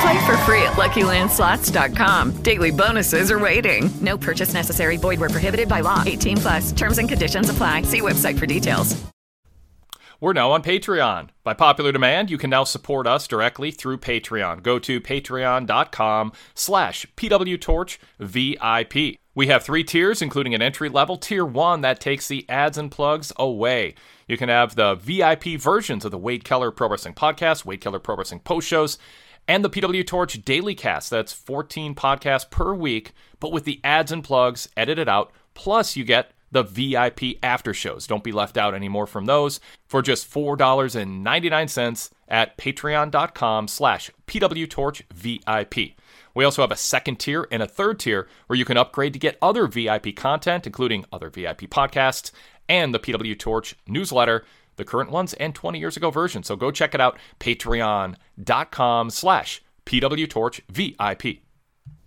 Play for free at LuckyLandSlots.com. Daily bonuses are waiting. No purchase necessary. Void where prohibited by law. 18 plus. Terms and conditions apply. See website for details. We're now on Patreon. By popular demand, you can now support us directly through Patreon. Go to patreon.com slash pwtorchvip. We have three tiers, including an entry level. Tier 1 that takes the ads and plugs away. You can have the VIP versions of the Wade Keller Pro Wrestling Podcast, Wade Keller Pro Wrestling Post Shows, and the PW Torch Daily Cast. That's 14 podcasts per week, but with the ads and plugs edited out. Plus, you get the VIP after shows. Don't be left out anymore from those for just $4.99 at patreon.com slash pwtorchvip. We also have a second tier and a third tier where you can upgrade to get other VIP content, including other VIP podcasts and the PW Torch newsletter, the current ones and 20 years ago version. So go check it out, patreon.com slash pwtorchvip.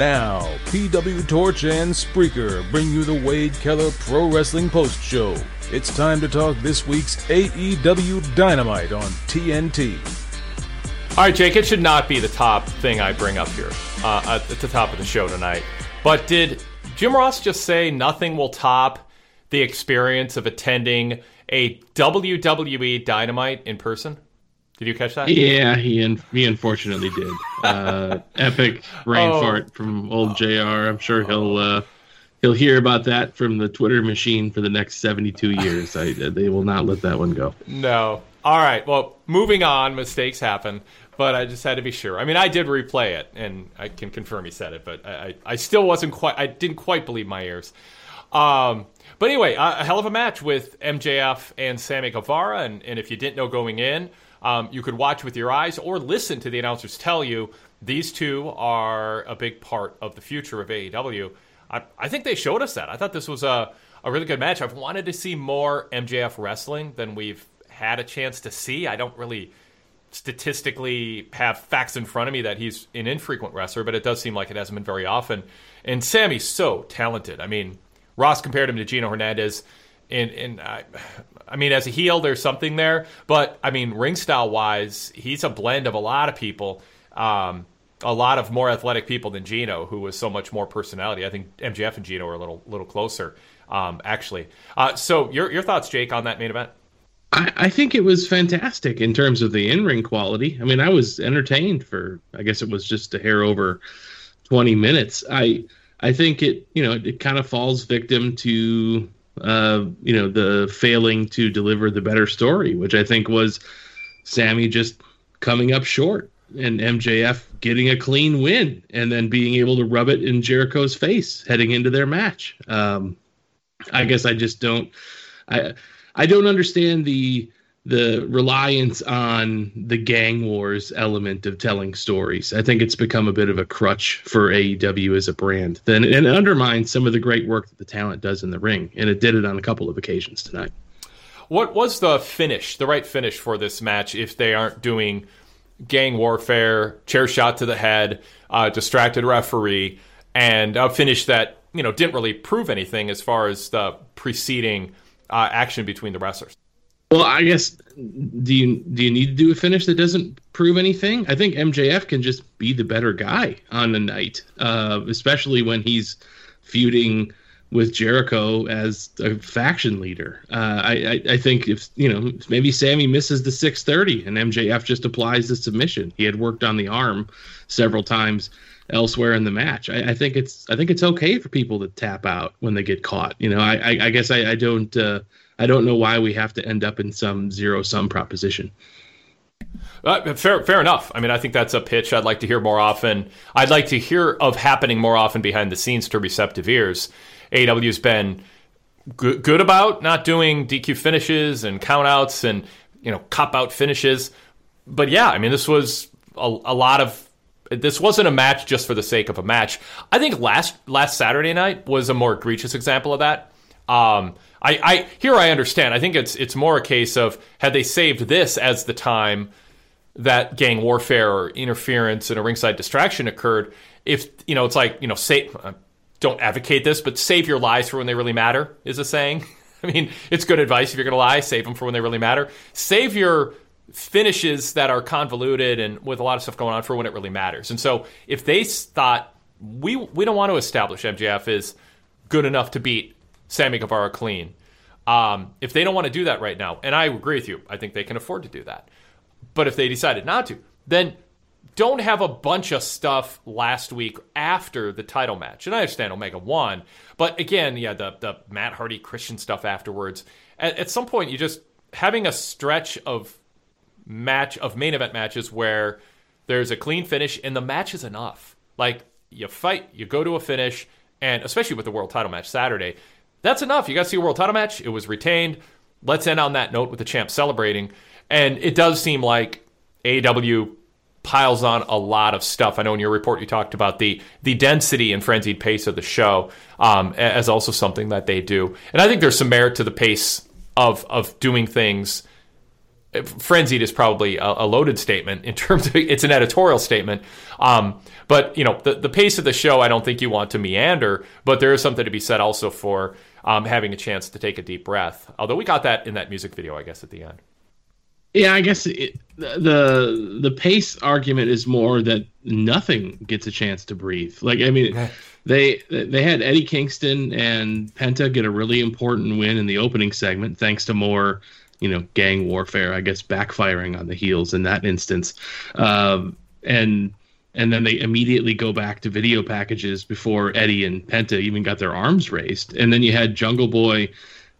Now, PW Torch and Spreaker bring you the Wade Keller Pro Wrestling Post Show. It's time to talk this week's AEW Dynamite on TNT. All right, Jake, it should not be the top thing I bring up here uh, at the top of the show tonight. But did Jim Ross just say nothing will top the experience of attending a WWE Dynamite in person? Did you catch that? Yeah, he un- he unfortunately did. Uh, epic brain Oh. fart from old Jr. I'm sure he'll uh, he'll hear about that from the Twitter machine for the next 72 years. I, they will not let that one go. No. All right. Well, moving on. Mistakes happen, but I just had to be sure. I mean, I did replay it, and I can confirm he said it, but I, I, still wasn't quite. I didn't quite believe my ears. Um, but anyway, a, a hell of a match with MJF and Sammy Guevara, and, and if you didn't know going in, um, you could watch with your eyes or listen to the announcers tell you these two are a big part of the future of AEW. I, I think they showed us that. I thought this was a, a really good match. I've wanted to see more MJF wrestling than we've had a chance to see. I don't really statistically have facts in front of me that he's an infrequent wrestler, but it does seem like it hasn't been very often. And Sammy's so talented. I mean, Ross compared him to Gino Hernandez. And, and I, I mean, as a heel, there's something there. But I mean, ring style wise, he's a blend of a lot of people. Um, a lot of more athletic people than Gino, who was so much more personality. I think MJF and Gino are a little little closer, um, actually. Uh, so, your your thoughts, Jake, on that main event? I, I think it was fantastic in terms of the in ring quality. I mean, I was entertained for I guess it was just a hair over 20 minutes. I I think it you know it, it kind of falls victim to uh, you know the failing to deliver the better story, which I think was Sammy just coming up short. and MJF getting a clean win and then being able to rub it in Jericho's face heading into their match. Um, I guess I just don't I I don't understand the the reliance on the gang wars element of telling stories. I think it's become a bit of a crutch for AEW as a brand. Then and it undermines some of the great work that the talent does in the ring, and it did it on a couple of occasions tonight. What was the finish, the right finish for this match if they aren't doing gang warfare, chair shot to the head, uh, distracted referee, and a finish that you know didn't really prove anything as far as the preceding uh, action between the wrestlers? Well, I guess do you do you need to do a finish that doesn't prove anything? I think MJF can just be the better guy on the night, uh, especially when he's feuding with Jericho as a faction leader. Uh, I, I, I think if you know maybe Sammy misses the 630 and MJF just applies the submission. He had worked on the arm several times elsewhere in the match. I, I think it's I think it's okay for people to tap out when they get caught. You know, I I, I guess I, I don't. Uh, I don't know why we have to end up in some zero sum proposition. Uh, fair, fair enough. I mean, I think that's a pitch I'd like to hear more often. I'd like to hear of happening more often behind the scenes to receptive ears. AW's been good, good about not doing DQ finishes and countouts and you know cop out finishes. But yeah, I mean, this was a, a lot of. This wasn't a match just for the sake of a match. I think last last Saturday night was a more egregious example of that. Um, I, I here I understand. I think it's it's more a case of had they saved this as the time that gang warfare or interference and a ringside distraction occurred. If you know, it's like you know, say don't advocate this, but save your lies for when they really matter is a saying. I mean, it's good advice if you're going to lie, save them for when they really matter. Save your finishes that are convoluted and with a lot of stuff going on for when it really matters. And so if they thought we we don't want to establish MJF is good enough to beat Sammy Guevara clean. Um, if they don't want to do that right now, and I agree with you, I think they can afford to do that. But if they decided not to, then don't have a bunch of stuff last week after the title match. And I understand Omega won, but again, yeah, the the Matt Hardy Christian stuff afterwards. At, at some point, you just having a stretch of match of main event matches where there's a clean finish and the match is enough. Like you fight, you go to a finish, and especially with the world title match Saturday, that's enough. You got to see a world title match. It was retained. Let's end on that note with the champ celebrating. And it does seem like AEW piles on a lot of stuff. I know in your report you talked about the the density and frenzied pace of the show um, as also something that they do. And I think there's some merit to the pace of of doing things. Frenzied is probably a, a loaded statement in terms of it's an editorial statement. Um, but you know the the pace of the show, I don't think you want to meander. But there is something to be said also for um, having a chance to take a deep breath. Although we got that in that music video, I guess, at the end. Yeah, I guess it, the the pace argument is more that nothing gets a chance to breathe. Like, I mean, they they had Eddie Kingston and Penta get a really important win in the opening segment, thanks to more, you know, gang warfare. I guess backfiring on the heels in that instance, um, and and then they immediately go back to video packages before Eddie and Penta even got their arms raised. And then you had Jungle Boy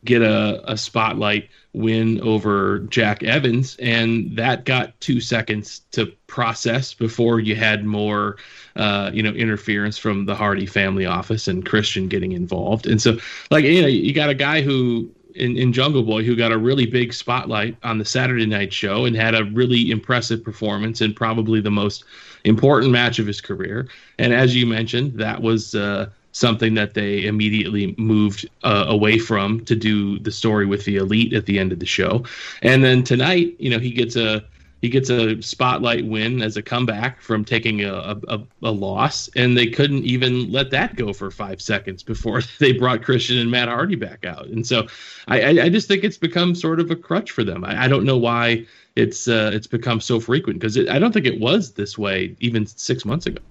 get a, a spotlight win over Jack Evans, and that got two seconds to process before you had more, uh, you know, interference from the Hardy family office and Christian getting involved. And so, like, you know, you got a guy who in, in Jungle Boy who got a really big spotlight on the Saturday night show and had a really impressive performance and probably the most important match of his career. And as you mentioned, that was uh, something that they immediately moved uh, away from to do the story with the elite at the end of the show. And then tonight, you know, he gets a he gets a spotlight win as a comeback from taking a, a, a, loss, and they couldn't even let that go for five seconds before they brought Christian and Matt Hardy back out. And so I, I just think it's become sort of a crutch for them. I, I don't know why it's uh, it's become so frequent because I don't think it was this way even six months ago.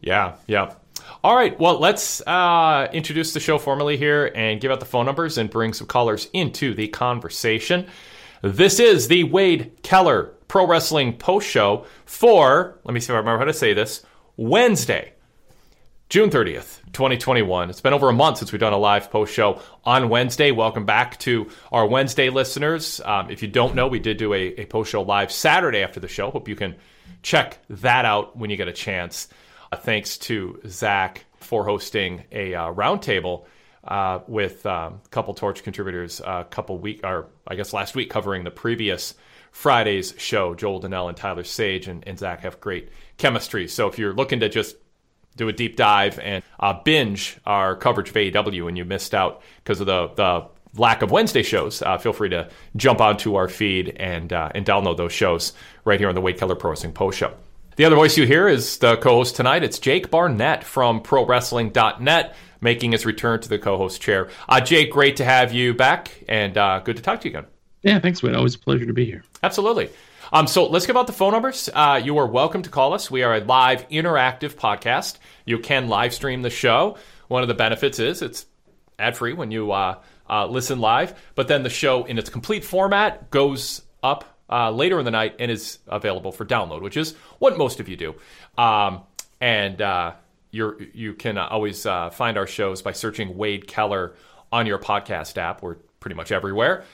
Yeah, yeah. All right, well, let's uh, introduce the show formally here and give out the phone numbers and bring some callers into the conversation. This is the Wade Keller Pro Wrestling Post Show for, let me see if I remember how to say this, Wednesday, June 30th, 2021. It's been over a month since we've done a live post show on Wednesday. Welcome back to our Wednesday listeners. Um, if you don't know, we did do a, a post show live Saturday after the show. Hope you can check that out when you get a chance. Uh, thanks to Zach for hosting a uh, roundtable uh, with um, a couple Torch contributors a couple week, or I guess last week, covering the previous Friday's show. Joel Donnell and Tyler Sage and, and Zach have great chemistry. So if you're looking to just do a deep dive and uh, binge our coverage of AEW and you missed out because of the, the lack of Wednesday shows, uh, feel free to jump onto our feed and uh, and download those shows right here on the Wade Keller Pro Wrestling Post Show. The other voice you hear is the co-host tonight. It's Jake Barnett from ProWrestling.net making his return to the co-host chair. Uh, Jake, great to have you back and uh, good to talk to you again. Yeah, thanks, Wade. Always a pleasure to be here. Absolutely. Um, so let's give out the phone numbers. Uh, you are welcome to call us. We are a live, interactive podcast. You can live stream the show. One of the benefits is it's ad free when you uh, uh, listen live, but then the show in its complete format goes up uh, later in the night and is available for download, which is what most of you do. Um, and uh, you you can always uh, find our shows by searching Wade Keller on your podcast app. We're pretty much everywhere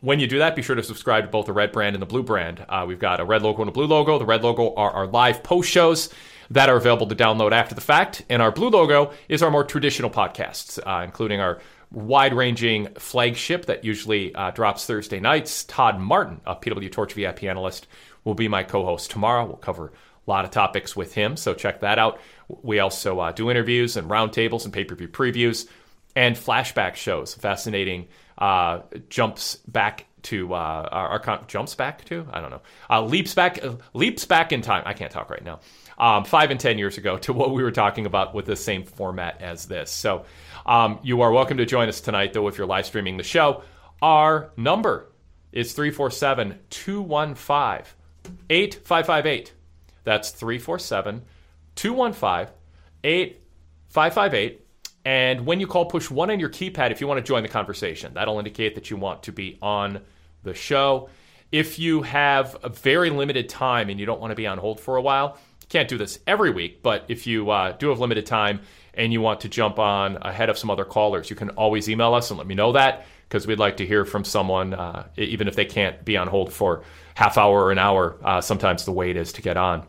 when you do that, be sure to subscribe to both the red brand and the blue brand. Uh, we've got a red logo and a blue logo. The red logo are our live post shows that are available to download after the fact, and our blue logo is our more traditional podcasts, uh, including our wide ranging flagship that usually uh, drops Thursday nights. Todd Martin, a PW Torch VIP analyst, will be my co host tomorrow. We'll cover a lot of topics with him, so check that out. We also uh, do interviews and roundtables and pay per view previews and flashback shows. Fascinating uh, jumps back to uh, our, our, jumps back to I don't know uh, leaps back leaps back in time. I can't talk right now. Um, five and ten years ago to what we were talking about with the same format as this. So um, you are welcome to join us tonight, though, if you're live streaming the show. Our number is 347 215 8558. That's 347 215 8558. And when you call, push one on your keypad if you want to join the conversation. That'll indicate that you want to be on the show. If you have a very limited time and you don't want to be on hold for a while, you can't do this every week, but if you uh, do have limited time and you want to jump on ahead of some other callers, you can always email us and let me know that because we'd like to hear from someone, uh, even if they can't be on hold for half hour or an hour. Uh, sometimes the wait is to get on.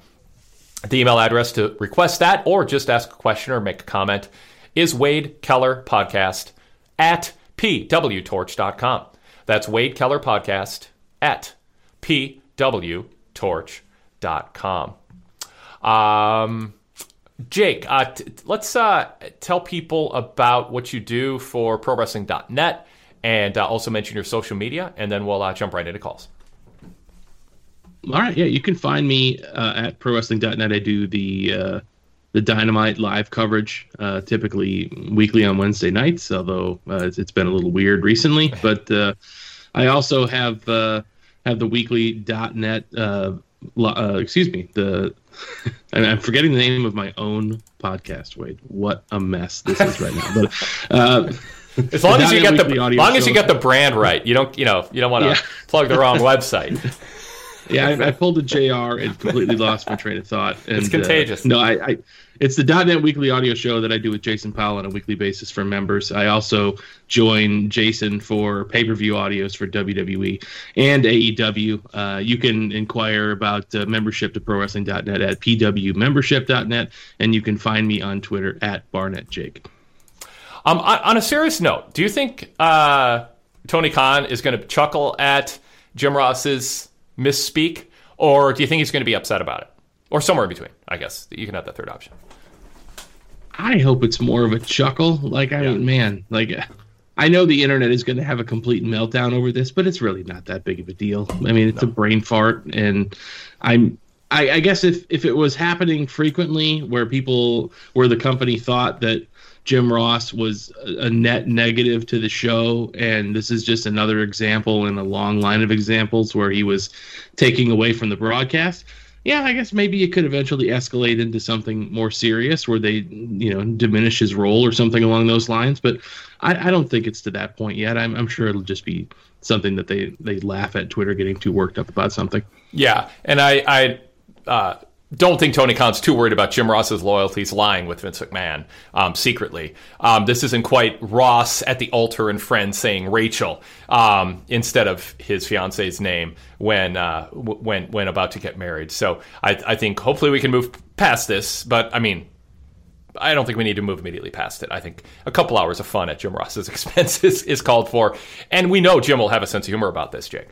The email address to request that or just ask a question or make a comment is Wade Keller Podcast at pwtorch.com. That's Wade Keller Podcast at pwtorch.com. Um, Jake, uh, t- let's uh, tell people about what you do for ProWrestling.net and uh, also mention your social media, and then we'll uh, jump right into calls. All right, yeah, you can find me uh, at ProWrestling.net. I do the uh, the Dynamite live coverage, uh, typically weekly on Wednesday nights, although uh, it's, it's been a little weird recently. But uh, I also have uh, have the weekly .net. Uh, uh, excuse me, the I'm forgetting the name of my own podcast. Wait, what a mess this is right now. But as long as you get the long as you get the brand right, you don't you know you don't want to yeah. plug the wrong website. Yeah, I, I, pulled a JR and completely lost my train of thought. And, it's contagious. Uh, no, I, I, it's the .NET Weekly Audio Show that I do with Jason Powell on a weekly basis for members. I also join Jason for pay per view audios for WWE and AEW. Uh, you can inquire about uh, membership to ProWrestling.net at pwmembership.net, and you can find me on Twitter at Barnett Jake. Um, on a serious note, do you think uh, Tony Khan is going to chuckle at Jim Ross's misspeak, or do you think he's going to be upset about it, or somewhere in between? I guess you can have that third option. I hope it's more of a chuckle. Like I, yeah. man, like I know the internet is going to have a complete meltdown over this, but it's really not that big of a deal. I mean, it's no. a brain fart, and I'm. I, I guess if if it was happening frequently, where people, where the company thought that Jim Ross was a net negative to the show, and this is just another example in a long line of examples where he was taking away from the broadcast. Yeah, I guess maybe it could eventually escalate into something more serious where they, you know, diminish his role or something along those lines. But I, I don't think it's to that point yet. I'm, I'm sure it'll just be something that they they laugh at Twitter getting too worked up about something. Yeah, and I I uh, don't think Tony Khan's too worried about Jim Ross's loyalties lying with Vince McMahon um, secretly. Um, this isn't quite Ross at the altar and friends saying Rachel um, instead of his fiance's name when uh, when when about to get married. So I, I think hopefully we can move past this. But I mean, I don't think we need to move immediately past it. I think a couple hours of fun at Jim Ross's expense is, is called for, and we know Jim will have a sense of humor about this, Jake.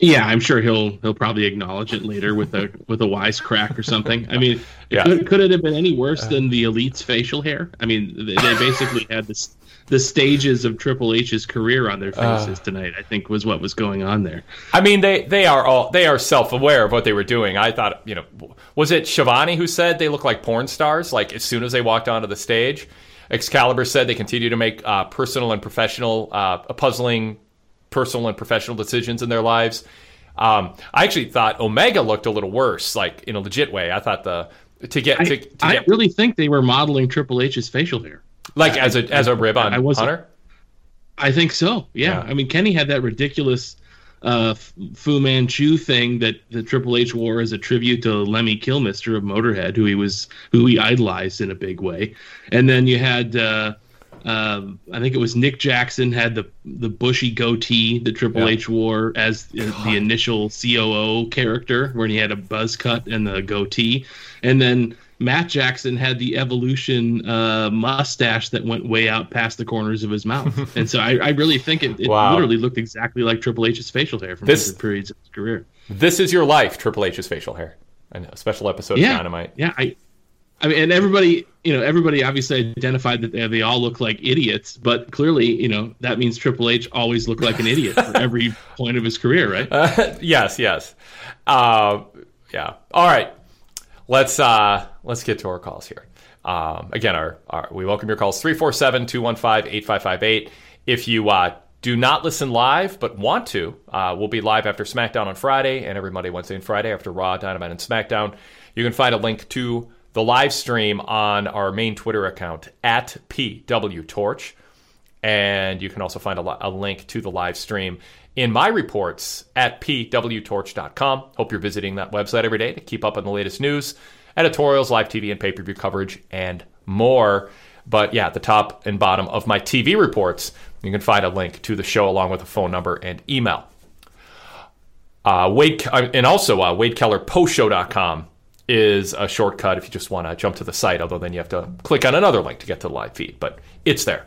Yeah, I'm sure he'll he'll probably acknowledge it later with a with a wisecrack or something. I mean, Yeah. could, could it have been any worse than the Elite's facial hair? I mean, they, they basically had this the stages of Triple H's career on their faces tonight. I think was what was going on there. I mean, they they are all they are self aware of what they were doing. I thought, you know, was it Schiavone who said they look like porn stars? Like as soon as they walked onto the stage, Excalibur said they continue to make uh, personal and professional, uh, puzzling, personal and professional decisions in their lives. Um, I actually thought Omega looked a little worse, like in a legit way. I thought the to get I, to, to I get really think they were modeling Triple H's facial hair. like as a as a rib on I wasn't- Hunter. I think so. Yeah. I mean, Kenny had that ridiculous uh, Fu Manchu thing that the Triple H wore as a tribute to Lemmy Kilmister of Motorhead, who he was who he idolized in a big way. And then you had. Uh, um, I think it was Nick Jackson had the the bushy goatee that Triple Yeah. H wore as the, the initial COO character, when he had a buzz cut and the goatee, and then Matt Jackson had the evolution uh, mustache that went way out past the corners of his mouth, and so I, I really think it, it Wow. literally looked exactly like Triple H's facial hair from This- different periods of his career. This is your life, Triple H's facial hair. And a special episode yeah, of Dynamite. yeah. I, I mean, and everybody, you know, everybody obviously identified that they, they all look like idiots, but clearly, you know, that means Triple H always looked like an idiot for every point of his career, right? Uh, yes, yes. Uh, yeah. All right. Let's uh, let's get to our calls here. Um, again, our, our we welcome your calls 347-215-8558. If you uh, do not listen live but want to, uh, we'll be live after SmackDown on Friday and every Monday, Wednesday, and Friday after Raw, Dynamite, and SmackDown. You can find a link to the live stream on our main Twitter account at PWTorch. And you can also find a, a link to the live stream in my reports at pwtorch.com. Hope you're visiting that website every day to keep up on the latest news, editorials, live TV and pay per view coverage, and more. But yeah, at the top and bottom of my TV reports, you can find a link to the show along with a phone number and email. Uh, Wade, uh, and also uh, WadeKellerPostShow.com is a shortcut if you just want to jump to the site, although then you have to click on another link to get to the live feed, but it's there.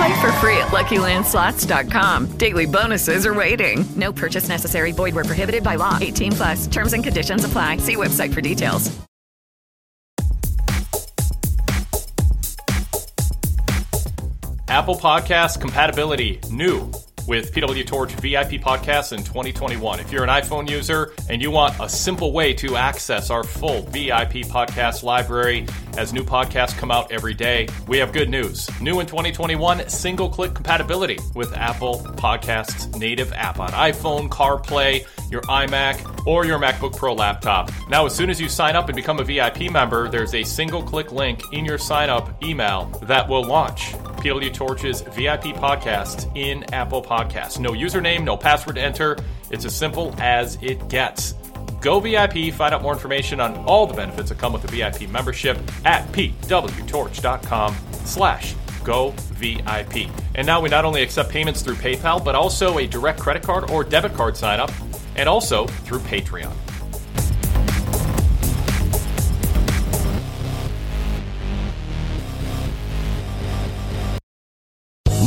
Play for free at LuckyLandSlots.com. Daily bonuses are waiting. No purchase necessary. Void where prohibited by law. 18 plus. Terms and conditions apply. See website for details. Apple Podcast compatibility new with PW Torch VIP podcasts in 2021. If you're an iPhone user and you want a simple way to access our full VIP podcast library as new podcasts come out every day, we have good news. New in 2021, single click compatibility with Apple Podcasts native app on iPhone, CarPlay, your iMac, or your MacBook Pro laptop. Now, as soon as you sign up and become a VIP member, there's a single click link in your sign up email that will launch PW Torch's VIP podcast in Apple Podcasts. No username, no password to enter. It's as simple as it gets. Go VIP, find out more information on all the benefits that come with the VIP membership at pwtorch.com slash go VIP. And now we not only accept payments through PayPal, but also a direct credit card or debit card sign up, and also through Patreon.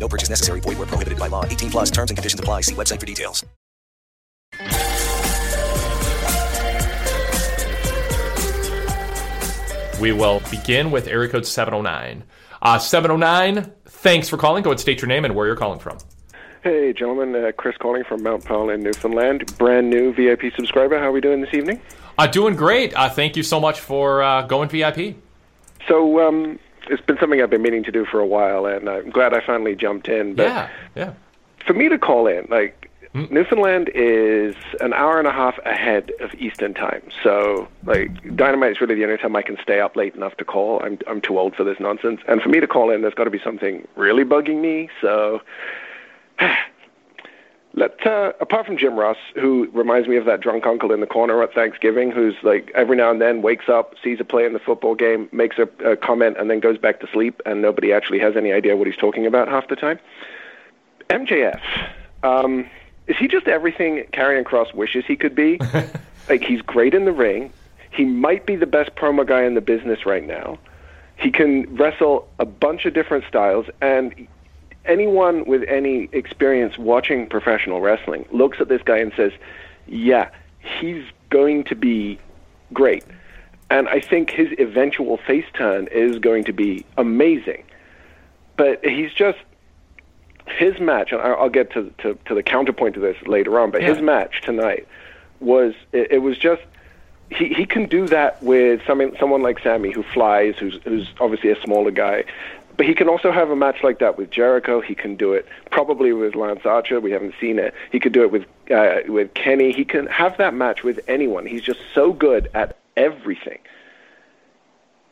No purchase necessary. Void where prohibited by law. 18 plus terms and conditions apply. See website for details. We will begin with area code 709. Uh, 709, thanks for calling. Go ahead and state your name and where you're calling from. Hey, gentlemen. Uh, Chris calling from Mount Pearl in Newfoundland. Brand new VIP subscriber. How are we doing this evening? Uh, doing great. Uh, thank you so much for uh, going VIP. So, um, it's been something I've been meaning to do for a while, and I'm glad I finally jumped in. But yeah, yeah. For me to call in, like, hmm. Newfoundland is an hour and a half ahead of Eastern time. So, like, Dynamite is really the only time I can stay up late enough to call. I'm I'm too old for this nonsense. And for me to call in, there's got to be something really bugging me. So, let uh, apart from Jim Ross, who reminds me of that drunk uncle in the corner at Thanksgiving, who's like every now and then wakes up, sees a play in the football game, makes a, a comment, and then goes back to sleep, and nobody actually has any idea what he's talking about half the time. MJF. Um, is he just everything Karrion Kross wishes he could be? like he's great in the ring. He might be the best promo guy in the business right now. He can wrestle a bunch of different styles, and anyone with any experience watching professional wrestling looks at this guy and says, "Yeah, he's going to be great." And I think his eventual face turn is going to be amazing. But he's just his match, and I'll get to, to, to the counterpoint to this later on, but his match tonight was it, it was just he, he can do that with someone someone like Sammy who flies, who's who's obviously a smaller guy. But he can also have a match like that with Jericho. He can do it probably with Lance Archer. We haven't seen it. He could do it with uh, with Kenny. He can have that match with anyone. He's just so good at everything.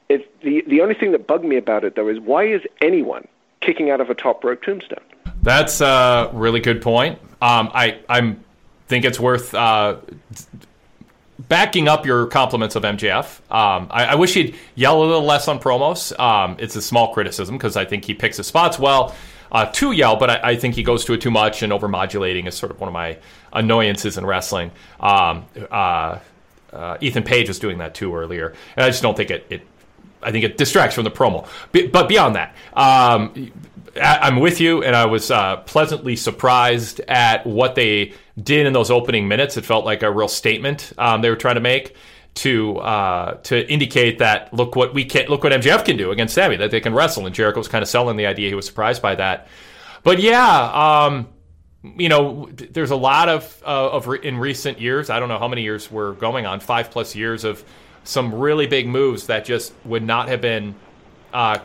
It's the the only thing that bugged me about it though is why is anyone kicking out of a top rope tombstone? That's a really good point. Um, I I'm think it's worth uh, backing up your compliments of MJF. Um, I, I, wish he'd yell a little less on promos. Um, it's a small criticism because I think he picks his spots well uh, to yell, but I, I, think he goes to it too much, and overmodulating is sort of one of my annoyances in wrestling. Um, uh, uh, Ethan Page was doing that too earlier, and I just don't think it. it I think it distracts from the promo. But beyond that, um, I'm with you, and I was uh, pleasantly surprised at what they did in those opening minutes. It felt like a real statement um, they were trying to make to uh, to indicate that look what we can look what MJF can do against Sammy that they can wrestle. And Jericho was kind of selling the idea. He was surprised by that. But yeah, um, you know, there's a lot of uh, of re- in recent years. I don't know how many years we're going on, five plus years of some really big moves that just would not have been uh,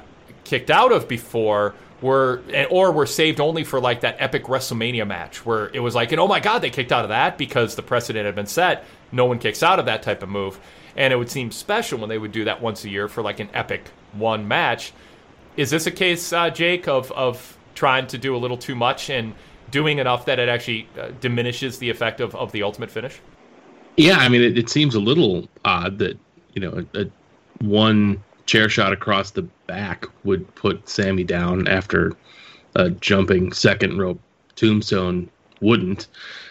kicked out of before were or were saved only for like that epic WrestleMania match where it was like, and oh my god, they kicked out of that because the precedent had been set. No one kicks out of that type of move, and it would seem special when they would do that once a year for like an epic one match. Is this a case, uh, Jake, of of trying to do a little too much and doing enough that it actually uh, diminishes the effect of, of the ultimate finish? Yeah, I mean, it, it seems a little odd that you know a, a one chair shot across the back would put Sammy down after a jumping second rope tombstone wouldn't.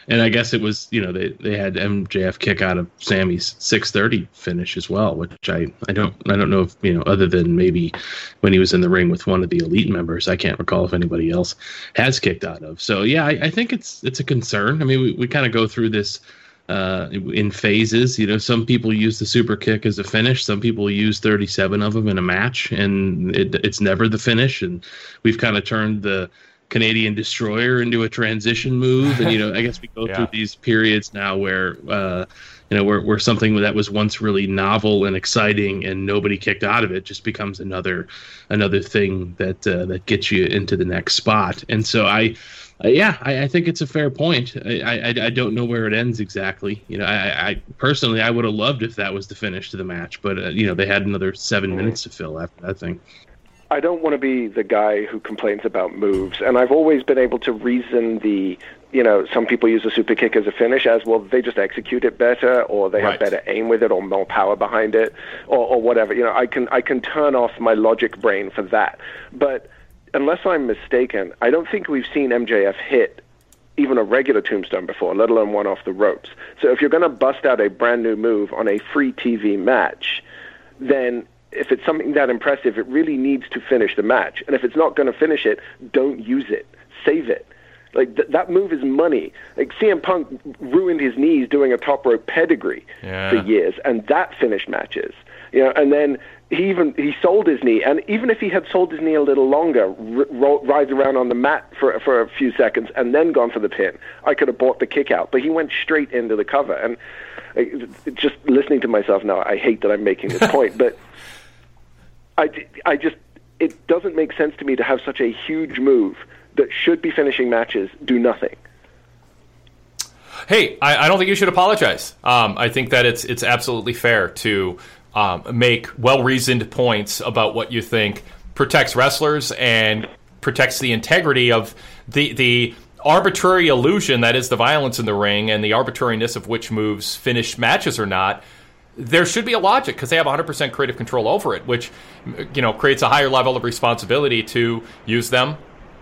And I guess it was, you know, they, they had MJF kick out of Sammy's 630 finish as well, which I, I don't I don't know if, you know, other than maybe when he was in the ring with one of the elite members, I can't recall if anybody else has kicked out of. So yeah, I, I think it's it's a concern. I mean, we, we kind of go through this uh, in phases. You know, some people use the super kick as a finish. Some people use 37 of them in a match, and it, it's never the finish. And we've kind of turned the Canadian destroyer into a transition move, and you know, I guess we go Yeah. through these periods now where uh, you know where, where something that was once really novel and exciting and nobody kicked out of it just becomes another another thing that uh, that gets you into the next spot. And so I. Uh, yeah, I, I think it's a fair point. I, I I don't know where it ends exactly. You know, I, I personally I would have loved if that was the finish to the match, but uh, you know they had another seven minutes to fill after that thing. I don't want to be the guy who complains about moves, and I've always been able to reason the, you know, some people use a super kick as a finish as well. They just execute it better, or they Right. have better aim with it, or more power behind it, or, or whatever. You know, I can I can turn off my logic brain for that. But unless I'm mistaken, I don't think we've seen MJF hit even a regular tombstone before, let alone one off the ropes. So if you're going to bust out a brand new move on a free TV match, then if it's something that impressive, it really needs to finish the match. And if it's not going to finish it, don't use it. Save it. Like th- that move is money. Like CM Punk ruined his knees doing a top rope pedigree Yeah. for years, and that finished matches. You know, and then he even he sold his knee, and even if he had sold his knee a little longer, r- ro- rides around on the mat for for a few seconds, and then gone for the pin, I could have bought the kick out. But he went straight into the cover, and uh, just listening to myself now, I hate that I'm making this point, but I, I just it doesn't make sense to me to have such a huge move that should be finishing matches do nothing. Hey, I, I don't think you should apologize. Um, I think that it's it's absolutely fair to um, make well reasoned points about what you think protects wrestlers and protects the integrity of the the arbitrary illusion that is the violence in the ring and the arbitrariness of which moves finish matches or not. There should be a logic because they have 100% creative control over it, which you know creates a higher level of responsibility to use them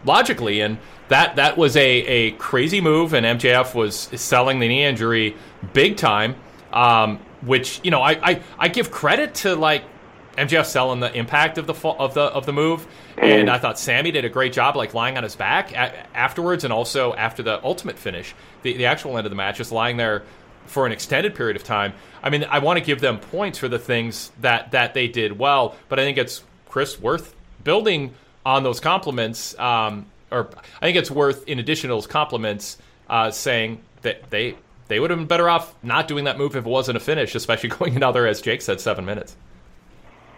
logically. And that that was a, a crazy move, and MJF was selling the knee injury big time. Um, which you know I, I, I give credit to like MJF selling the impact of the of the of the move, and I thought Sammy did a great job like lying on his back a- afterwards, and also after the ultimate finish, the the actual end of the match, just lying there for an extended period of time. I mean, I want to give them points for the things that that they did well, but I think it's Chris worth building on those compliments, um, or I think it's worth in addition to those compliments, uh, saying that they they would have been better off not doing that move if it wasn't a finish, especially going another, as Jake said, seven minutes.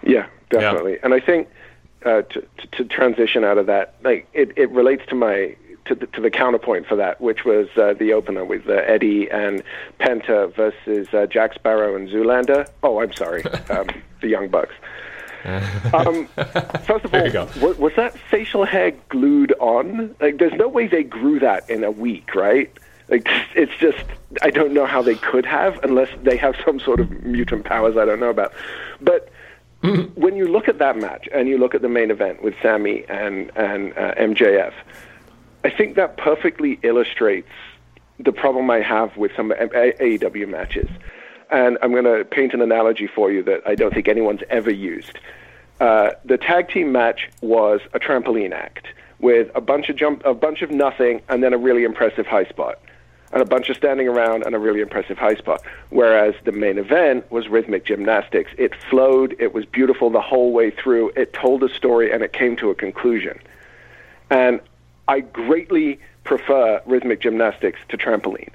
Yeah, definitely. And I think uh, to, to to transition out of that, like it, it relates to my to the, to the counterpoint for that, which was uh, the opener with uh, Eddie and Penta versus uh, Jack Sparrow and Zoolander. Oh, I'm sorry, um, the Young Bucks. Um, first of all, was, was that facial hair glued on? Like, there's no way they grew that in a week, right? Like, it's just I don't know how they could have, unless they have some sort of mutant powers I don't know about. But when you look at that match and you look at the main event with Sammy and and uh, MJF, I think that perfectly illustrates the problem I have with some AEW matches. And I'm going to paint an analogy for you that I don't think anyone's ever used. Uh, the tag team match was a trampoline act with a bunch of jump, a bunch of nothing, and then a really impressive high spot, and a bunch of standing around and a really impressive high spot. Whereas the main event was rhythmic gymnastics. It flowed. It was beautiful the whole way through. It told a story and it came to a conclusion. And I greatly prefer rhythmic gymnastics to trampoline.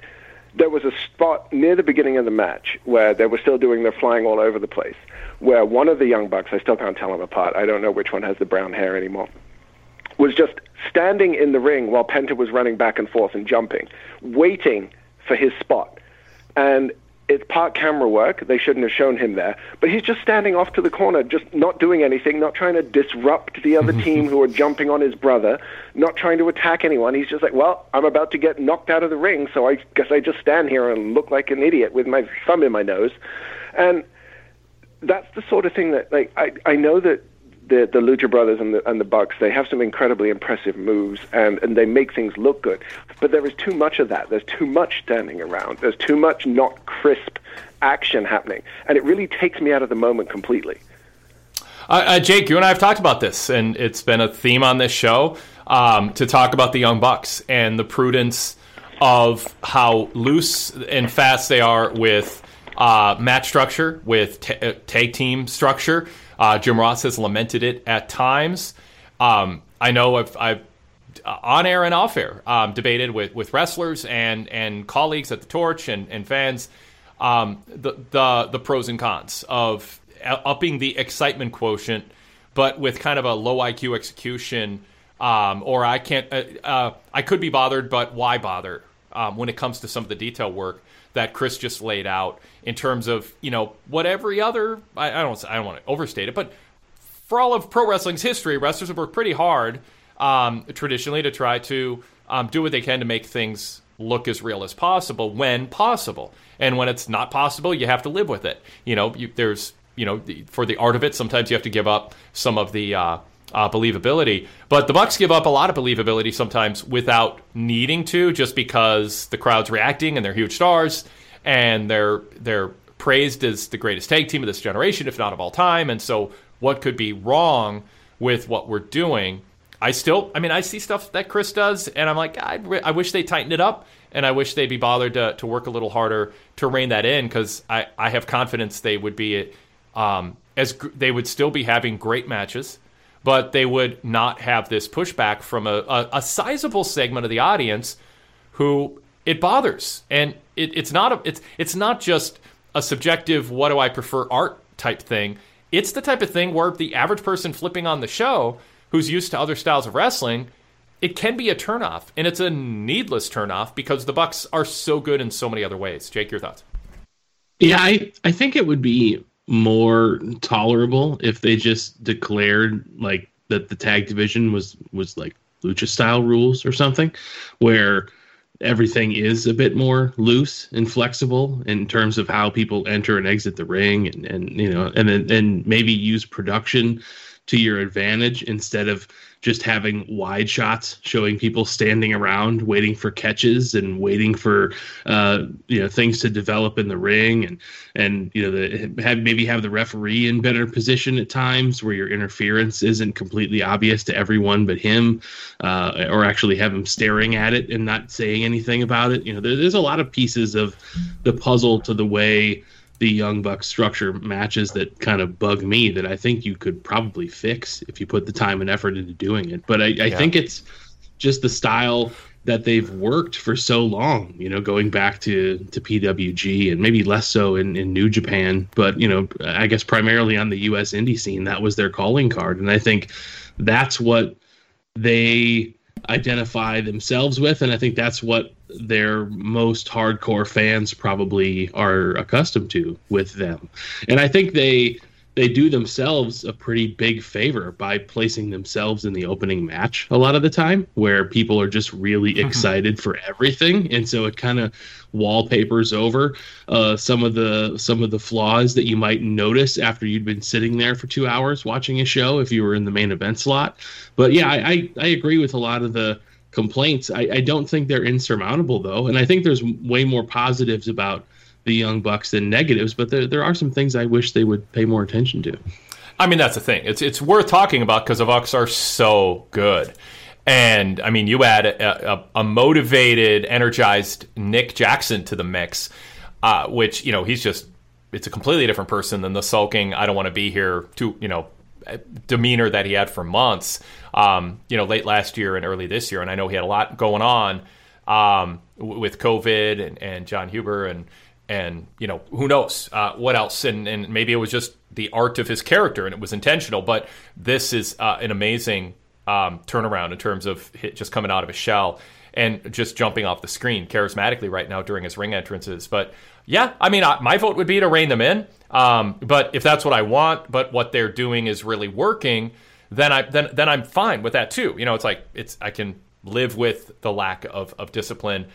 There was a spot near the beginning of the match where they were still doing their flying all over the place, where one of the young bucks, I still can't tell them apart, I don't know which one has the brown hair anymore, was just standing in the ring while Penta was running back and forth and jumping, waiting for his spot. And it's part camera work. They shouldn't have shown him there. But he's just standing off to the corner, just not doing anything, not trying to disrupt the other team who are jumping on his brother, not trying to attack anyone. He's just like, well, I'm about to get knocked out of the ring, so I guess I just stand here and look like an idiot with my thumb in my nose. And that's the sort of thing that, like, I, I know that the the Lucha Brothers and the and the Bucks, they have some incredibly impressive moves and and they make things look good. But there is too much of that. There's too much standing around. There's too much not crisp action happening, and it really takes me out of the moment completely. Uh, uh, Jake, you and I have talked about this, and it's been a theme on this show um, to talk about the Young Bucks and the prudence of how loose and fast they are with uh, match structure, with ta uh, tag team structure. Uh, Jim Ross has lamented it at times. Um, I know I've, I've uh, on air and off air, um, debated with, with wrestlers and, and colleagues at the Torch and, and fans um, the, the the pros and cons of upping the excitement quotient, but with kind of a low IQ execution. Um, or I can't, uh, uh, I could be bothered, but why bother um, when it comes to some of the detail work that Chris just laid out in terms of you know what every other I, I don't I don't want to overstate it, but for all of pro wrestling's history, wrestlers have worked pretty hard um, traditionally to try to um, do what they can to make things look as real as possible when possible. And when it's not possible, you have to live with it. You know, you, there's, you know, for the art of it, sometimes you have to give up some of the uh, uh, believability. But the Bucks give up a lot of believability sometimes without needing to, just because the crowd's reacting and they're huge stars and they're they're praised as the greatest tag team of this generation, if not of all time. And so, what could be wrong with what we're doing? I still, I mean, I see stuff that Chris does, and I'm like, I, I wish they tightened it up, and I wish they'd be bothered to, to work a little harder to rein that in because I, I have confidence they would be um, as they would still be having great matches, but they would not have this pushback from a, a, a sizable segment of the audience who it bothers, and it, it's not a, it's it's not just a subjective what do I prefer art type thing. It's the type of thing where the average person flipping on the show who's used to other styles of wrestling, it can be a turnoff, and it's a needless turnoff because the Bucks are so good in so many other ways. Jake, your thoughts? Yeah, I, I think it would be more tolerable if they just declared like that the tag division was was like lucha style rules or something, where everything is a bit more loose and flexible in terms of how people enter and exit the ring and, and you know and then and maybe use production to your advantage instead of just having wide shots showing people standing around waiting for catches and waiting for uh, you know things to develop in the ring and and you know the, have maybe have the referee in better position at times where your interference isn't completely obvious to everyone but him uh, or actually have him staring at it and not saying anything about it. You know there, there's a lot of pieces of the puzzle to the way the Young Buck structure matches that kind of bug me that I think you could probably fix if you put the time and effort into doing it. But I, I yeah. think it's just the style that they've worked for so long, you know, going back to, to PWG and maybe less so in, in New Japan, but, you know, I guess primarily on the US indie scene, that was their calling card. And I think that's what they identify themselves with. And I think that's what their most hardcore fans probably are accustomed to with them. And I think they they do themselves a pretty big favor by placing themselves in the opening match a lot of the time where people are just really mm-hmm. excited for everything and so it kind of wallpapers over uh, some of the some of the flaws that you might notice after you'd been sitting there for two hours watching a show if you were in the main event slot but yeah i i, I agree with a lot of the complaints. I, I don't think they're insurmountable though, and I think there's way more positives about the Young Bucks than negatives. But there there are some things I wish they would pay more attention to. I mean, that's the thing. It's it's worth talking about because the Bucks are so good. And I mean, you add a, a, a motivated, energized Nick Jackson to the mix, uh, which you know he's just it's a completely different person than the sulking I don't want to be here to you know demeanor that he had for months, um, you know, late last year and early this year. And I know he had a lot going on um, with COVID and, and Jon Huber and and you know who knows uh, what else. And, and maybe it was just the art of his character and it was intentional but this is uh, an amazing um, turnaround in terms of just coming out of a shell and just jumping off the screen charismatically right now during his ring entrances. But yeah i mean I, my vote would be to rein them in. Um, but if that's what I want, but what they're doing is really working, then I then then I'm fine with that too. You know, it's like it's I can live with the lack of of discipline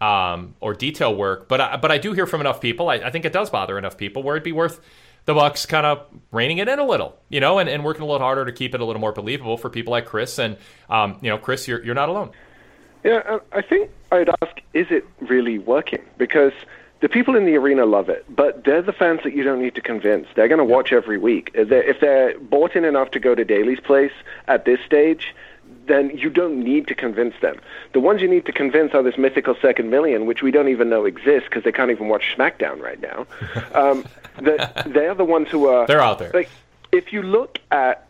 um, or detail work. But I, but I do hear from enough people. I, I think it does bother enough people where it'd be worth the Bucks kind of reining it in a little, you know, and, and working a little harder to keep it a little more believable for people like Chris. And um, you know, Chris, you're you're not alone. Yeah, I think I'd ask, is it really working? Because the people in the arena love it, but they're the fans that you don't need to convince. They're going to watch every week. If they're, bought in enough to go to Daily's place at this stage, then you don't need to convince them. The ones you need to convince are this mythical second million, which we don't even know exists because they can't even watch SmackDown right now. Um, the, they're the ones who are. They're out there. Like, if you look at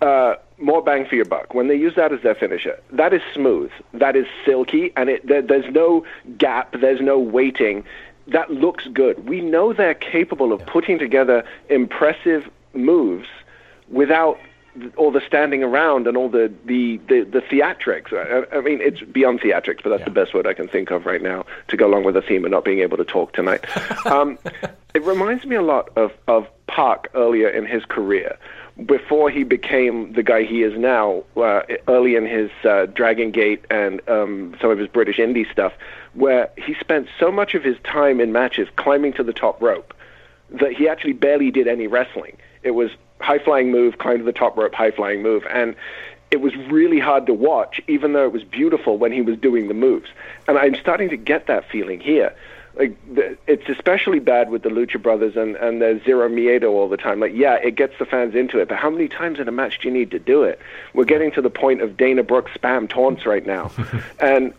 uh, more bang for your buck. When they use that as their finisher, that is smooth, that is silky, and it, there, there's no gap, there's no waiting. That looks good. We know they're capable of putting together impressive moves without all the standing around and all the the the, the theatrics. I, I mean, it's beyond theatrics, but that's yeah. the best word I can think of right now to go along with the theme of not being able to talk tonight. um, it reminds me a lot of of PAC earlier in his career. Before he became the guy he is now, uh, early in his uh, Dragon Gate and um, some of his British indie stuff, where he spent so much of his time in matches climbing to the top rope that he actually barely did any wrestling. It was high flying move, climb to the top rope, high flying move, and it was really hard to watch, even though it was beautiful when he was doing the moves. And I'm starting to get that feeling here. Like the, it's especially bad with the Lucha Brothers and and the Zero Miedo all the time. Like, yeah, it gets the fans into it, but how many times in a match do you need to do it? We're getting to the point of Dana Brooks spam taunts right now, and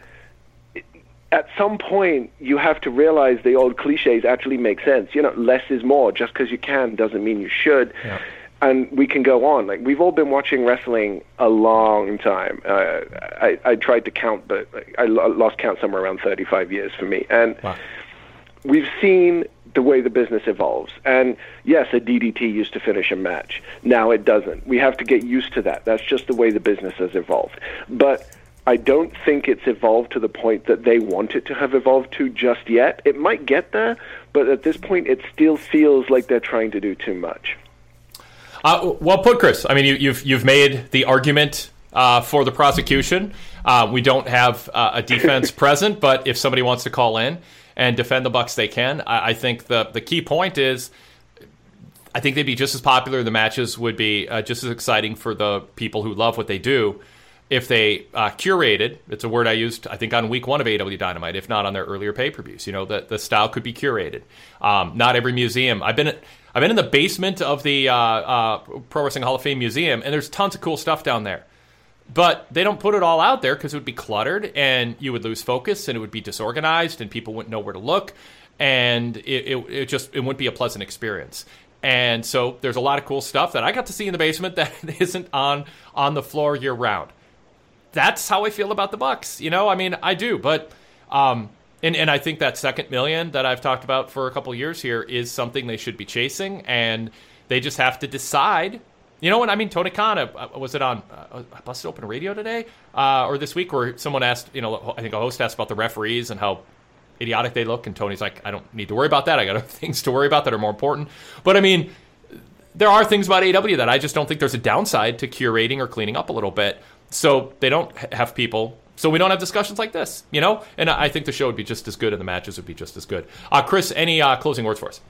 at some point you have to realize the old cliches actually make sense. You know, less is more. Just because you can doesn't mean you should. Yeah and we can go on. Like we've all been watching wrestling a long time. Uh, I, I tried to count, but I lost count somewhere around 35 years for me. And wow. we've seen the way the business evolves. And yes, a DDT used to finish a match. Now it doesn't. We have to get used to that. That's just the way the business has evolved. But I don't think it's evolved to the point that they want it to have evolved to just yet. It might get there, but at this point, it still feels like they're trying to do too much. Uh, well put, Chris. I mean, you, have you've, you've made the argument uh, for the prosecution. Uh, we don't have uh, a defense present, but if somebody wants to call in and defend the Bucks, they can. I, I, think the the key point is. I think they'd be just as popular. The matches would be uh, just as exciting for the people who love what they do if they uh, curated, it's a word I used, I think, on week one of AEW Dynamite, if not on their earlier pay per views. You know, the, the style could be curated. Um, not every museum. I've been I've been in the basement of the uh, uh, Pro Wrestling Hall of Fame Museum, and there's tons of cool stuff down there. But they don't put it all out there because it would be cluttered, and you would lose focus, and it would be disorganized, and people wouldn't know where to look, and it, it, it just it wouldn't be a pleasant experience. And so there's a lot of cool stuff that I got to see in the basement that isn't on on the floor year round that's how I feel about the Bucks. You know, I mean, I do, but um, and and I think that second million that I've talked about for a couple years here is something they should be chasing, and they just have to decide. You know what I mean? Tony Khan uh, was it on uh, Busted Open Radio today uh, or this week where someone asked, you know, I think a host asked about the referees and how idiotic they look, and Tony's like, I don't need to worry about that. I got things to worry about that are more important. But I mean, there are things about AEW that I just don't think there's a downside to curating or cleaning up a little bit. So they don't have people. So we don't have discussions like this, you know. And I think the show would be just as good, and the matches would be just as good. Uh, Chris, any uh, closing words for us?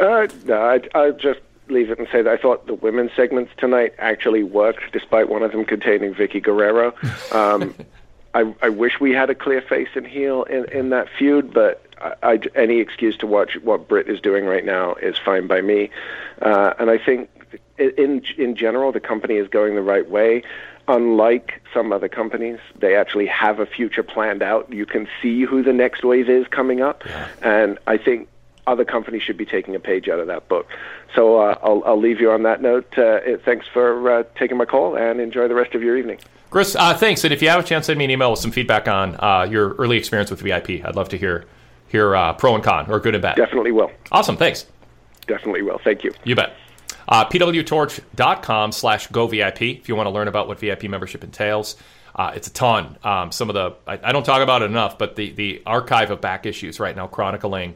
Uh, no, I, I just leave it and say that I thought the women's segments tonight actually worked, despite one of them containing Vickie Guerrero. Um, I, I wish we had a clear face and heel in, in that feud, but I, I, any excuse to watch what Britt is doing right now is fine by me. Uh, and I think in in general, the company is going the right way. Unlike some other companies, they actually have a future planned out. You can see who the next wave is coming up, yeah. and I think other companies should be taking a page out of that book. So uh, I'll, I'll leave you on that note. Uh, thanks for uh, taking my call, and enjoy the rest of your evening. Chris, uh, thanks. And if you have a chance, send me an email with some feedback on uh, your early experience with VIP. I'd love to hear hear uh, pro and con, or good and bad. Definitely will. Awesome. Thanks. Definitely will. Thank you. You bet. Uh, pwtorch.com slash go VIP if you want to learn about what VIP membership entails. Uh, it's a ton. Um, some of the, I, I, don't talk about it enough, but the, the archive of back issues right now chronicling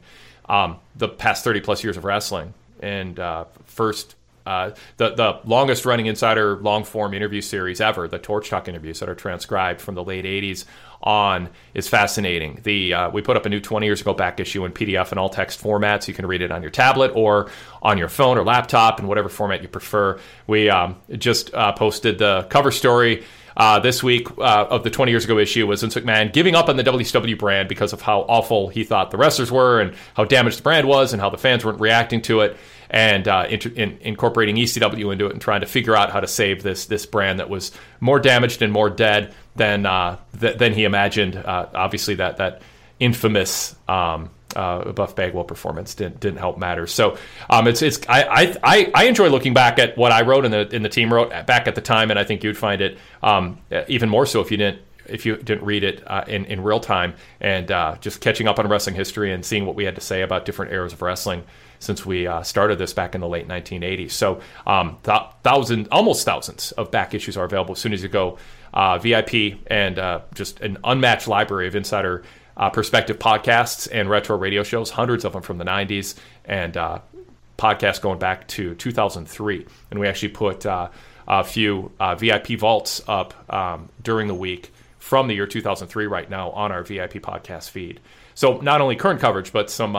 um, the past 30 plus years of wrestling. And uh, first, uh, the, the longest running insider long form interview series ever, the Torch Talk interviews that are transcribed from the late 80s on is fascinating. The uh, we put up a new 20 years ago back issue in PDF and all text formats. You can read it on your tablet or on your phone or laptop in whatever format you prefer. We um, just uh, posted the cover story. Uh, this week uh, of the 20 years ago issue was Vince McMahon giving up on the WCW brand because of how awful he thought the wrestlers were and how damaged the brand was and how the fans weren't reacting to it and uh, in, in, incorporating ECW into it and trying to figure out how to save this this brand that was more damaged and more dead than uh, th- than he imagined. Uh, obviously, that that infamous um, uh, Buff Bagwell performance didn't didn't help matters. So um, it's it's I, I I enjoy looking back at what I wrote and the in the team wrote back at the time, and I think you'd find it um, even more so if you didn't if you didn't read it uh, in in real time and uh, just catching up on wrestling history and seeing what we had to say about different eras of wrestling since we uh, started this back in the late 1980s. So um, th- thousands, almost thousands of back issues are available as soon as you go uh, VIP and uh, just an unmatched library of insider uh, perspective podcasts and retro radio shows, hundreds of them from the 90s and uh, podcasts going back to 2003. And we actually put uh, a few uh, VIP vaults up um, during the week from the year 2003 right now on our VIP podcast feed. So not only current coverage, but some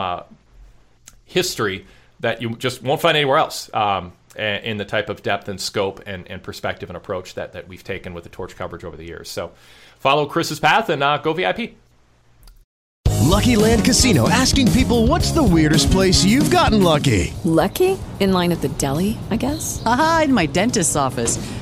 history that you just won't find anywhere else um, in the type of depth and scope and, and, perspective and approach that, that we've taken with the torch coverage over the years. So follow Chris's path and uh, go VIP. Lucky Land Casino asking people what's the weirdest place you've gotten lucky? Lucky? In line at the deli, I guess? Aha, in my dentist's office.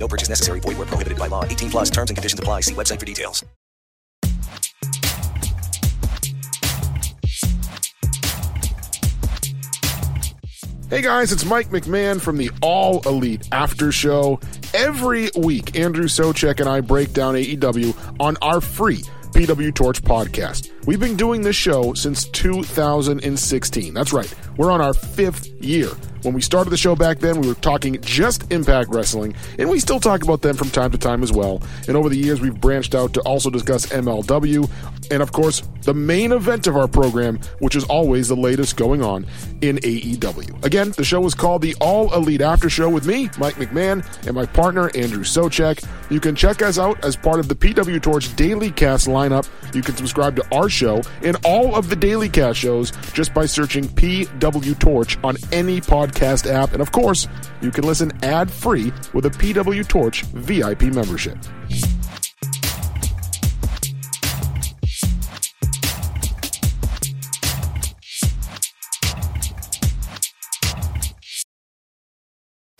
No purchase necessary. Void where prohibited by law. 18 plus terms and conditions apply. See website for details. Hey guys, it's Mike McMahon from the All Elite After Show. Every week, Andrew Soucek and I break down AEW on our free PW Torch podcast. We've been doing this show since 2016. That's right, we're on our fifth year. When we started the show back then, we were talking just Impact Wrestling, and we still talk about them from time to time as well. And over the years, we've branched out to also discuss MLW, and of course, the main event of our program, which is always the latest going on in AEW. Again, the show is called the All Elite After Show with me, Mike McMahon, and my partner, Andrew Soucek. You can check us out as part of the PW Torch Daily Cast lineup. You can subscribe to our show and all of the Daily Cast shows just by searching PW Torch on any podcast app. And of course, you can listen ad free with a PW Torch VIP membership.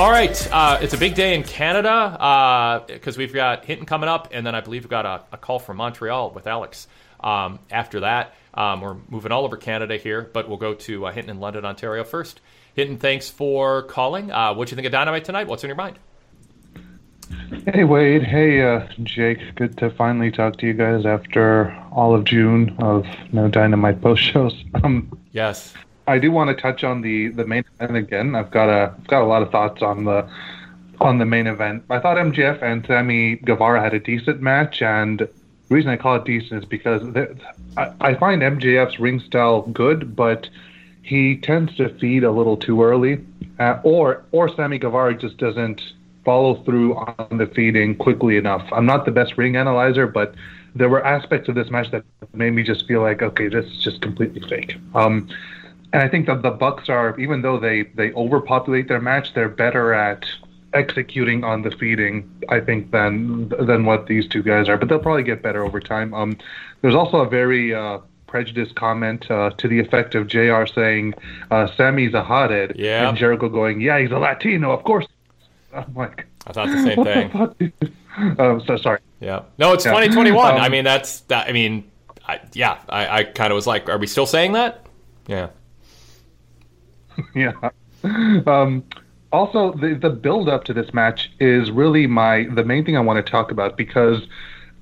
All right, uh, it's a big day in Canada because we've got Hinton coming up, and then I believe we've got a, a call from Montreal with Alex. Um, after that, um, we're moving all over Canada here, but we'll go to uh, Hinton in London, Ontario first. Hinton, thanks for calling. Uh, what do you think of Dynamite tonight? What's on your mind? Hey Wade, hey uh, Jake. Good to finally talk to you guys after all of June of no Dynamite post shows. Um, yes. I do want to touch on the the main event again. I've got a I've got a lot of thoughts on the on the main event. I thought MJF and Sammy Guevara had a decent match, and the reason I call it decent is because I, I find MJF's ring style good, but he tends to feed a little too early, uh, or or Sammy Guevara just doesn't follow through on the feeding quickly enough. I'm not the best ring analyzer, but there were aspects of this match that made me just feel like, okay, this is just completely fake. Um, and I think that the Bucks are, even though they they overpopulate their match, they're better at executing on the feeding, I think, than than what these two guys are. But they'll probably get better over time. Um, there's also a very uh, prejudiced comment uh, to the effect of Jr. saying uh, Sammy's a hothead, Yeah. and Jericho going, "Yeah, he's a Latino, of course." I'm like, I thought the same thing. The fuck. Um, so sorry. Yeah. No, it's Yeah. 2021. Um, I mean, that's that. I mean, I, yeah. I, I kind of was like, are we still saying that? Yeah. yeah. Um, also, the the build up to this match is really my the main thing I want to talk about because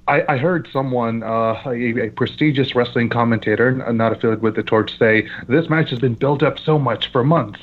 I, I heard someone, uh, a, a prestigious wrestling commentator, not affiliated with the Torch, say this match has been built up so much for months.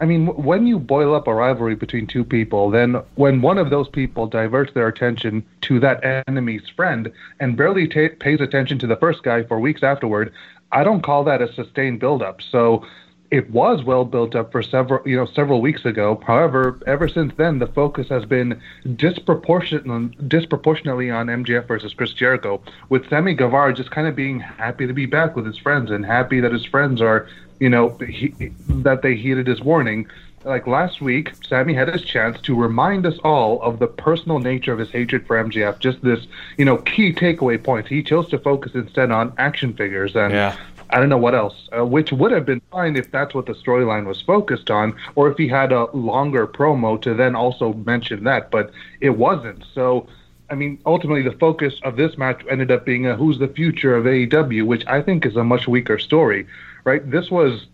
I mean, when you boil up a rivalry between two people, then when one of those people diverts their attention to that enemy's friend and barely ta pays attention to the first guy for weeks afterward, I don't call that a sustained build-up. So it was well built up for several, you know, several weeks ago. However, ever since then, the focus has been disproportionate, disproportionately on MJF versus Chris Jericho, with Sammy Guevara just kind of being happy to be back with his friends and happy that his friends are, you know, he, that they heeded his warning. Like last week, Sammy had his chance to remind us all of the personal nature of his hatred for MJF. Just this, you know, key takeaway points. He chose to focus instead on action figures and Yeah. I don't know what else, uh, which would have been fine if that's what the storyline was focused on, or if he had a longer promo to then also mention that, but it wasn't. So, I mean, ultimately, the focus of this match ended up being a who's the future of AEW, which I think is a much weaker story, right? This was.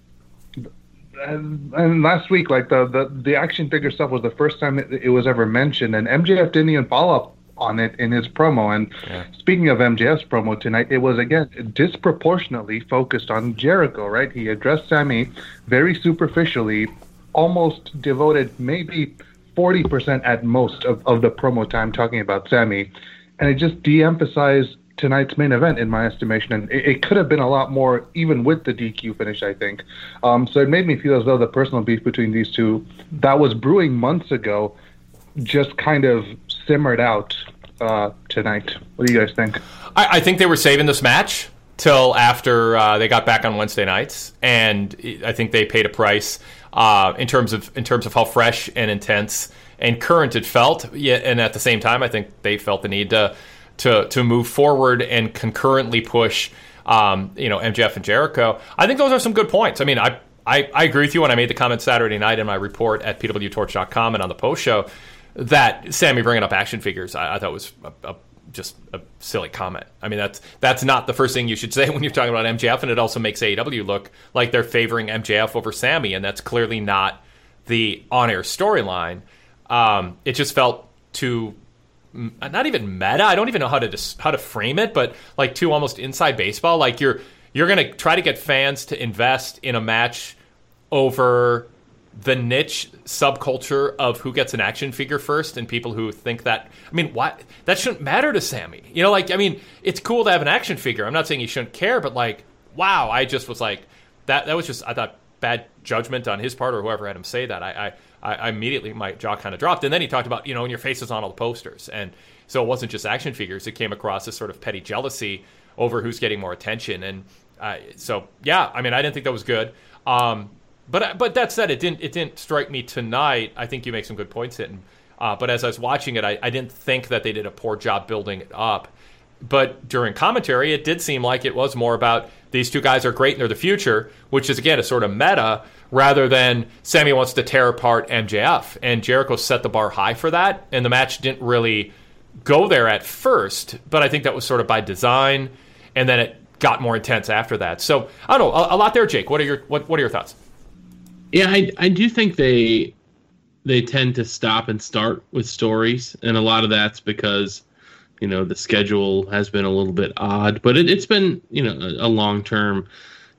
And, and last week, like the, the the action figure stuff was the first time it, it was ever mentioned, and MJF didn't even follow up on it in his promo. And speaking of MJF's promo tonight, it was again disproportionately focused on Jericho, right? He addressed Sammy very superficially, almost devoted maybe 40% at most of, of the promo time talking about Sammy. And it just de emphasized tonight's main event, in my estimation. And it, it could have been a lot more, even with the DQ finish, I think. Um, so it made me feel as though the personal beef between these two that was brewing months ago just kind of simmered out uh, tonight. What do you guys think? I, I think they were saving this match till after uh, they got back on Wednesday nights, and I think they paid a price uh, in terms of in terms of how fresh and intense and current it felt. Yeah, and at the same time, I think they felt the need to to to move forward and concurrently push. Um, you know, MJF and Jericho. I think those are some good points. I mean, I, I, I agree with you when I made the comment Saturday night in my report at pwtorch.com and on the post show that Sammy bringing up action figures, I, I thought was a, a, just a silly comment. I mean, that's that's not the first thing you should say when you're talking about MJF, and it also makes AEW look like they're favoring MJF over Sammy, and that's clearly not the on-air storyline. Um, it just felt too not even meta. I don't even know how to dis- how to frame it, but like too almost inside baseball. Like you're you're gonna try to get fans to invest in a match over the niche subculture of who gets an action figure first and people who think that I mean why that shouldn't matter to Sammy. You know like I mean it's cool to have an action figure. I'm not saying he shouldn't care but like wow, I just was like that that was just I thought bad judgment on his part or whoever had him say that. I I, I immediately my jaw kind of dropped and then he talked about, you know, and your face is on all the posters and so it wasn't just action figures. It came across as sort of petty jealousy over who's getting more attention and uh, so yeah, I mean I didn't think that was good. Um, but but that said, it didn't it didn't strike me tonight. I think you make some good points hitting. Uh, but as I was watching it, I, I didn't think that they did a poor job building it up. But during commentary, it did seem like it was more about these two guys are great and they're the future, which is again a sort of meta rather than Sammy wants to tear apart MJF. And Jericho set the bar high for that, and the match didn't really go there at first. But I think that was sort of by design, and then it got more intense after that. So I don't know a, a lot there, Jake. What are your what, what are your thoughts? Yeah, I I do think they they tend to stop and start with stories, and a lot of that's because you know the schedule has been a little bit odd, but it, it's been you know a, a long term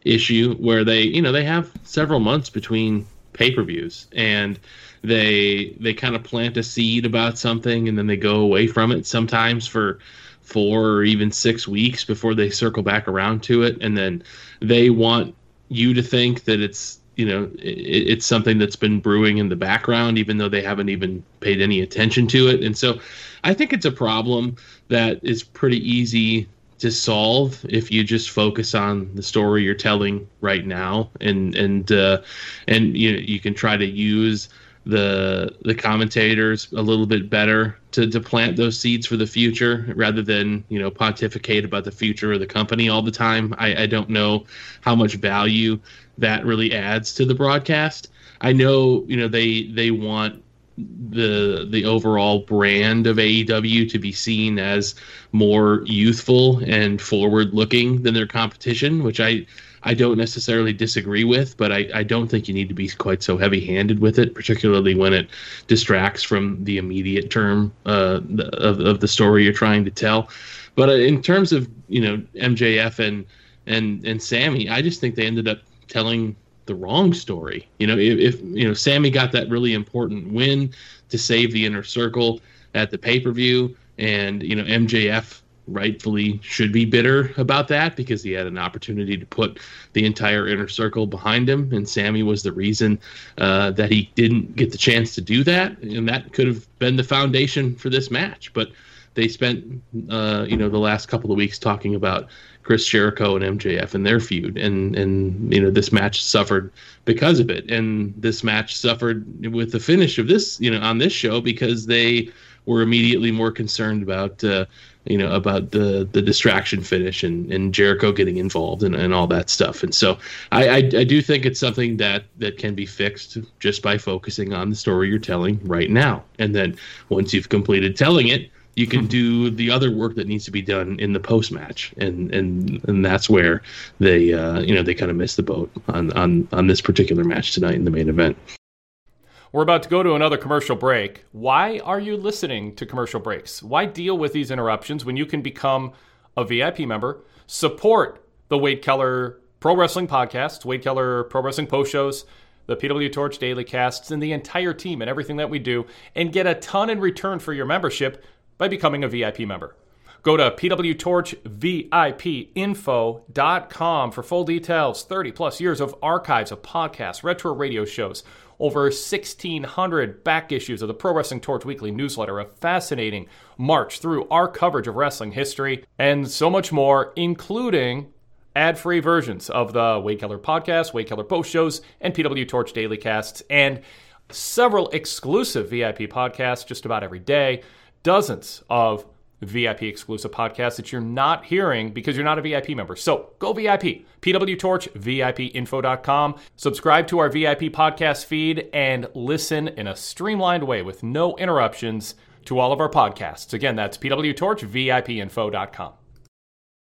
issue where they you know they have several months between pay per views and they they kind of plant a seed about something and then they go away from it sometimes for four or even six weeks before they circle back around to it and then they want you to think that it's you know it, it's something that's been brewing in the background, even though they haven't even paid any attention to it. And so, I think it's a problem that is pretty easy to solve if you just focus on the story you're telling right now, and and uh, and you know, you can try to use the the commentators a little bit better to, to plant those seeds for the future rather than you know pontificate about the future of the company all the time. I, I don't know how much value that really adds to the broadcast. I know you know they they want the the overall brand of AEW to be seen as more youthful and forward looking than their competition, which I I don't necessarily disagree with, but I, I don't think you need to be quite so heavy handed with it, particularly when it distracts from the immediate term uh, of, of the story you're trying to tell. But uh, in terms of, you know, MJF and, and, and Sammy, I just think they ended up telling the wrong story. You know, if, if you know, Sammy got that really important win to save the inner circle at the pay per view, and, you know, MJF rightfully should be bitter about that because he had an opportunity to put the entire inner circle behind him, and Sammy was the reason uh, that he didn't get the chance to do that, and that could have been the foundation for this match. But they spent, uh, you know, the last couple of weeks talking about Chris Jericho and MJF and their feud, and and you know this match suffered because of it, and this match suffered with the finish of this, you know, on this show because they were immediately more concerned about uh, you know about the the distraction finish and, and Jericho getting involved and, and all that stuff. And so I, I, I do think it's something that that can be fixed just by focusing on the story you're telling right now. And then once you've completed telling it, you can do the other work that needs to be done in the post match. And and and that's where they uh, you know they kind of missed the boat on on on this particular match tonight in the main event. We're about to go to another commercial break. Why are you listening to commercial breaks? Why deal with these interruptions when you can become a VIP member, support the Wade Keller Pro Wrestling Podcast, Wade Keller Pro Wrestling Post Shows, the PW Torch Daily Casts, and the entire team and everything that we do, and get a ton in return for your membership by becoming a VIP member. Go to pwtorchvipinfo.com for full details. 30 plus years of archives of podcasts, retro radio shows, over 1,600 back issues of the Pro Wrestling Torch Weekly newsletter, a fascinating march through our coverage of wrestling history, and so much more, including ad free versions of the Wade Keller podcast, Wade Keller post shows, and PW Torch daily casts, and several exclusive VIP podcasts just about every day, dozens of VIP exclusive podcasts that you're not hearing because you're not a VIP member. So go VIP, pwtorchvipinfo.com. Subscribe to our VIP podcast feed and listen in a streamlined way with no interruptions to all of our podcasts. Again, that's pwtorchvipinfo.com.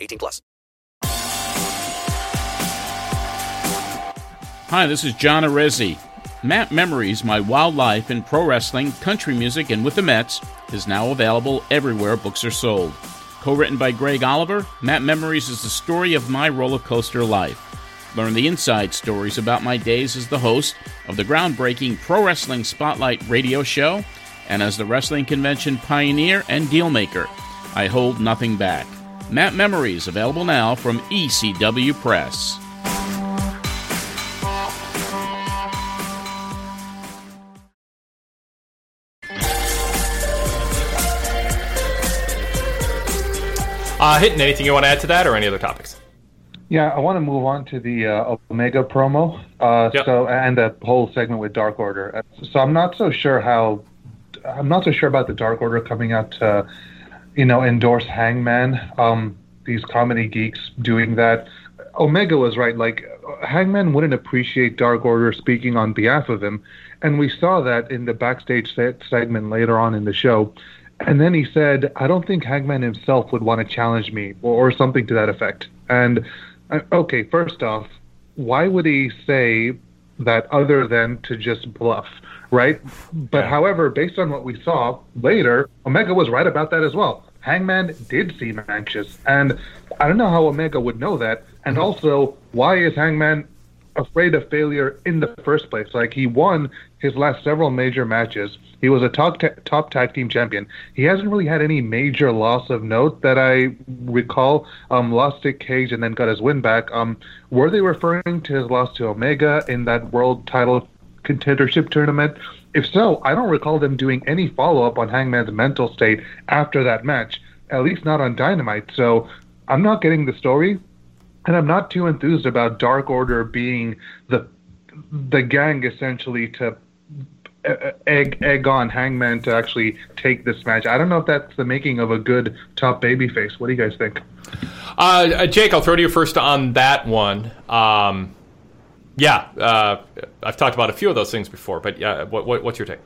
18 plus. Hi, this is John Arezzi. Mat Memories, My Wildlife in Pro Wrestling, Country Music, and with the Mets is now available everywhere books are sold. Co written by Greg Oliver, Mat Memories is the story of my roller coaster life. Learn the inside stories about my days as the host of the groundbreaking Pro Wrestling Spotlight radio show and as the wrestling convention pioneer and dealmaker. I hold nothing back. Mat Memories available now from ECW Press. Uh, Hitting anything you want to add to that or any other topics? Yeah, I want to move on to the uh, Omega promo. Uh, Yep. So and the whole segment with Dark Order. Uh, So I'm not so sure how. I'm not so sure about the Dark Order coming out to, you know, endorse Hangman. Um, these comedy geeks doing that. Omega was right. Like Hangman wouldn't appreciate Dark Order speaking on behalf of him, and we saw that in the backstage se- segment later on in the show. And then he said, "I don't think Hangman himself would want to challenge me," or, or something to that effect. And uh, okay, first off, why would he say that other than to just bluff, right? But however, based on what we saw later, Omega was right about that as well. Hangman did seem anxious, and I don't know how Omega would know that. And also, why is Hangman afraid of failure in the first place? Like he won his last several major matches. He was a top ta- top tag team champion. He hasn't really had any major loss of note that I recall. Um, lost to Cage and then got his win back. Um, were they referring to his loss to Omega in that world title contendership tournament? If so, I don't recall them doing any follow up on Hangman's mental state after that match. At least not on Dynamite. So I'm not getting the story, and I'm not too enthused about Dark Order being the the gang essentially to egg egg on Hangman to actually take this match. I don't know if that's the making of a good top babyface. What do you guys think? Uh, Jake, I'll throw to you first on that one. Um, yeah, uh, I've talked about a few of those things before, but yeah, what, what, what's your take?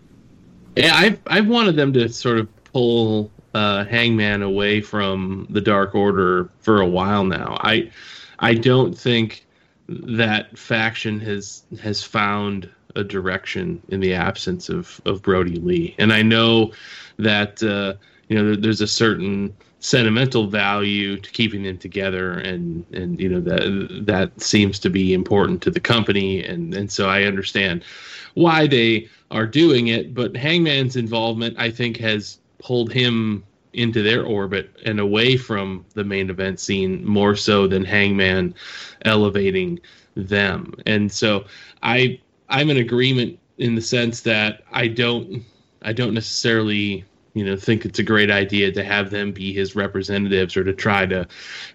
Yeah, I've I've wanted them to sort of pull uh, Hangman away from the Dark Order for a while now. I I don't think that faction has has found a direction in the absence of of Brodie Lee, and I know that uh, you know there, there's a certain sentimental value to keeping them together and and you know that that seems to be important to the company. And and so I understand why they are doing it but Hangman's involvement I think has pulled him into their orbit and away from the main event scene more so than Hangman elevating them. And so I I'm in agreement in the sense that I don't I don't necessarily you know think it's a great idea to have them be his representatives or to try to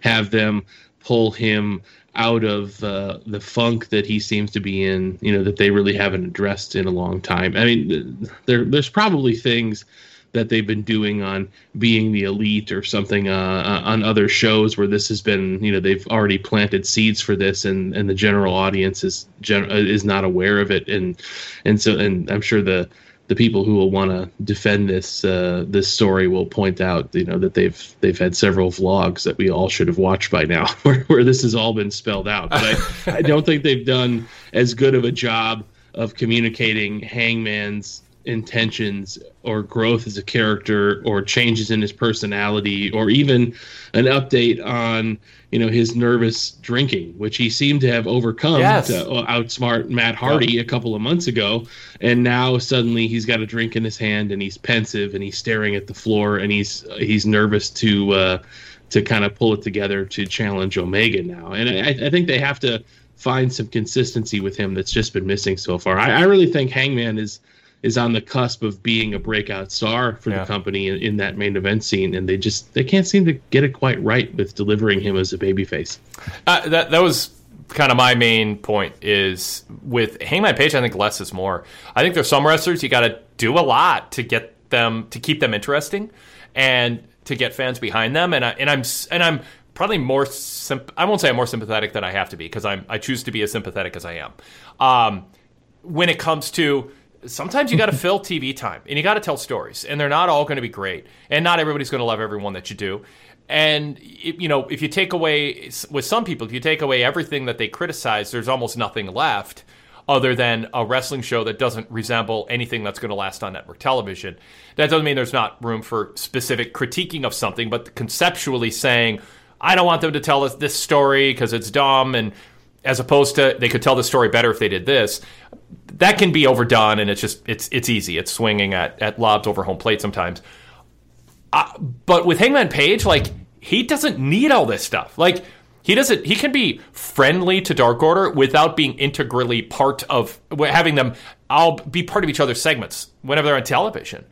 have them pull him out of uh, the funk that he seems to be in you know that they really haven't addressed in a long time. I mean there there's probably things that they've been doing on being the elite or something uh, on other shows where this has been you know they've already planted seeds for this and and the general audience is gen- is not aware of it. And and so and i'm sure the the people who will want to defend this uh, this story will point out, you know, that they've they've had several vlogs that we all should have watched by now, where, where this has all been spelled out. But I, I don't think they've done as good of a job of communicating Hangman's intentions or growth as a character or changes in his personality or even an update on you know his nervous drinking which he seemed to have overcome Yes. to outsmart Matt Hardy a couple of months ago. And now suddenly he's got a drink in his hand and he's pensive and he's staring at the floor and he's he's nervous to uh to kind of pull it together to challenge Omega now. And I, I think they have to find some consistency with him that's just been missing so far. I, I really think Hangman is is on the cusp of being a breakout star for Yeah. the company in, in that main event scene, and they just they can't seem to get it quite right with delivering him as a babyface. Uh, that that was kind of my main point is with Hangman Page. I think less is more. I think there's some wrestlers you got to do a lot to get them to keep them interesting and to get fans behind them. And I and I'm and I'm probably more. Symp- I won't say I'm more sympathetic than I have to be because I'm I choose to be as sympathetic as I am. Um, when it comes to sometimes you got to fill TV time and you got to tell stories, and they're not all going to be great, and not everybody's going to love everyone that you do. And you know, if you take away with some people, if you take away everything that they criticize, there's almost nothing left other than a wrestling show that doesn't resemble anything that's going to last on network television. That doesn't mean there's not room for specific critiquing of something, but conceptually saying, I don't want them to tell us this story because it's dumb, and as opposed to they could tell the story better if they did this. That can be overdone, and it's just it's it's easy. It's swinging at at lobs over home plate sometimes. Uh, but with Hangman Page, like he doesn't need all this stuff. Like he doesn't. He can be friendly to Dark Order without being integrally part of having them. all be part of each other's segments whenever they're on television,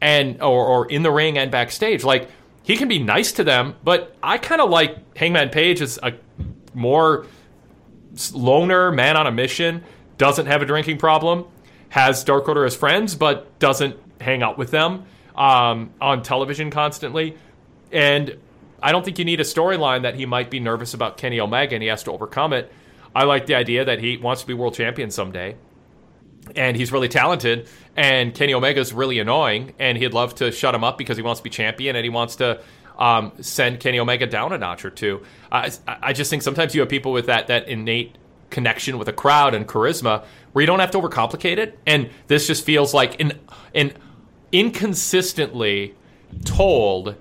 and or, or in the ring and backstage. Like he can be nice to them, but I kind of like Hangman Page as a more loner man on a mission. Doesn't have a drinking problem. Has Dark Order as friends, but doesn't hang out with them um, on television constantly. And I don't think you need a storyline that he might be nervous about Kenny Omega and he has to overcome it. I like the idea that he wants to be world champion someday. And he's really talented, and Kenny Omega's really annoying, and he'd love to shut him up because he wants to be champion and he wants to um, send Kenny Omega down a notch or two. I, I just think sometimes you have people with that that innate connection with a crowd and charisma where you don't have to overcomplicate it. And this just feels like an an inconsistently told,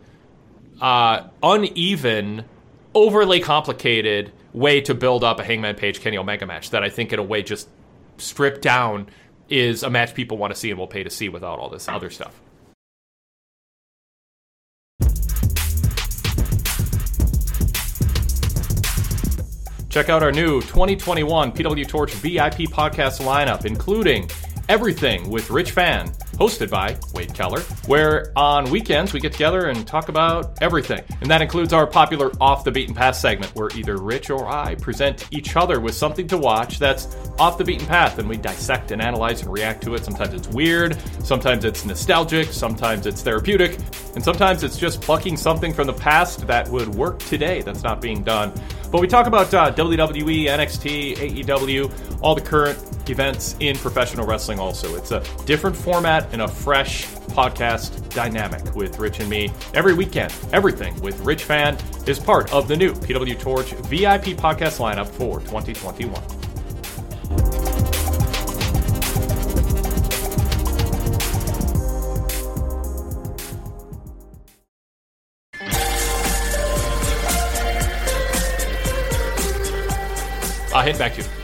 uh, uneven, overly complicated way to build up a Hangman Page Kenny Omega match that I think in a way just stripped down is a match people want to see and will pay to see without all this other stuff. Check out our new 2021 PW Torch VIP podcast lineup, including Everything with Rich Fann, hosted by Wade Keller, where on weekends we get together and talk about everything. And that includes our popular Off the Beaten Path segment, where either Rich or I present each other with something to watch that's off the beaten path, and we dissect and analyze and react to it. Sometimes it's weird, sometimes it's nostalgic, sometimes it's therapeutic, and sometimes it's just plucking something from the past that would work today that's not being done. But we talk about uh, WWE, NXT, AEW, all the current events in professional wrestling also. It's a different format and a fresh podcast dynamic with Rich and me. Every weekend, everything with Rich Fann is part of the new PW Torch VIP podcast lineup for 2021. I'll hit back to you.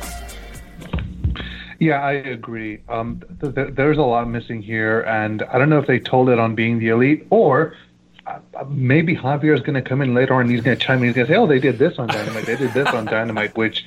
Yeah, I agree. Um, th- th- there's a lot missing here, and I don't know if they told it on being the elite or uh, maybe Javier is going to come in later on and he's going to chime in. He's going to say, "Oh, they did this on Dynamite. They did this on Dynamite." Which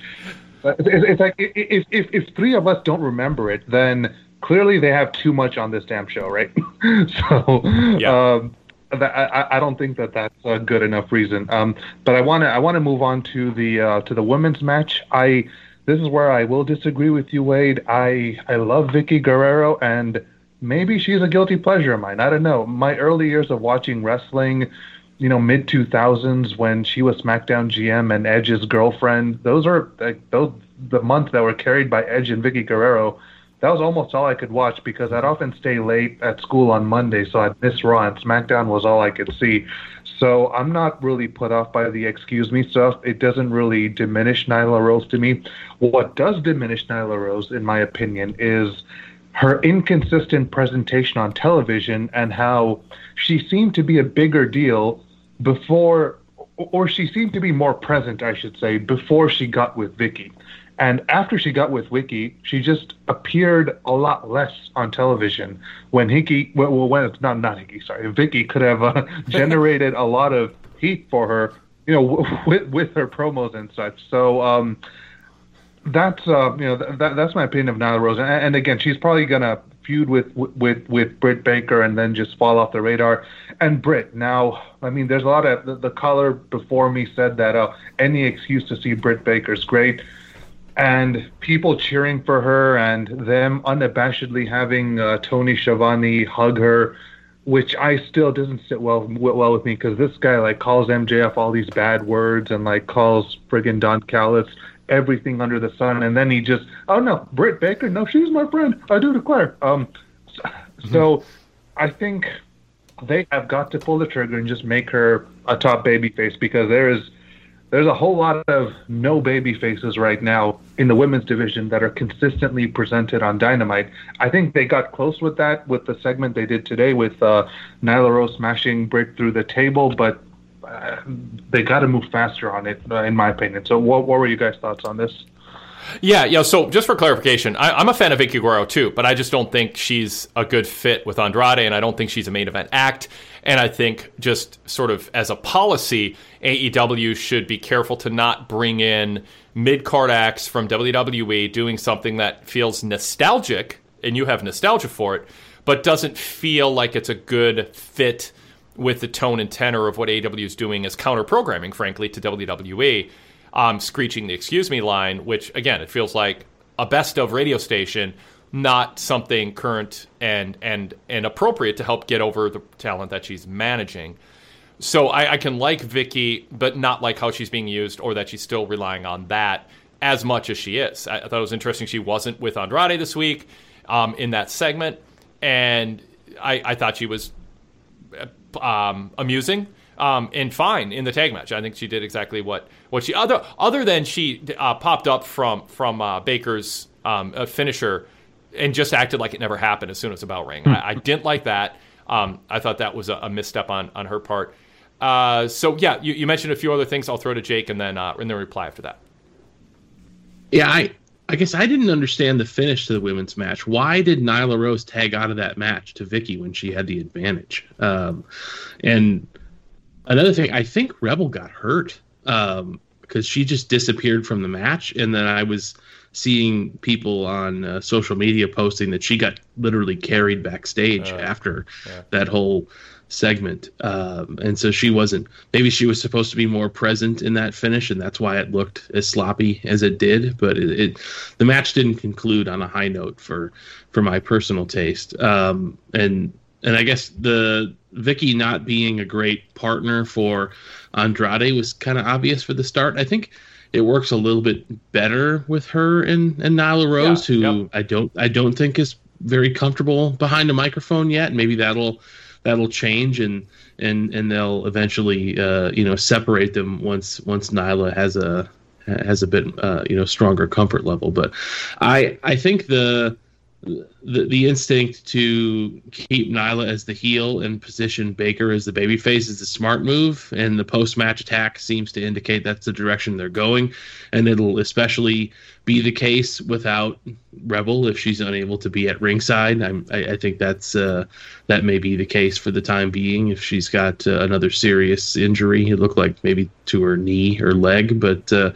uh, it's, it's like if, if if three of us don't remember it, then clearly they have too much on this damn show, right? so. Yeah. Um, that, I, I don't think that that's a good enough reason. Um, but I want to I want to move on to the uh, to the women's match. I this is where I will disagree with you, Wade. I I love Vickie Guerrero, and maybe she's a guilty pleasure of mine. I don't know. My early years of watching wrestling, you know, mid two thousands when she was SmackDown GM and Edge's girlfriend. Those are like those the months that were carried by Edge and Vickie Guerrero. That was almost all I could watch because I'd often stay late at school on Monday, so I'd miss Raw and SmackDown was all I could see. So I'm not really put off by the excuse me stuff. It doesn't really diminish Nyla Rose to me. What does diminish Nyla Rose, in my opinion, is her inconsistent presentation on television and how she seemed to be a bigger deal before, or she seemed to be more present, I should say, before she got with Vickie. And after she got with Vickie, she just appeared a lot less on television. When Hickey, well, when it's not not Hickey, sorry, Vickie could have uh, generated a lot of heat for her, you know, with with her promos and such. So um, that's uh, you know that, that's my opinion of Nyla Rose. And, and again, she's probably gonna feud with with with Britt Baker and then just fall off the radar. And Britt, now, I mean, there's a lot of the, the caller before me said that uh, any excuse to see Britt Baker is great and people cheering for her and them unabashedly having uh, Tony Schiavone hug her, which I still doesn't sit well well with me because this guy like calls MJF all these bad words and like calls friggin' Don Callis everything under the sun, and then he just oh no, Britt Baker, no, she's my friend, I do declare. Um, so, mm-hmm. so I think they have got to pull the trigger and just make her a top baby face because there is there's a whole lot of no baby faces right now in the women's division that are consistently presented on Dynamite. I think they got close with that with the segment they did today with uh, Nyla Rose smashing Britt through the table, but uh, they got to move faster on it, uh, in my opinion. So, what, what were you guys' thoughts on this? Yeah, yeah. So just for clarification, I, am a fan of Vickie Guerrero too, but I just don't think she's a good fit with Andrade, and I don't think she's a main event act. And I think just sort of as a policy, AEW should be careful to not bring in mid card acts from WWE doing something that feels nostalgic, and you have nostalgia for it, but doesn't feel like it's a good fit with the tone and tenor of what AEW is doing as counter programming, frankly, to WWE um, screeching the excuse me line, which again, it feels like a best of radio station, not something current and and and appropriate to help get over the talent that she's managing. So I, I can like Vickie, but not like how she's being used, or that she's still relying on that as much as she is. I, I thought it was interesting she wasn't with Andrade this week um, in that segment, and I, I thought she was um, amusing um, and fine in the tag match. I think she did exactly what what she other other than she uh, popped up from from uh, Baker's um, uh, finisher and just acted like it never happened as soon as the bell rang. I, I didn't like that. Um, I thought that was a, a misstep on on her part. Uh, so yeah, you, you, mentioned a few other things. I'll throw to Jake and then uh, and then reply after that. Yeah, I I guess I didn't understand the finish to the women's match. Why did Nyla Rose tag out of that match to Vickie when she had the advantage? Um, and another thing, I think Rebel got hurt um, because she just disappeared from the match, and then I was seeing people on uh, social media posting that she got literally carried backstage uh, after yeah. that whole segment. Um, and so she wasn't, maybe she was supposed to be more present in that finish, and that's why it looked as sloppy as it did. But it, it the match didn't conclude on a high note for, for my personal taste. Um, and, and I guess the Vickie not being a great partner for Andrade was kind of obvious for the start. I think it works a little bit better with her and, and Nyla Rose, yeah, who yep. I don't I don't think is very comfortable behind a microphone yet. Maybe that'll that'll change and and and they'll eventually uh, you know separate them once once Nyla has a has a bit uh, you know stronger comfort level. But I I think the the, the instinct to keep Nyla as the heel and position Baker as the babyface is a smart move, and the post match attack seems to indicate that's the direction they're going. And it'll especially be the case without Rebel if she's unable to be at ringside. I, I think that's uh, that may be the case for the time being. If she's got uh, another serious injury, it looked like maybe to her knee or leg, but. Uh,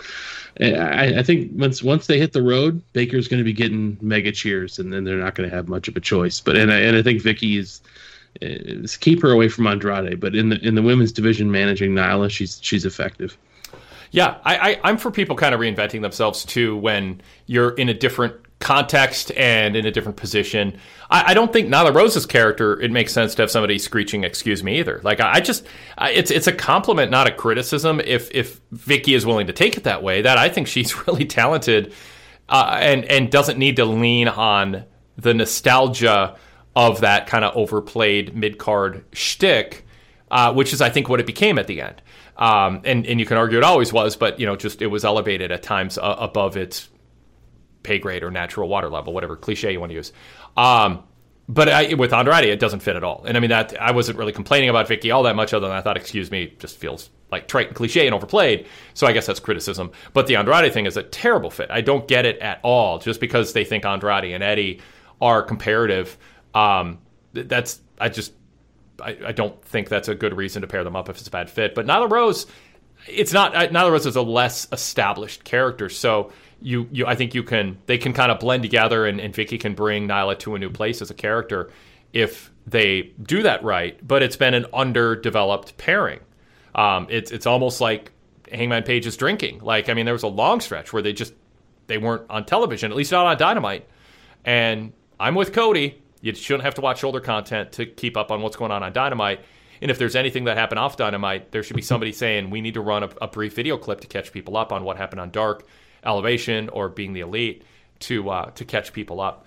I, I, think once once they hit the road, Baker's going to be getting mega cheers, and then they're not going to have much of a choice. But and I, and I think Vickie is, is keep her away from Andrade. But in the in the women's division, managing Nyla, she's she's effective. Yeah, I, I, am for people kind of reinventing themselves too when you're in a different context and in a different position. I, I, don't think Nyla Rose's character it makes sense to have somebody screeching "excuse me" either. Like I, I just I, it's it's a compliment, not a criticism. If if Vickie is willing to take it that way, that I think she's really talented uh, and and doesn't need to lean on the nostalgia of that kind of overplayed mid card shtick, uh, which is I think what it became at the end. Um, and and you can argue it always was, but you know just it was elevated at times uh, above its pay grade or natural water level, whatever cliche you want to use. Um, but I, with Andrade, it doesn't fit at all. And I mean that I wasn't really complaining about Vickie all that much, other than I thought, excuse me, just feels like trite and cliche and overplayed. So I guess that's criticism. But the Andrade thing is a terrible fit. I don't get it at all. Just because they think Andrade and Eddie are comparative, um, that's I just I, I, don't think that's a good reason to pair them up if it's a bad fit. But Nyla Rose, it's not. Nyla Rose is a less established character, so you, you I think you can they can kind of blend together and, and Vickie can bring Nyla to a new place as a character if they do that right. But it's been an underdeveloped pairing. Um, it's it's almost like Hangman Page is drinking. Like I mean, there was a long stretch where they just they weren't on television, at least not on Dynamite. And I'm with Cody. You shouldn't have to watch shoulder content to keep up on what's going on on Dynamite. And if there's anything that happened off Dynamite, there should be somebody saying we need to run a, a brief video clip to catch people up on what happened on Dark elevation or being the elite to uh, to catch people up.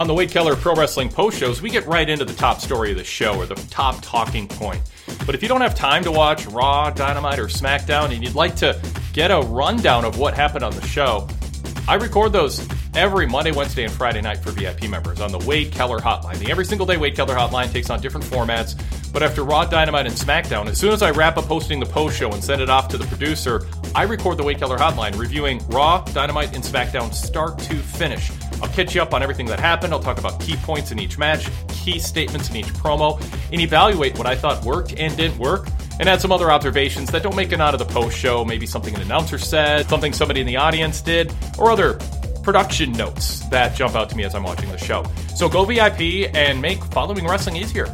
On the Wade Keller Pro Wrestling post shows, we get right into the top story of the show or the top talking point. But if you don't have time to watch Raw, Dynamite, or SmackDown and you'd like to get a rundown of what happened on the show, I record those every Monday, Wednesday, and Friday night for VIP members on the Wade Keller Hotline. The every single day Wade Keller Hotline takes on different formats, but after Raw, Dynamite, and SmackDown, as soon as I wrap up hosting the post show and send it off to the producer, I record the Wade Keller Hotline, reviewing Raw, Dynamite, and SmackDown start to finish. I'll catch you up on everything that happened. I'll talk about key points in each match, key statements in each promo, and evaluate what I thought worked and didn't work and add some other observations that don't make it out of the post show. Maybe something an announcer said, something somebody in the audience did, or other production notes that jump out to me as I'm watching the show. So go VIP and make following wrestling easier.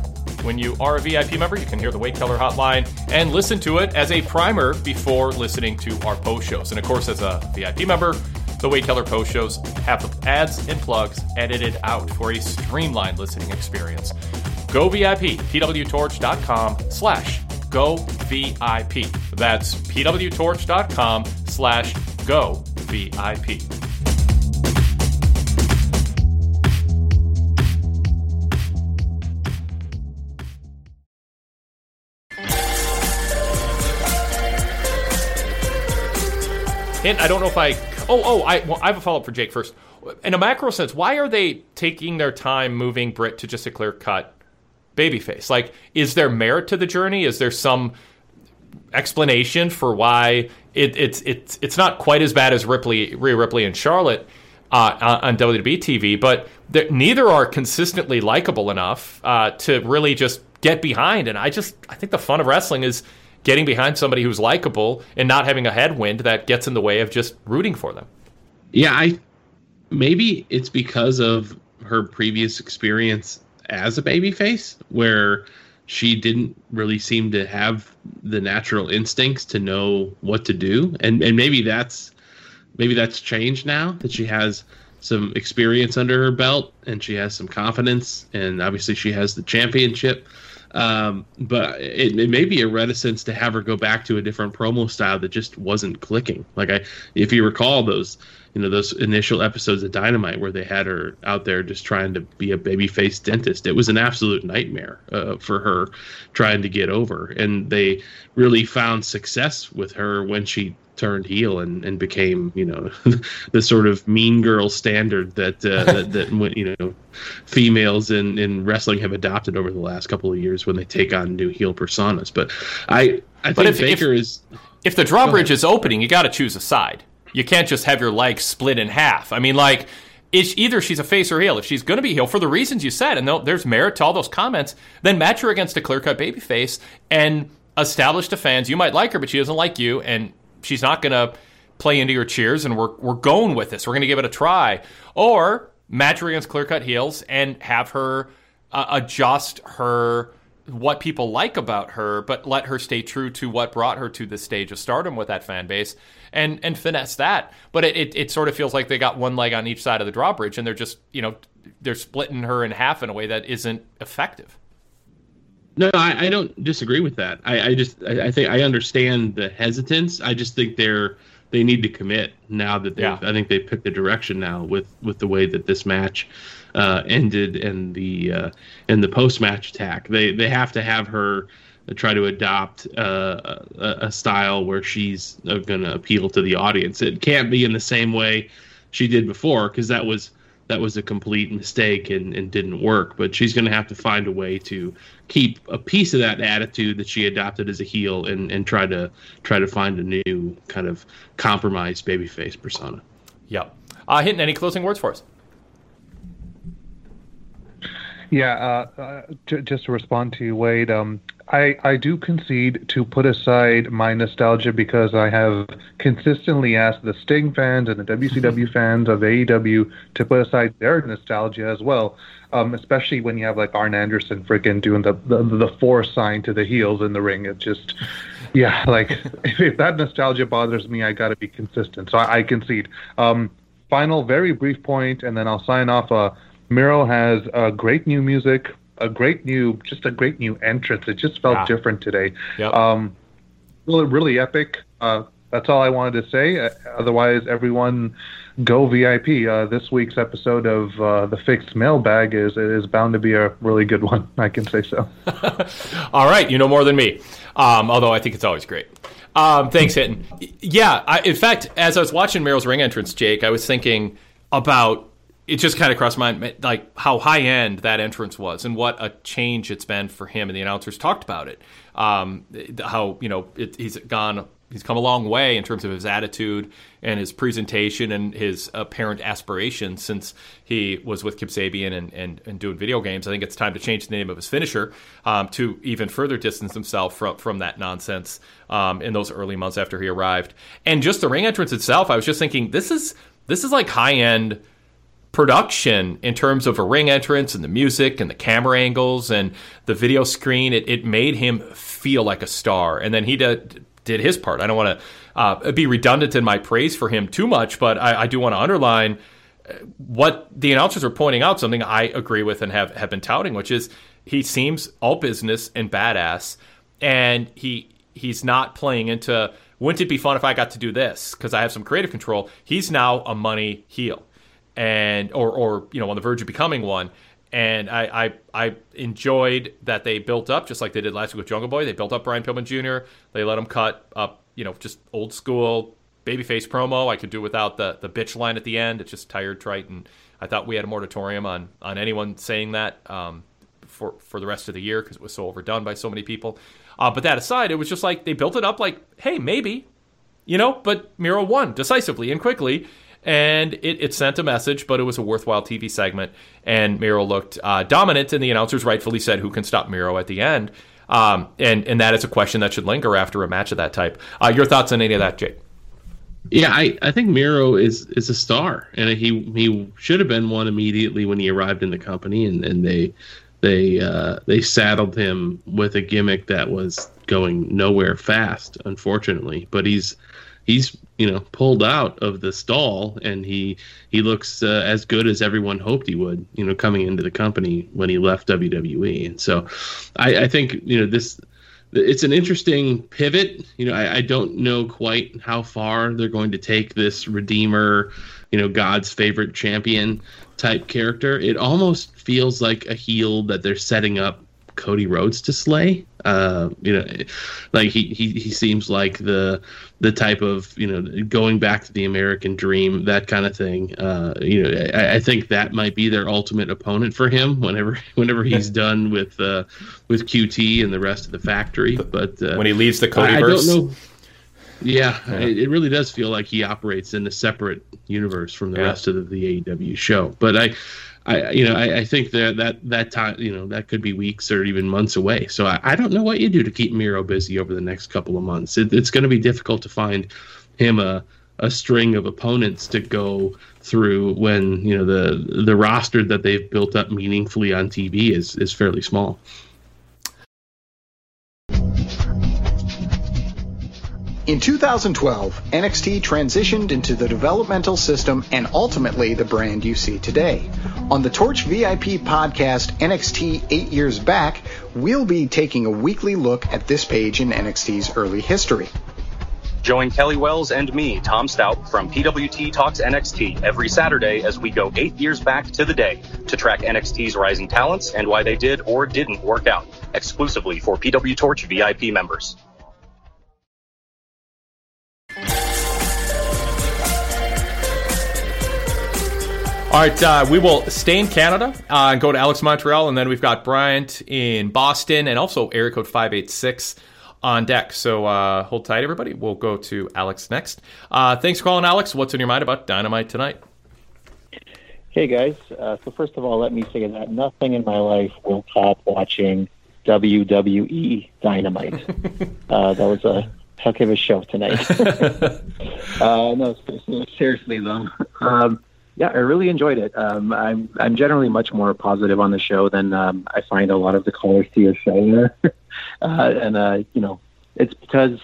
When you are a VIP member, you can hear the Wade Keller hotline and listen to it as a primer before listening to our post shows. And of course, as a VIP member, the Wade Keller post shows have the ads and plugs edited out for a streamlined listening experience. Go VIP, pwtorch.com slash go VIP. That's pwtorch.com slash go VIP. And I don't know if I. Oh, oh, I, well, I have a follow up for Jake first. In a macro sense, why are they taking their time moving Britt to just a clear cut babyface? Like, is there merit to the journey? Is there some explanation for why it, it's it's it's not quite as bad as Ripley, Rhea Ripley, and Charlotte uh, on WWE TV, but neither are consistently likable enough uh, to really just get behind. And I just I think the fun of wrestling is getting behind somebody who's likable and not having a headwind that gets in the way of just rooting for them. Yeah, I maybe it's because of her previous experience as a babyface where she didn't really seem to have the natural instincts to know what to do. And and maybe that's maybe that's changed now that she has some experience under her belt and she has some confidence. And obviously she has the championship um, but it, it, may be a reticence to have her go back to a different promo style that just wasn't clicking. Like I, if you recall those, you know, those initial episodes of Dynamite where they had her out there just trying to be a babyface dentist, it was an absolute nightmare uh, for her trying to get over. And they really found success with her when she turned heel and, and became you know the sort of mean girl standard that uh, that, that you know females in, in wrestling have adopted over the last couple of years when they take on new heel personas. But I I think if, Baker if, is if the drawbridge is opening, you got to choose a side. You can't just have your legs split in half. I mean, like. It's either she's a face or heel. If she's going to be heel for the reasons you said, and there's merit to all those comments, then match her against a clear cut baby face and establish to fans you might like her, but she doesn't like you, and she's not going to play into your cheers and we're, we're going with this. We're going to give it a try. Or match her against clear cut heels and have her uh, adjust her what people like about her, but let her stay true to what brought her to the stage of stardom with that fan base and and finesse that. But it, it, it sort of feels like they got one leg on each side of the drawbridge and they're just, you know, they're splitting her in half in a way that isn't effective. No, I, I don't disagree with that. I, I just I, I, think I understand the hesitance. I just think they're they need to commit now that they yeah. I think they picked the direction now with with the way that this match uh, ended and the uh, and the post match attack. They they have to have her try to adopt uh, a, a, style where she's uh, going to appeal to the audience. It can't be in the same way she did before because that was that was a complete mistake and, and didn't work. But she's going to have to find a way to keep a piece of that attitude that she adopted as a heel and, and try to try to find a new kind of compromised babyface persona. Yep. Uh, Hinton, any closing words for us? Yeah, uh, uh, j- just to respond to you, Wade. Um, I, I do concede to put aside my nostalgia because I have consistently asked the Sting fans and the WCW fans of AEW to put aside their nostalgia as well. Um, especially when you have like Arn Anderson freaking doing the, the the four sign to the heels in the ring. It just, yeah, like if, if that nostalgia bothers me, I got to be consistent. So I, I concede. Um, final, very brief point, and then I'll sign off. Uh, Miro has uh, great new music a great new, just a great new entrance. It just felt yeah. different today. Yep. Um, really, really epic. Uh, that's all I wanted to say. Uh, otherwise, everyone go VIP. Uh, this week's episode of uh, the Fixed Mailbag is is bound to be a really good one. I can say so. all right, you know more than me. Um, although I think it's always great. Um, thanks, Hinton. Yeah, I, in fact, as I was watching Miro's ring entrance, Jake, I was thinking about it just kind of crossed my mind like how high end that entrance was and what a change it's been for him and the announcers talked about it um, how you know it, he's gone he's come a long way in terms of his attitude and his presentation and his apparent aspirations since he was with Kip Sabian and, and, and doing video games. I think it's time to change the name of his finisher um, to even further distance himself from, from that nonsense um, in those early months after he arrived. And just the ring entrance itself, I was just thinking this is this is like high end production in terms of a ring entrance and the music and the camera angles and the video screen. It, it made him feel like a star. And then he did, did his part. I don't want to uh, be redundant in my praise for him too much, but I, I do want to underline uh, what the announcers are pointing out, something I agree with and have, have been touting, which is he seems all business and badass. And he he's not playing into wouldn't it be fun if I got to do this because I have some creative control. He's now a money heel and or or you know on the verge of becoming one. And I, I, I enjoyed that they built up just like they did last week with Jungle Boy. They built up Brian Pillman Jr. They let him cut up, you know, just old school babyface promo. I could do without the the bitch line at the end. It's just tired, trite, and I thought we had a moratorium on on anyone saying that um, for for the rest of the year because it was so overdone by so many people. Uh, but that aside, it was just like they built it up like, hey, maybe, you know. But Miro won decisively and quickly, and it, it sent a message. But it was a worthwhile TV segment, and Miro looked uh, dominant. And the announcers rightfully said, "Who can stop Miro at the end?" Um, and and that is a question that should linger after a match of that type. Uh, your thoughts on any of that, Jake? Yeah, I, I think Miro is is a star, and he he should have been one immediately when he arrived in the company, and, and they they uh, they saddled him with a gimmick that was going nowhere fast, unfortunately. But he's he's you know pulled out of the stall, and he he looks uh, as good as everyone hoped he would. You know, coming into the company when he left WWE, and so I, I think you know this it's an interesting pivot. You know, I, I, don't know quite how far they're going to take this Redeemer, you know, God's favorite champion type character. It almost feels like a heel that they're setting up Cody Rhodes to slay. Uh, you know, like he, he he seems like the the type of you know going back to the American dream that kind of thing. Uh, you know, I, I, think that might be their ultimate opponent for him whenever whenever he's done with uh, with QT and the rest of the factory. But uh, when he leaves the Cody, I, I don't know. Yeah, yeah. It, it, really does feel like he operates in a separate universe from the yeah. rest of the, the AEW show. But I, I you know I, I, think that that that time you know that could be weeks or even months away. So I, I don't know what you do to keep Miro busy over the next couple of months. It, it's going to be difficult to find him a a string of opponents to go through when you know the the roster that they've built up meaningfully on TV is is fairly small. In 2012, NXT transitioned into the developmental system and ultimately the brand you see today. On the Torch VIP podcast, NXT 8 Years Back, we'll be taking a weekly look at this page in NXT's early history. Join Kelly Wells and me, Tom Stout, from PWT Talks NXT every Saturday as we go eight years back to the day to track NXT's rising talents and why they did or didn't work out, exclusively for PW Torch VIP members. All right, uh, we will stay in Canada uh, and go to Alex Montreal, and then we've got Bryant in Boston, and also area code five eight six on deck. So uh, hold tight, everybody. We'll go to Alex next. Uh, thanks for calling, Alex. What's in your mind about Dynamite tonight? Hey guys. Uh, so first of all, let me say that nothing in my life will top watching WWE Dynamite. Uh, that was a heck of a show tonight. no, seriously though. Um, yeah, I really enjoyed it. Um, I'm I'm generally much more positive on the show than um, I find a lot of the callers to your show there, uh, and uh, you know, it's because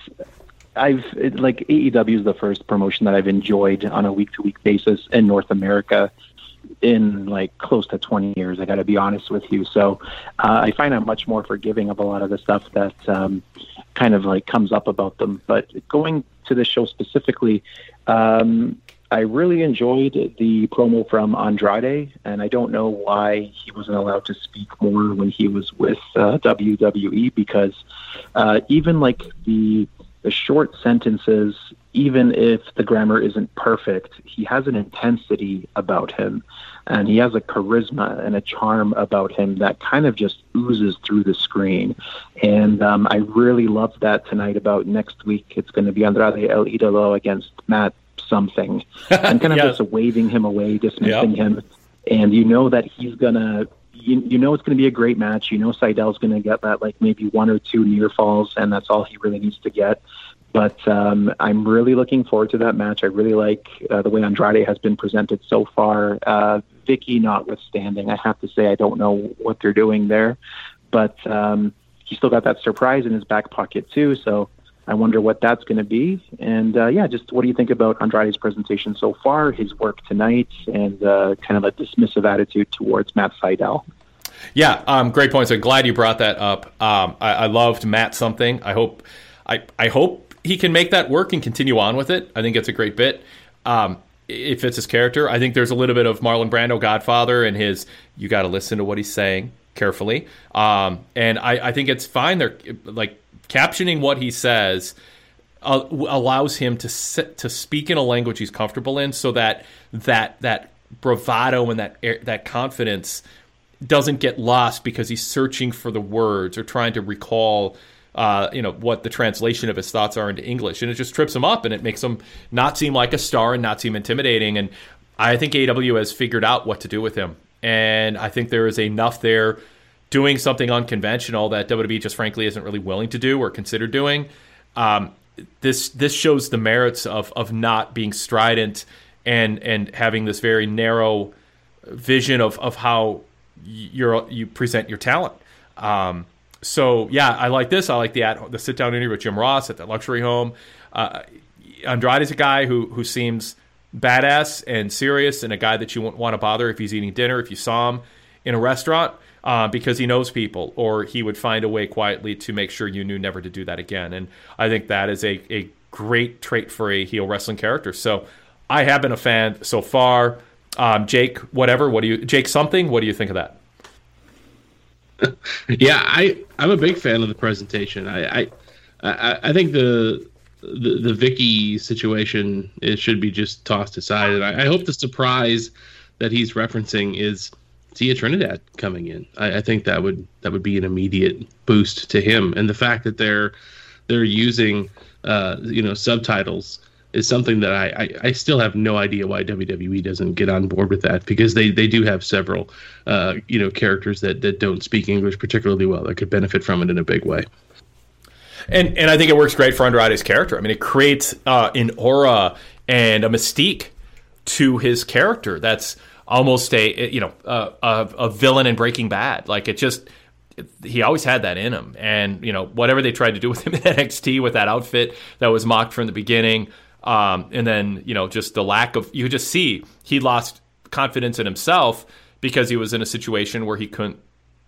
I've it, like AEW is the first promotion that I've enjoyed on a week to week basis in North America in like close to 20 years. I got to be honest with you. So uh, I find I'm much more forgiving of a lot of the stuff that um, kind of like comes up about them. But going to the show specifically, um, I really enjoyed the promo from Andrade, and I don't know why he wasn't allowed to speak more when he was with uh, WWE because uh, even like the the short sentences, even if the grammar isn't perfect, he has an intensity about him, and he has a charisma and a charm about him that kind of just oozes through the screen. And um, I really loved that tonight. About next week, it's going to be Andrade El Idolo against Matt something and kind of yes. just waving him away, dismissing yep. him. And you know that he's gonna, you, you know it's gonna be a great match. You know Sydal's gonna get that like maybe one or two near falls, and that's all he really needs to get. But um, I'm really looking forward to that match. I really like uh, the way Andrade has been presented so far. Uh, Vickie notwithstanding, I have to say I don't know what they're doing there, but um, he still got that surprise in his back pocket too. So I wonder what that's going to be. And uh, yeah, just what do you think about Andrade's presentation so far, his work tonight, and uh, kind of a dismissive attitude towards Matt Sydal? Yeah, um, great points. I'm glad you brought that up. Um, I, I, loved Matt something. I hope, I, I hope he can make that work and continue on with it. I think it's a great bit. Um, it fits his character. I think there's a little bit of Marlon Brando Godfather and his. You got to listen to what he's saying carefully. Um, and I, I think it's fine. They're like captioning what he says uh, allows him to sit, to speak in a language he's comfortable in, so that that that bravado and that that confidence doesn't get lost because he's searching for the words or trying to recall. Uh, you know what the translation of his thoughts are into English, and it just trips him up, and it makes him not seem like a star and not seem intimidating. And I think AW has figured out what to do with him, and I think there is enough there doing something unconventional that WWE just frankly isn't really willing to do or consider doing. Um, this this shows the merits of of not being strident and and having this very narrow vision of of how you're you present your talent. Um, so yeah, I like this. I like the at, the sit down interview with Jim Ross at the luxury home. Uh, Andrade is a guy who who seems badass and serious, and a guy that you wouldn't want to bother if he's eating dinner if you saw him in a restaurant. Uh, because he knows people, or he would find a way quietly to make sure you knew never to do that again. And I think that is a, a great trait for a heel wrestling character. So I have been a fan so far. Um, Jake, whatever. What do you, Jake? Something. What do you think of that? yeah, I I'm a big fan of the presentation. I I, I, I think the the the Vickie situation it should be just tossed aside, and I, I hope the surprise that he's referencing is Thea Trinidad coming in. I, I think that would that would be an immediate boost to him, and the fact that they're they're using uh, you know subtitles is something that I, I, I, still have no idea why WWE doesn't get on board with that because they, they do have several uh, you know characters that, that don't speak English particularly well that could benefit from it in a big way. And and I think it works great for Andrade's character. I mean, it creates uh, an aura and a mystique to his character that's almost a you know a, a, a villain in Breaking Bad. Like it just he always had that in him. And, you know, whatever they tried to do with him in NXT with that outfit that was mocked from the beginning, um, and then, you know, just the lack of, you just see he lost confidence in himself because he was in a situation where he couldn't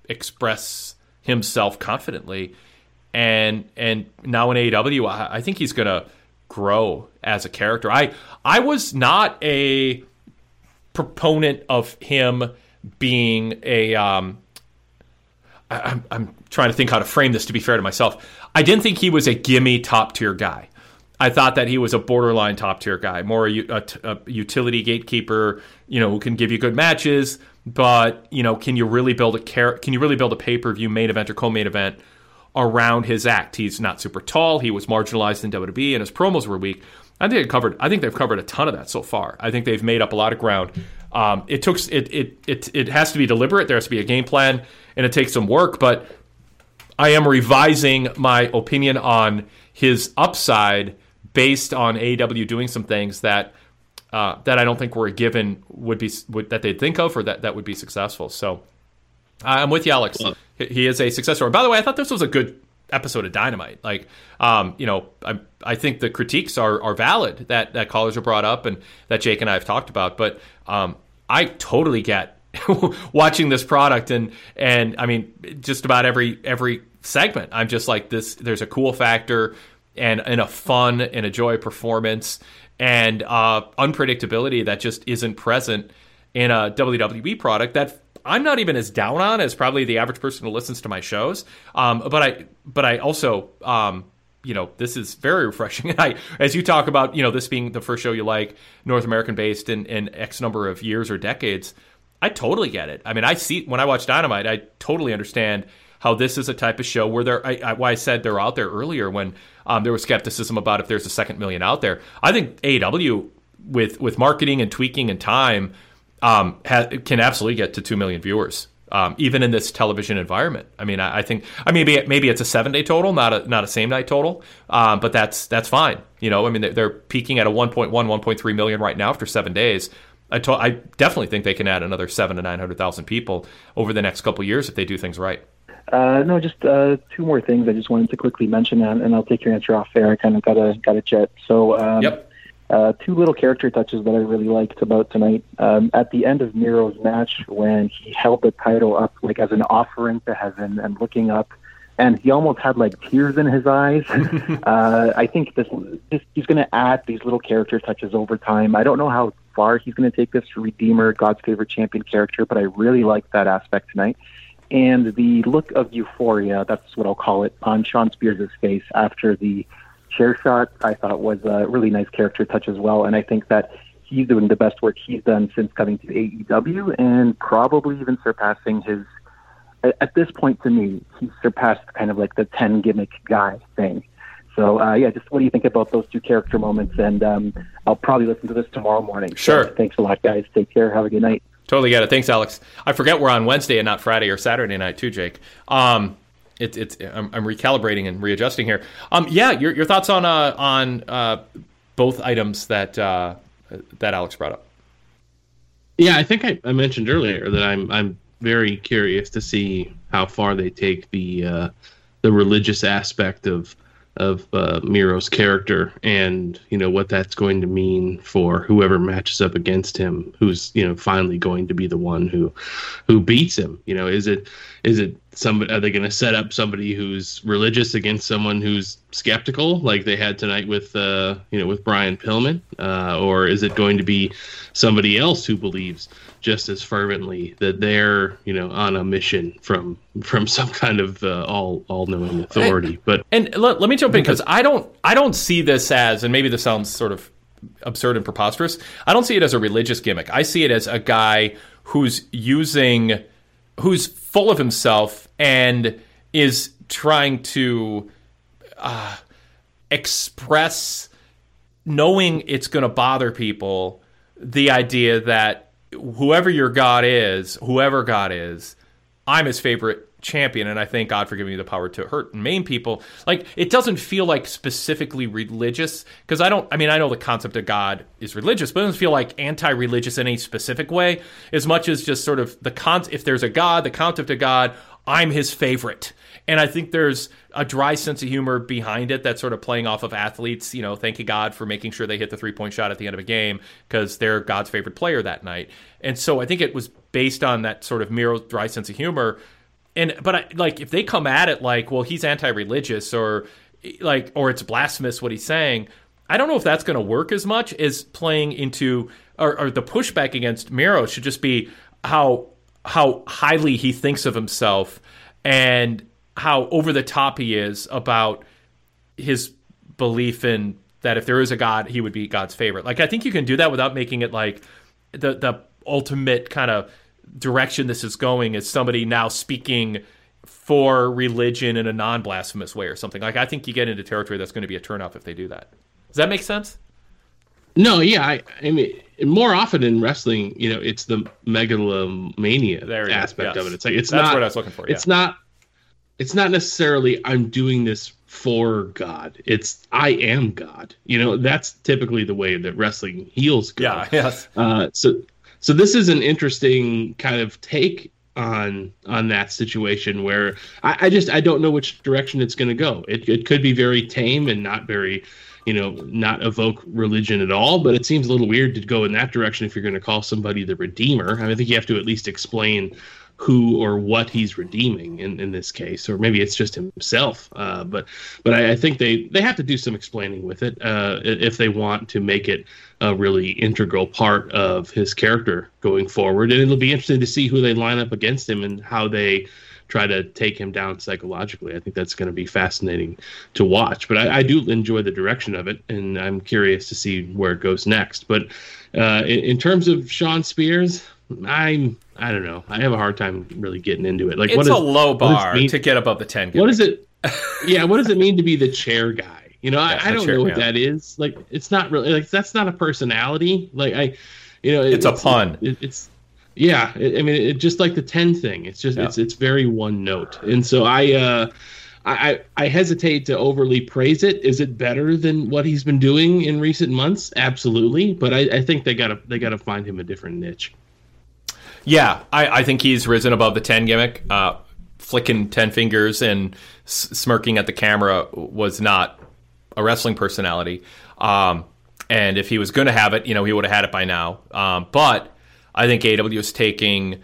express himself confidently. And and now in AEW, I, I think he's to grow as a character. I I was not a proponent of him being a um, I, am I'm trying to think how to frame this to be fair to myself. I didn't think he was a gimme top tier guy. I thought that he was a borderline top tier guy, more a, a, a, utility gatekeeper, you know, who can give you good matches, but you know, can you really build a car- Can you really build a pay per view main event or co main event around his act? He's not super tall. He was marginalized in WWE, and his promos were weak. I think they covered. I think they've covered a ton of that so far. I think they've made up a lot of ground. Um, it took it, it it it has to be deliberate. There has to be a game plan, and it takes some work. But I am revising my opinion on his upside based on AW doing some things that uh, that I don't think were a given would be would, that they'd think of or that that would be successful. So I'm with you, Alex. He is a successor. By the way, I thought this was a good episode of Dynamite. Like, um, you know, I I think the critiques are are valid that that callers are brought up and that Jake and I have talked about. But um, I totally get watching this product and and I mean just about every every segment. I'm just like this. There's a cool factor and and a fun and a joy performance and uh, unpredictability that just isn't present in a WWE product that I'm not even as down on as probably the average person who listens to my shows. Um, but I but I also um, you know this is very refreshing. I as you talk about you know this being the first show you like North American based in, in X number of years or decades. I totally get it. I mean, I see when I watch Dynamite, I totally understand how this is a type of show where there. I, I, why I said they're out there earlier when um, there was skepticism about if there's a second million out there. I think AEW with with marketing and tweaking and time um, ha- can absolutely get to two million viewers. Um, even in this television environment. I mean, I, I, think I maybe maybe it's a seven day total, not a not a same night total, um, but that's that's fine. You know, I mean, they're, they're peaking at a 1.1, 1.3 million right now after seven days. I, to- I definitely think they can add another seven to nine hundred thousand people over the next couple years if they do things right. Uh, no, just uh, two more things I just wanted to quickly mention, and, and I'll take your answer off air. I kind of got a got a jet. So, um, yep. Uh, two little character touches that I really liked about tonight. Um, at the end of Miro's match, when he held the title up like as an offering to heaven and looking up, and he almost had like tears in his eyes. uh, I think this, this he's going to add these little character touches over time. I don't know how far he's going to take this Redeemer, God's favorite champion character, but I really liked that aspect tonight. And the look of euphoria, that's what I'll call it, on Shawn Spears' face after the chair shot, I thought was a really nice character touch as well. And I think that he's doing the best work he's done since coming to AEW and probably even surpassing his, at this point to me, he's surpassed kind of like the 10 gimmick guy thing. So uh, yeah, just what do you think about those two character moments? And um, I'll probably listen to this tomorrow morning. Sure. So thanks a lot, guys. Take care. Have a good night. Totally get it. Thanks, Alex. I forget we're on Wednesday and not Friday or Saturday night too, Jake. Um, it, it's I'm, I'm, recalibrating and readjusting here. Um, yeah, your, your thoughts on uh, on uh, both items that uh, that Alex brought up. Yeah, I think I, I, mentioned earlier that I'm I'm very curious to see how far they take the uh, the religious aspect of of uh, Miro's character and you know what that's going to mean for whoever matches up against him who's you know finally going to be the one who who beats him you know is it is it somebody are they going to set up somebody who's religious against someone who's skeptical like they had tonight with uh you know with Brian Pillman? Uh or is it going to be somebody else who believes just as fervently that they're you know on a mission from from some kind of uh, all all knowing authority? But and let, let me jump in because i don't i don't see this as and maybe this sounds sort of absurd and preposterous i don't see it as a religious gimmick. I see it as a guy who's using who's full of himself and is trying to uh, express knowing it's going to bother people the idea that whoever your God is, whoever God is, I'm his favorite champion, and I thank God for giving me the power to hurt and maim people. Like it doesn't feel like specifically religious because I don't. I mean, I know the concept of God is religious, but it doesn't feel like anti-religious in any specific way. As much as just sort of the con. If there's a God, the concept of God, I'm his favorite. And I think there's a dry sense of humor behind it that's sort of playing off of athletes, you know, thanking God for making sure they hit the three point shot at the end of a game because they're God's favorite player that night. And so I think it was based on that sort of Miro dry sense of humor. And but I, like if they come at it like, well, he's anti-religious or like or it's blasphemous what he's saying, I don't know if that's going to work as much as playing into or, or the pushback against Miro should just be how how highly he thinks of himself and how over the top he is about his belief in that if there is a God, he would be God's favorite. Like I think you can do that without making it like the the ultimate kind of direction this is going is somebody now speaking for religion in a non-blasphemous way or something. Like I think you get into territory that's going to be a turnoff if they do that. Does that make sense? No, yeah, I, I mean, more often in wrestling, you know, it's the megalomania aspect yes. of it. It's like it's that's not what I was looking for. Yeah. It's not it's not necessarily I'm doing this for God. It's I am God. You know, that's typically the way that wrestling heels go. Yeah, yes. Uh, so so this is an interesting kind of take on on that situation where I, I just I don't know which direction it's going to go. It it could be very tame and not very you know, not evoke religion at all. But it seems a little weird to go in that direction if you're going to call somebody the Redeemer. I, mean, I think you have to at least explain who or what he's redeeming in, in this case, or maybe it's just himself. Uh, but but I, I, think they, they have to do some explaining with it uh, if they want to make it a really integral part of his character going forward. And it'll be interesting to see who they line up against him and how they try to take him down psychologically. I think that's going to be fascinating to watch. But I, I, do enjoy the direction of it, and I'm curious to see where it goes next. But uh, in, in, terms of Shawn Spears, I'm I don't know. I have a hard time really getting into it. Like, it's what is, a low bar to get above the ten. What is it? yeah, what does it mean to be the chair guy? You know, yeah, I, I, don't chair, know what yeah. that is. Like, it's not really like that's not a personality. Like, I, you know, it, it's, it's, a pun. It, it's yeah. I mean, it, just like the ten thing. It's just yeah. it's it's very one note, and so I. uh I, I hesitate to overly praise it. Is it better than what he's been doing in recent months? Absolutely, but I, I think they gotta they gotta find him a different niche. Yeah, I, I think he's risen above the 10 gimmick. Uh, flicking 10 fingers and s- smirking at the camera was not a wrestling personality. Um, and if he was going to have it, you know, he would have had it by now. Um, but I think AW is taking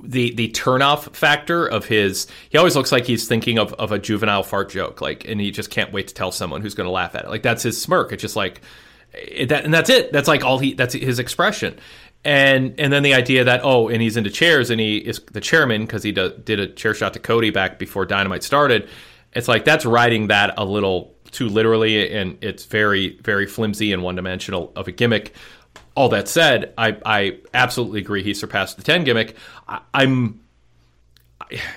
the the turnoff factor of his. He always looks like he's thinking of, of a juvenile fart joke, like, and he just can't wait to tell someone who's going to laugh at it. Like that's his smirk. It's just like that, and that's it. That's like all he. That's his expression and and then the idea that oh and he's into chairs and he is the chairman because he do, did a chair shot to Cody back before Dynamite started. It's like that's writing that a little too literally, and it's very, very flimsy and one dimensional of a gimmick. All that said, I, I absolutely agree he surpassed the 10 gimmick. I, I'm,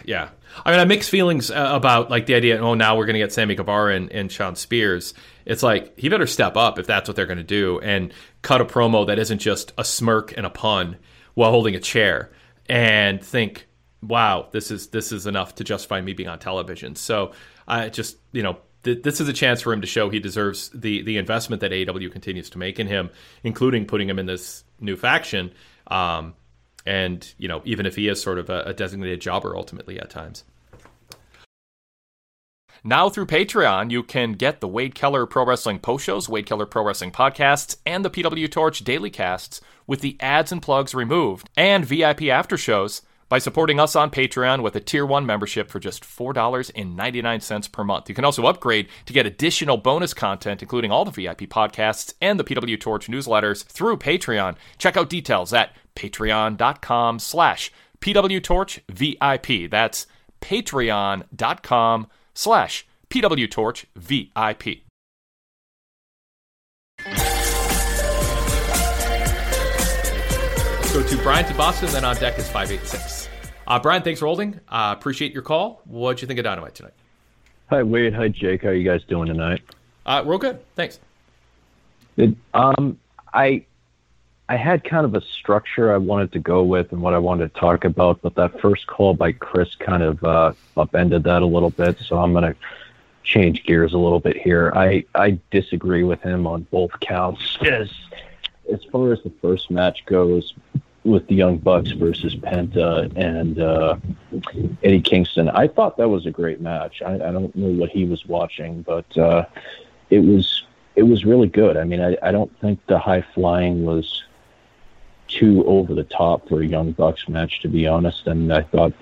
yeah. I mean, I mixed feelings uh, about like the idea. Oh, now we're going to get Sammy Guevara and, and Shawn Spears. It's like he better step up if that's what they're going to do and cut a promo that isn't just a smirk and a pun while holding a chair and think, wow, this is this is enough to justify me being on television. So I just you know th- this is a chance for him to show he deserves the the investment that AEW continues to make in him, including putting him in this new faction. Um, and you know, even if he is sort of a, a designated jobber ultimately at times. Now through Patreon, you can get the Wade Keller Pro Wrestling post shows, Wade Keller Pro Wrestling podcasts, and the PW Torch daily casts with the ads and plugs removed, and VIP after shows by supporting us on Patreon with a Tier 1 membership for just $4.99 per month. You can also upgrade to get additional bonus content, including all the VIP podcasts and the PW Torch newsletters through Patreon. Check out details at patreon.com slash PW Torch pwtorchvip. That's patreon.com slash pwtorchvip. Let's go to Brian to Boston, then on deck is 586. Uh, Brian, thanks for holding. Uh, appreciate your call. What'd you think of Dynamite tonight? Hi, Wade. Hi, Jake. How are you guys doing tonight? Uh, real good. Thanks. It, um, I I had kind of a structure I wanted to go with and what I wanted to talk about, but that first call by Chris kind of uh, upended that a little bit. So I'm going to change gears a little bit here. I I disagree with him on both counts. As as far as the first match goes, with the Young Bucks versus Penta and uh, Eddie Kingston. I thought that was a great match. I, I don't know what he was watching, but uh, it was it was really good. I mean, I, I don't think the high flying was too over the top for a Young Bucks match, to be honest. And I thought,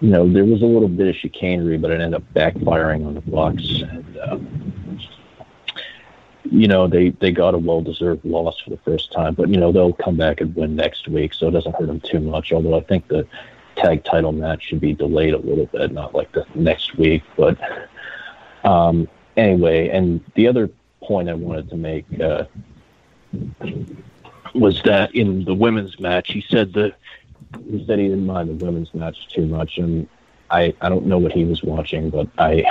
you know, there was a little bit of chicanery, but it ended up backfiring on the Bucks. And uh, you know they they got a well deserved loss for the first time, but you know they'll come back and win next week, so it doesn't hurt them too much. Although I think the tag title match should be delayed a little bit, not like the next week. But um, anyway, and the other point I wanted to make uh, was that in the women's match, he said the he said he didn't mind the women's match too much, and I I don't know what he was watching, but I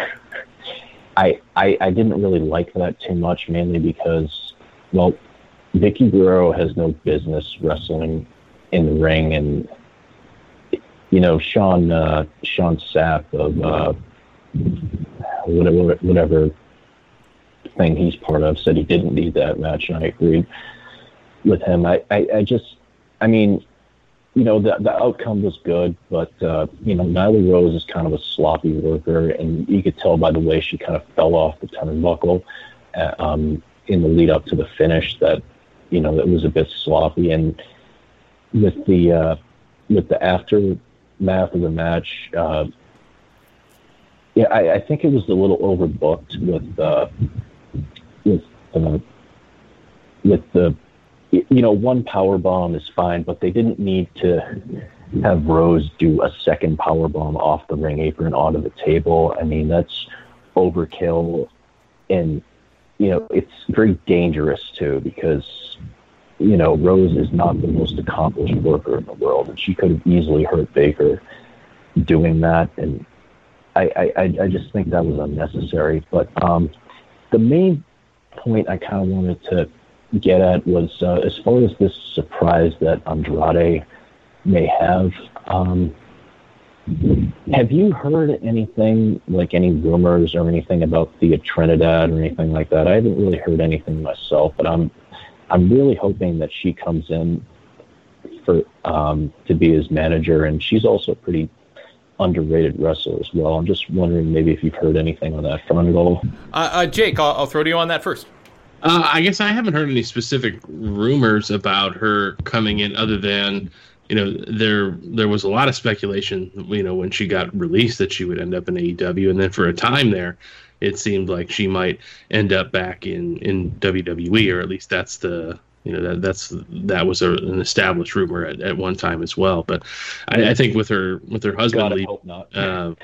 I, I I didn't really like that too much, mainly because well, Vickie Guerrero has no business wrestling in the ring, and you know Sean uh, Sean Sapp of uh, whatever whatever thing he's part of said he didn't need that match, and I agreed with him. I, I, I just I mean you know, the, the outcome was good, but, uh, you know, Nyla Rose is kind of a sloppy worker, and you could tell by the way she kind of fell off the turnbuckle uh, um, in the lead up to the finish that, you know, it was a bit sloppy. And with the, uh, with the aftermath of the match, uh, yeah, I, I think it was a little overbooked with, uh, with, uh, with the you know, one power bomb is fine, but they didn't need to have Rose do a second power bomb off the ring apron onto the table. I mean, that's overkill, and you know, it's very dangerous too because you know Rose is not the most accomplished worker in the world, and she could have easily hurt Baker doing that, and I I, I just think that was unnecessary. But um, the main point I kind of wanted to get at was uh, as far as this surprise that Andrade may have. Um, have you heard anything like any rumors or anything about Thea Trinidad or anything like that? I haven't really heard anything myself, but I'm I'm really hoping that she comes in for um, to be his manager, and she's also a pretty underrated wrestler as well. I'm just wondering maybe if you've heard anything on that front at all. Uh, uh, Jake, I'll, I'll throw to you on that first. Uh, I guess I haven't heard any specific rumors about her coming in, other than you know there there was a lot of speculation. You know when she got released that she would end up in AEW, and then for a time there, it seemed like she might end up back in in WWE, or at least that's the you know that that's that was a, an established rumor at, at one time as well. But I, I think with her with her husband, God, I hope not. Uh,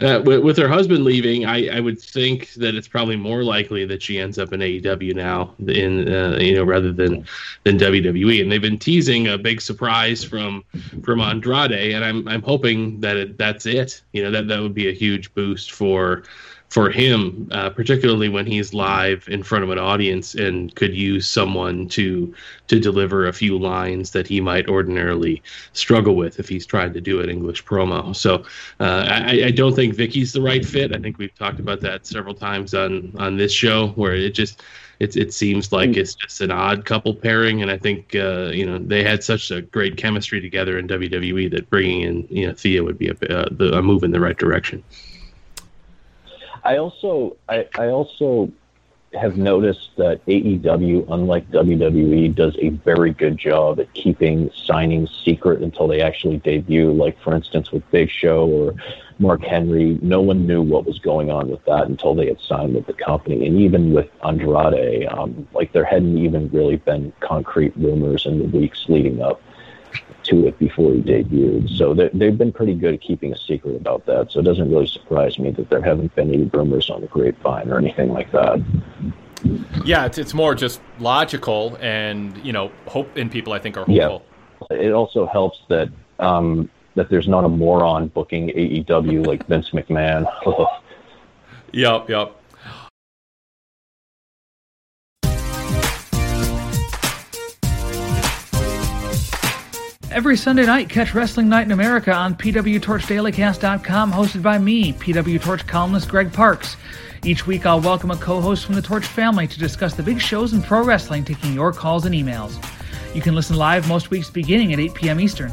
Uh, with, with her husband leaving, I, I would think that it's probably more likely that she ends up in AEW now, in uh, you know, rather than than WWE. And they've been teasing a big surprise from from Andrade, and I'm I'm hoping that it, that's it. You know, that that would be a huge boost for for him, uh, particularly when he's live in front of an audience and could use someone to to deliver a few lines that he might ordinarily struggle with if he's trying to do an English promo. So uh, I, I don't think Vickie's the right fit. I think we've talked about that several times on on this show, where it just it it seems like it's just an odd couple pairing, and I think uh, you know they had such a great chemistry together in WWE that bringing in you know Thea would be a, uh, a move in the right direction. I also I, I also have noticed that AEW, unlike WWE, does a very good job at keeping signings secret until they actually debut. Like for instance, with Big Show or Mark Henry, no one knew what was going on with that until they had signed with the company. And even with Andrade, um, like there hadn't even really been concrete rumors in the weeks leading up to it before he debuted. So they, they've been pretty good at keeping a secret about that. So it doesn't really surprise me that there haven't been any rumors on the grapevine or anything like that. Yeah, it's, it's more just logical, and you know, hope in people. I think are hopeful. Yeah, it also helps that um, that there's not a moron booking AEW like Vince McMahon. yep, yep. Every Sunday night, catch Wrestling Night in America on PWTorchDailyCast.com, hosted by me, PW Torch columnist Greg Parks. Each week, I'll welcome a co host from the Torch family to discuss the big shows in pro wrestling, taking your calls and emails. You can listen live most weeks beginning at 8 p.m. Eastern.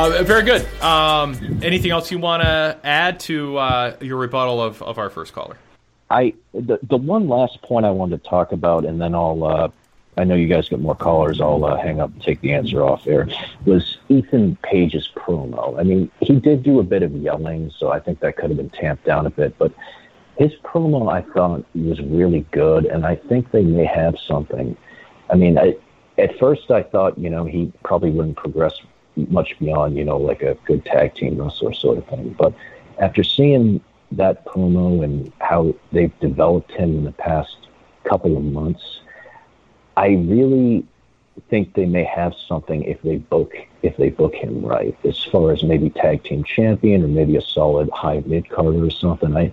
Uh, very good. Um, anything else you want to add to uh, your rebuttal of, of our first caller? I the the one last point I wanted to talk about, and then I'll. Uh, I know you guys get more callers. I'll uh, hang up and take the answer off there. Was Ethan Page's promo? I mean, he did do a bit of yelling, so I think that could have been tamped down a bit. But his promo, I thought, was really good, and I think they may have something. I mean, I, at first I thought, you know, he probably wouldn't progress much beyond, you know, like a good tag team wrestler sort of thing. But after seeing that promo and how they've developed him in the past couple of months, I really think they may have something if they book if they book him right, as far as maybe tag team champion or maybe a solid high mid carder or something. I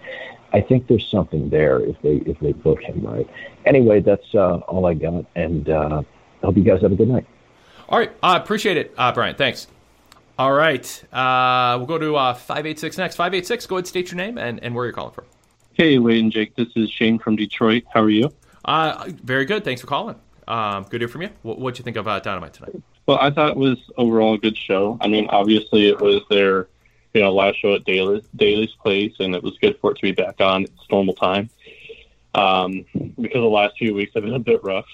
I think there's something there if they if they book him right. Anyway, that's uh, all I got, and uh, hope you guys have a good night. All right. I uh, appreciate it, uh, Brian. Thanks. All right. Uh, we'll go to uh, 586 next. 586, go ahead, state your name and, and where you're calling from. Hey, Wade and Jake. This is Shane from Detroit. How are you? Uh, very good. Thanks for calling. Um, good to hear from you. What what'd you think of uh, Dynamite tonight? Well, I thought it was overall a good show. I mean, obviously it was their, you know, last show at Daily, Daily's place, and it was good for it to be back on its normal time. Um, because the last few weeks have been a bit rough.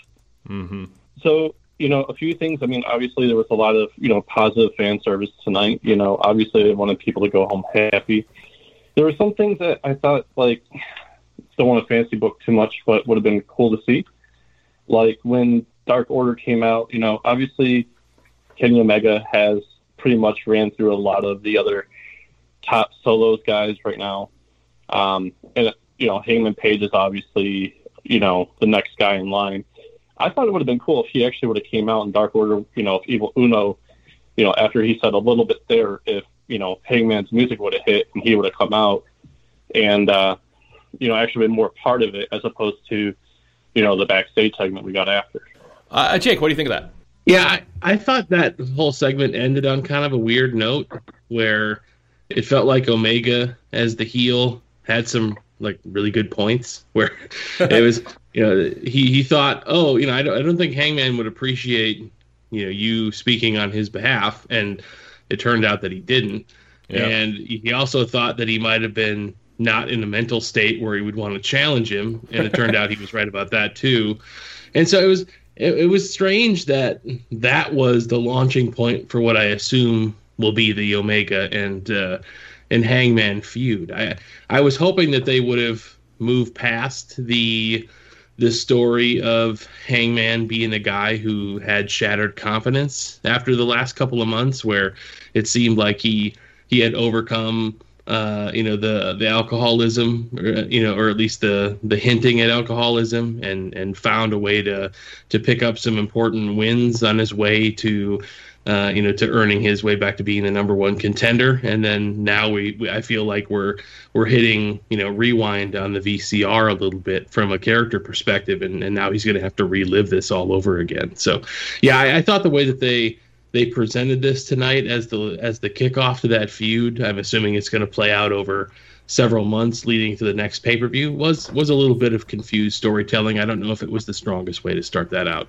Mm-hmm. So you know, a few things. I mean, obviously there was a lot of, you know, positive fan service tonight. You know, obviously they wanted people to go home happy. There were some things that I thought, like, don't want to fancy book too much, but would have been cool to see. Like when Dark Order came out, you know, obviously Kenny Omega has pretty much ran through a lot of the other top solos guys right now. Um, and, you know, Hangman Page is obviously, you know, the next guy in line. I thought it would have been cool if he actually would have came out in Dark Order, you know, if Evil Uno, you know, after he said a little bit there, if, you know, Hangman's music would have hit and he would have come out and, uh, you know, actually been more part of it as opposed to, you know, the backstage segment we got after. Uh, Jake, what do you think of that? Yeah, I, I thought that whole segment ended on kind of a weird note where it felt like Omega as the heel had some like really good points where it was you know, he he thought, oh, you know, I don't, I don't think Hangman would appreciate you know you speaking on his behalf, and it turned out that he didn't. Yeah. And he also thought that he might have been not in a mental state where he would want to challenge him, and it turned out he was right about that too. And so it was it, it was strange that that was the launching point for what I assume will be the Omega and uh, and Hangman feud. I I was hoping that they would have moved past the the story of Hangman being a guy who had shattered confidence after the last couple of months, where it seemed like he he had overcome uh, you know the the alcoholism, or, you know, or at least the the hinting at alcoholism, and and found a way to to pick up some important wins on his way to. Uh, you know, to earning his way back to being the number one contender, and then now we, we, I feel like we're we're hitting, you know, rewind on the VCR a little bit from a character perspective, and, and now he's going to have to relive this all over again. So, yeah, I, I thought the way that they they presented this tonight as the as the kickoff to that feud. I'm assuming it's going to play out over several months leading to the next pay per view. Was was a little bit of confused storytelling. I don't know if it was the strongest way to start that out.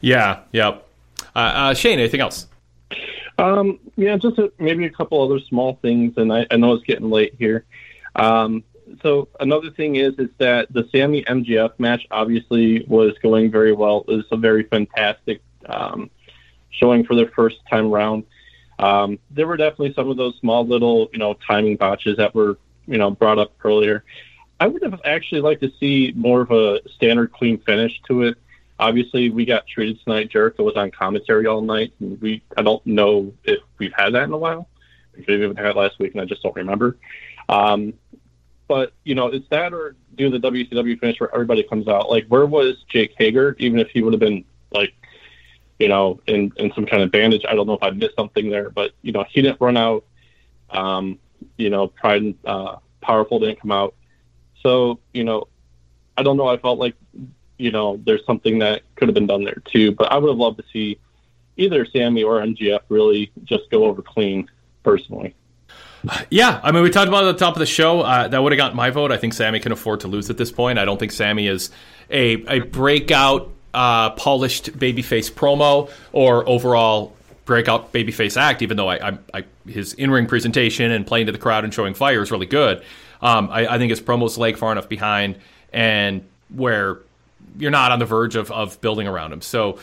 Yeah. Yep. Uh, uh, Shane, anything else? Um, yeah, just a, maybe a couple other small things, and I, I know it's getting late here. Um, so another thing is is that the Sammy MJF match obviously was going very well. It was a very fantastic um, showing for their first time round. Um, there were definitely some of those small little you know timing botches that were you know brought up earlier. I would have actually liked to see more of a standard clean finish to it. Obviously, we got treated tonight. Jericho was on commentary all night. And we I don't know if we've had that in a while. We could have even had it last week, and I just don't remember. Um, but you know, it's that or do the WCW finish where everybody comes out. Like, where was Jake Hager? Even if he would have been like, you know, in in some kind of bandage, I don't know if I missed something there. But you know, he didn't run out. Um, you know, Pride and uh, Powerful didn't come out. So you know, I don't know. I felt like you know, there's something that could have been done there too. But I would have loved to see either Sammy or MJF really just go over clean personally. Yeah, I mean, we talked about it at the top of the show. Uh, that would have got my vote. I think Sammy can afford to lose at this point. I don't think Sammy is a, a breakout, uh, polished babyface promo or overall breakout babyface act. Even though I, I, I his in ring presentation and playing to the crowd and showing fire is really good. Um, I, I think his promos lag far enough behind and where you're not on the verge of, of building around him. So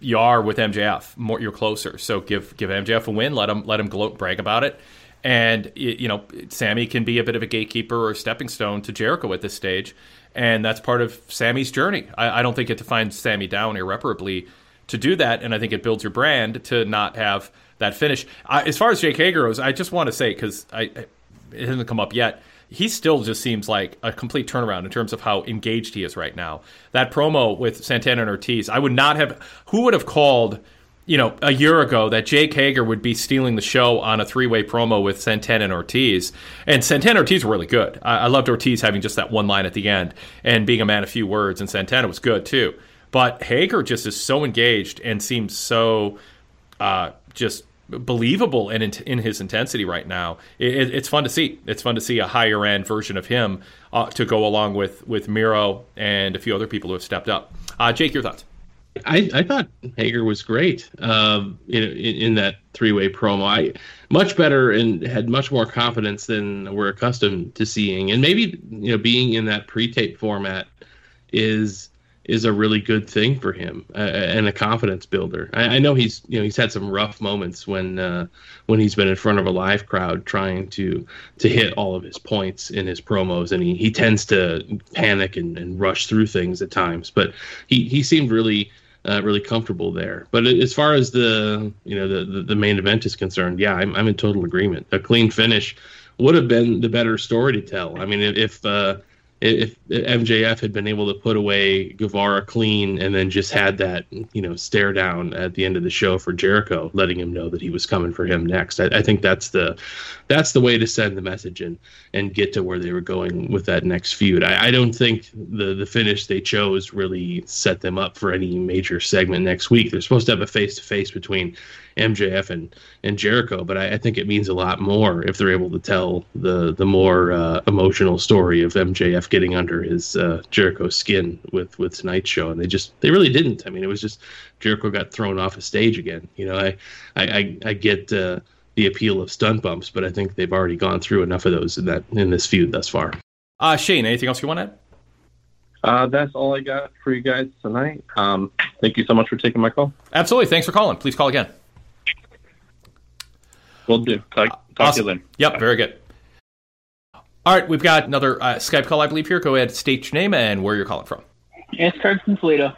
you are with MJF. More, you're closer. So give give MJF a win. Let him let him gloat, brag about it. And you know, Sammy can be a bit of a gatekeeper or stepping stone to Jericho at this stage, and that's part of Sammy's journey. I, I don't think it defines Sammy down irreparably to do that, and I think it builds your brand to not have that finish. Uh, as far as Jake Hager goes, I just want to say because I, I it hasn't come up yet he still just seems like a complete turnaround in terms of how engaged he is right now. That promo with Santana and Ortiz, I would not have. Who would have called, you know, a year ago that Jake Hager would be stealing the show on a three-way promo with Santana and Ortiz? And Santana and Ortiz were really good. I, I loved Ortiz having just that one line at the end and being a man of few words, and Santana was good too. But Hager just is so engaged and seems so uh, just believable in in his intensity right now. It, it's fun to see. It's fun to see a higher end version of him uh, to go along with with Miro and a few other people who have stepped up. Uh, Jake, your thoughts? I, I thought Hager was great um, in, in that three way promo. I much better and had much more confidence than we're accustomed to seeing. And maybe you know being in that pre tape format is is a really good thing for him uh, and a confidence builder. I, I, know he's you know he's had some rough moments when uh, when he's been in front of a live crowd trying to to hit all of his points in his promos, and he, he tends to panic and, and rush through things at times. But he he seemed really. Uh, really comfortable there, but as far as the you know the, the, the main event is concerned, yeah, I'm I'm in total agreement. A clean finish would have been the better story to tell. I mean, if uh, if MJF had been able to put away Guevara clean and then just had that, you know, stare down at the end of the show for Jericho, letting him know that he was coming for him next. I, I think that's the that's the way to send the message and and get to where they were going with that next feud. I, I don't think the the finish they chose really set them up for any major segment next week. They're supposed to have a face to face between MJF and, and Jericho, but I, I, think it means a lot more if they're able to tell the the more uh, emotional story of MJF getting under his uh, Jericho skin with with tonight's show, and they just they really didn't. I mean, it was just Jericho got thrown off a stage again. You know, I I I, I get uh, the appeal of stunt bumps, but I think they've already gone through enough of those in that in this feud thus far. Uh, Shane, anything else you want to add? Uh, that's all I got for you guys tonight. Um, thank you so much for taking my call. Absolutely. Thanks for calling. Please call again. Will do. Talk, talk Awesome. to you then. Yep, very good. All right, we've got another uh, Skype call, I believe, here. Go ahead, state your name and where you're calling from. It's Craig from Toledo.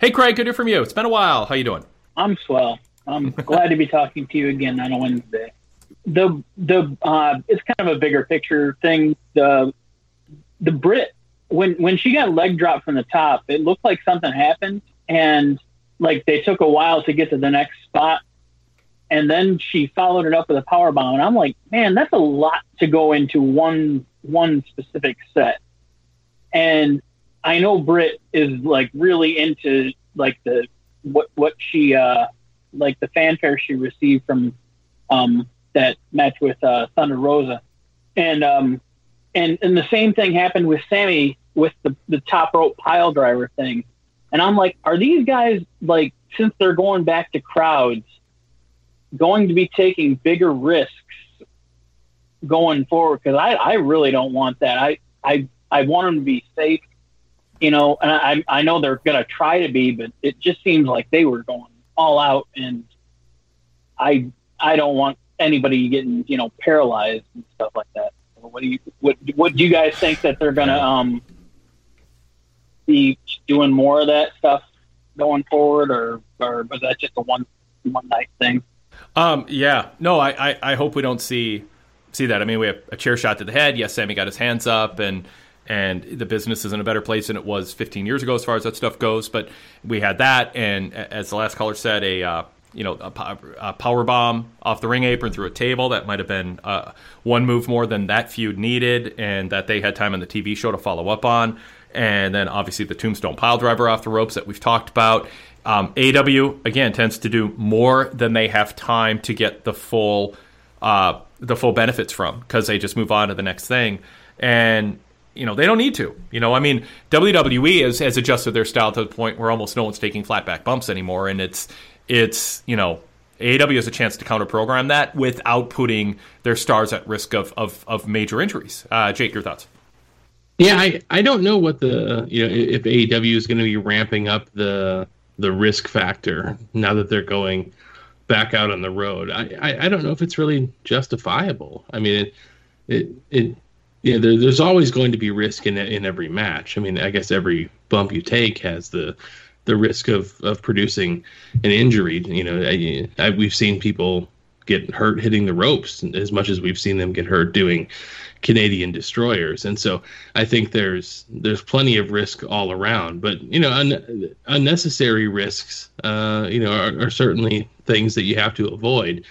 Hey, Craig, good to hear from you. It's been a while. How you doing? I'm swell. I'm glad to be talking to you again on a Wednesday. The the uh, it's kind of a bigger picture thing. The the Britt when when she got leg dropped from the top, it looked like something happened, and like they took a while to get to the next spot, and then she followed it up with a power bomb, and I'm like, man, that's a lot to go into one one specific set, and I know Britt is like really into like the what what she uh like the fanfare she received from um that match with uh Thunder Rosa. And um and and the same thing happened with Sammy with the the top rope pile driver thing. And I'm like, are these guys like since they're going back to crowds going to be taking bigger risks going forward because I, I really don't want that. I, I I want them to be safe you know, and I, I know they're going to try to be, but it just seems like they were going all out, and I I don't want anybody getting you know paralyzed and stuff like that. What do you what what do you guys think that they're going to um be doing more of that stuff going forward, or or was that just a one one night thing? Um, yeah, no, I, I, I hope we don't see see that. I mean, we have a chair shot to the head. Yes, Sammy got his hands up, and and the business is in a better place than it was 15 years ago as far as that stuff goes. But we had that, and as the last caller said, a uh, you know a, a power bomb off the ring apron through a table that might have been uh, one move more than that feud needed, and that they had time on the TV show to follow up on. And then obviously the tombstone pile driver off the ropes that we've talked about. Um, AEW again tends to do more than they have time to get the full uh, the full benefits from because they just move on to the next thing. And you know they don't need to. You know, I mean, WWE has, has adjusted their style to the point where almost no one's taking flat back bumps anymore, and it's it's you know AEW has a chance to counter program that without putting their stars at risk of of, of major injuries. Uh, Jake, your thoughts? Yeah, I, I don't know what the you know if AEW is going to be ramping up the the risk factor now that they're going back out on the road. I, I, I don't know if it's really justifiable. I mean, it it, it yeah, there, there's always going to be risk in in every match. I mean, I guess every bump you take has the the risk of of producing an injury. You know, I, I, we've seen people get hurt hitting the ropes as much as we've seen them get hurt doing Canadian destroyers. And so I think there's there's plenty of risk all around. But you know, un, unnecessary risks, uh, you know, are, are certainly things that you have to avoid.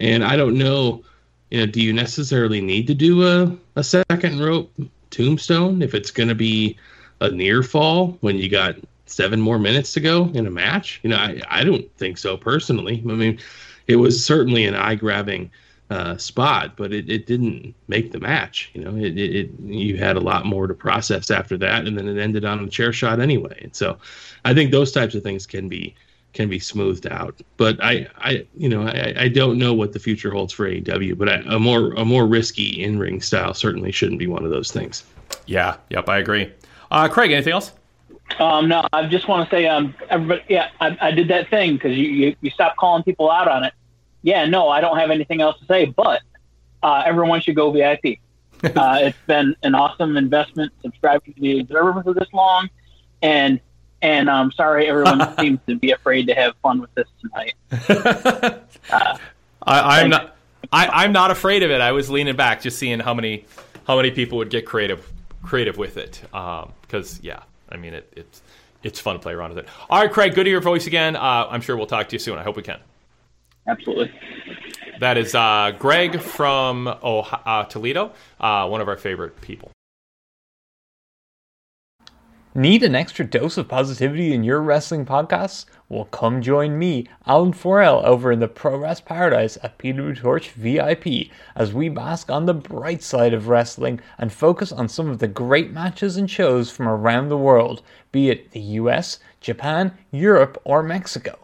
And I don't know you know, do you necessarily need to do a, a second rope tombstone if it's going to be a near fall when you got seven more minutes to go in a match? You know, I, I don't think so personally. I mean, it was certainly an eye grabbing uh, spot, but it, it didn't make the match. You know, it, it, it you had a lot more to process after that, and then it ended on a chair shot anyway. And so, I think those types of things can be can be smoothed out. But I, I you know, I, I don't know what the future holds for AEW. But I, a more a more risky in ring style certainly shouldn't be one of those things. Yeah. Yep. I agree. Uh, Craig, anything else? Um, no, I just want to say, um, everybody, yeah, I, I did that thing because you, you you stopped calling people out on it. Yeah, no, I don't have anything else to say, but uh, everyone should go VIP. uh, it's been an awesome investment subscribing to the Observer for this long, and and I'm um, sorry everyone seems to be afraid to have fun with this tonight. Uh, I, I'm not. I, I'm not afraid of it. I was leaning back, just seeing how many how many people would get creative creative with it. Because um, yeah, I mean it, it's it's fun to play around with it. All right, Craig, good to hear your voice again. Uh, I'm sure we'll talk to you soon. I hope we can. Absolutely. That is uh, Greg from uh, Toledo, uh, one of our favorite people. Need an extra dose of positivity in your wrestling podcasts? Well, come join me, Alan4L, over in the Pro Wrest Paradise at PW Torch VIP as we bask on the bright side of wrestling and focus on some of the great matches and shows from around the world, be it the US, Japan, Europe, or Mexico.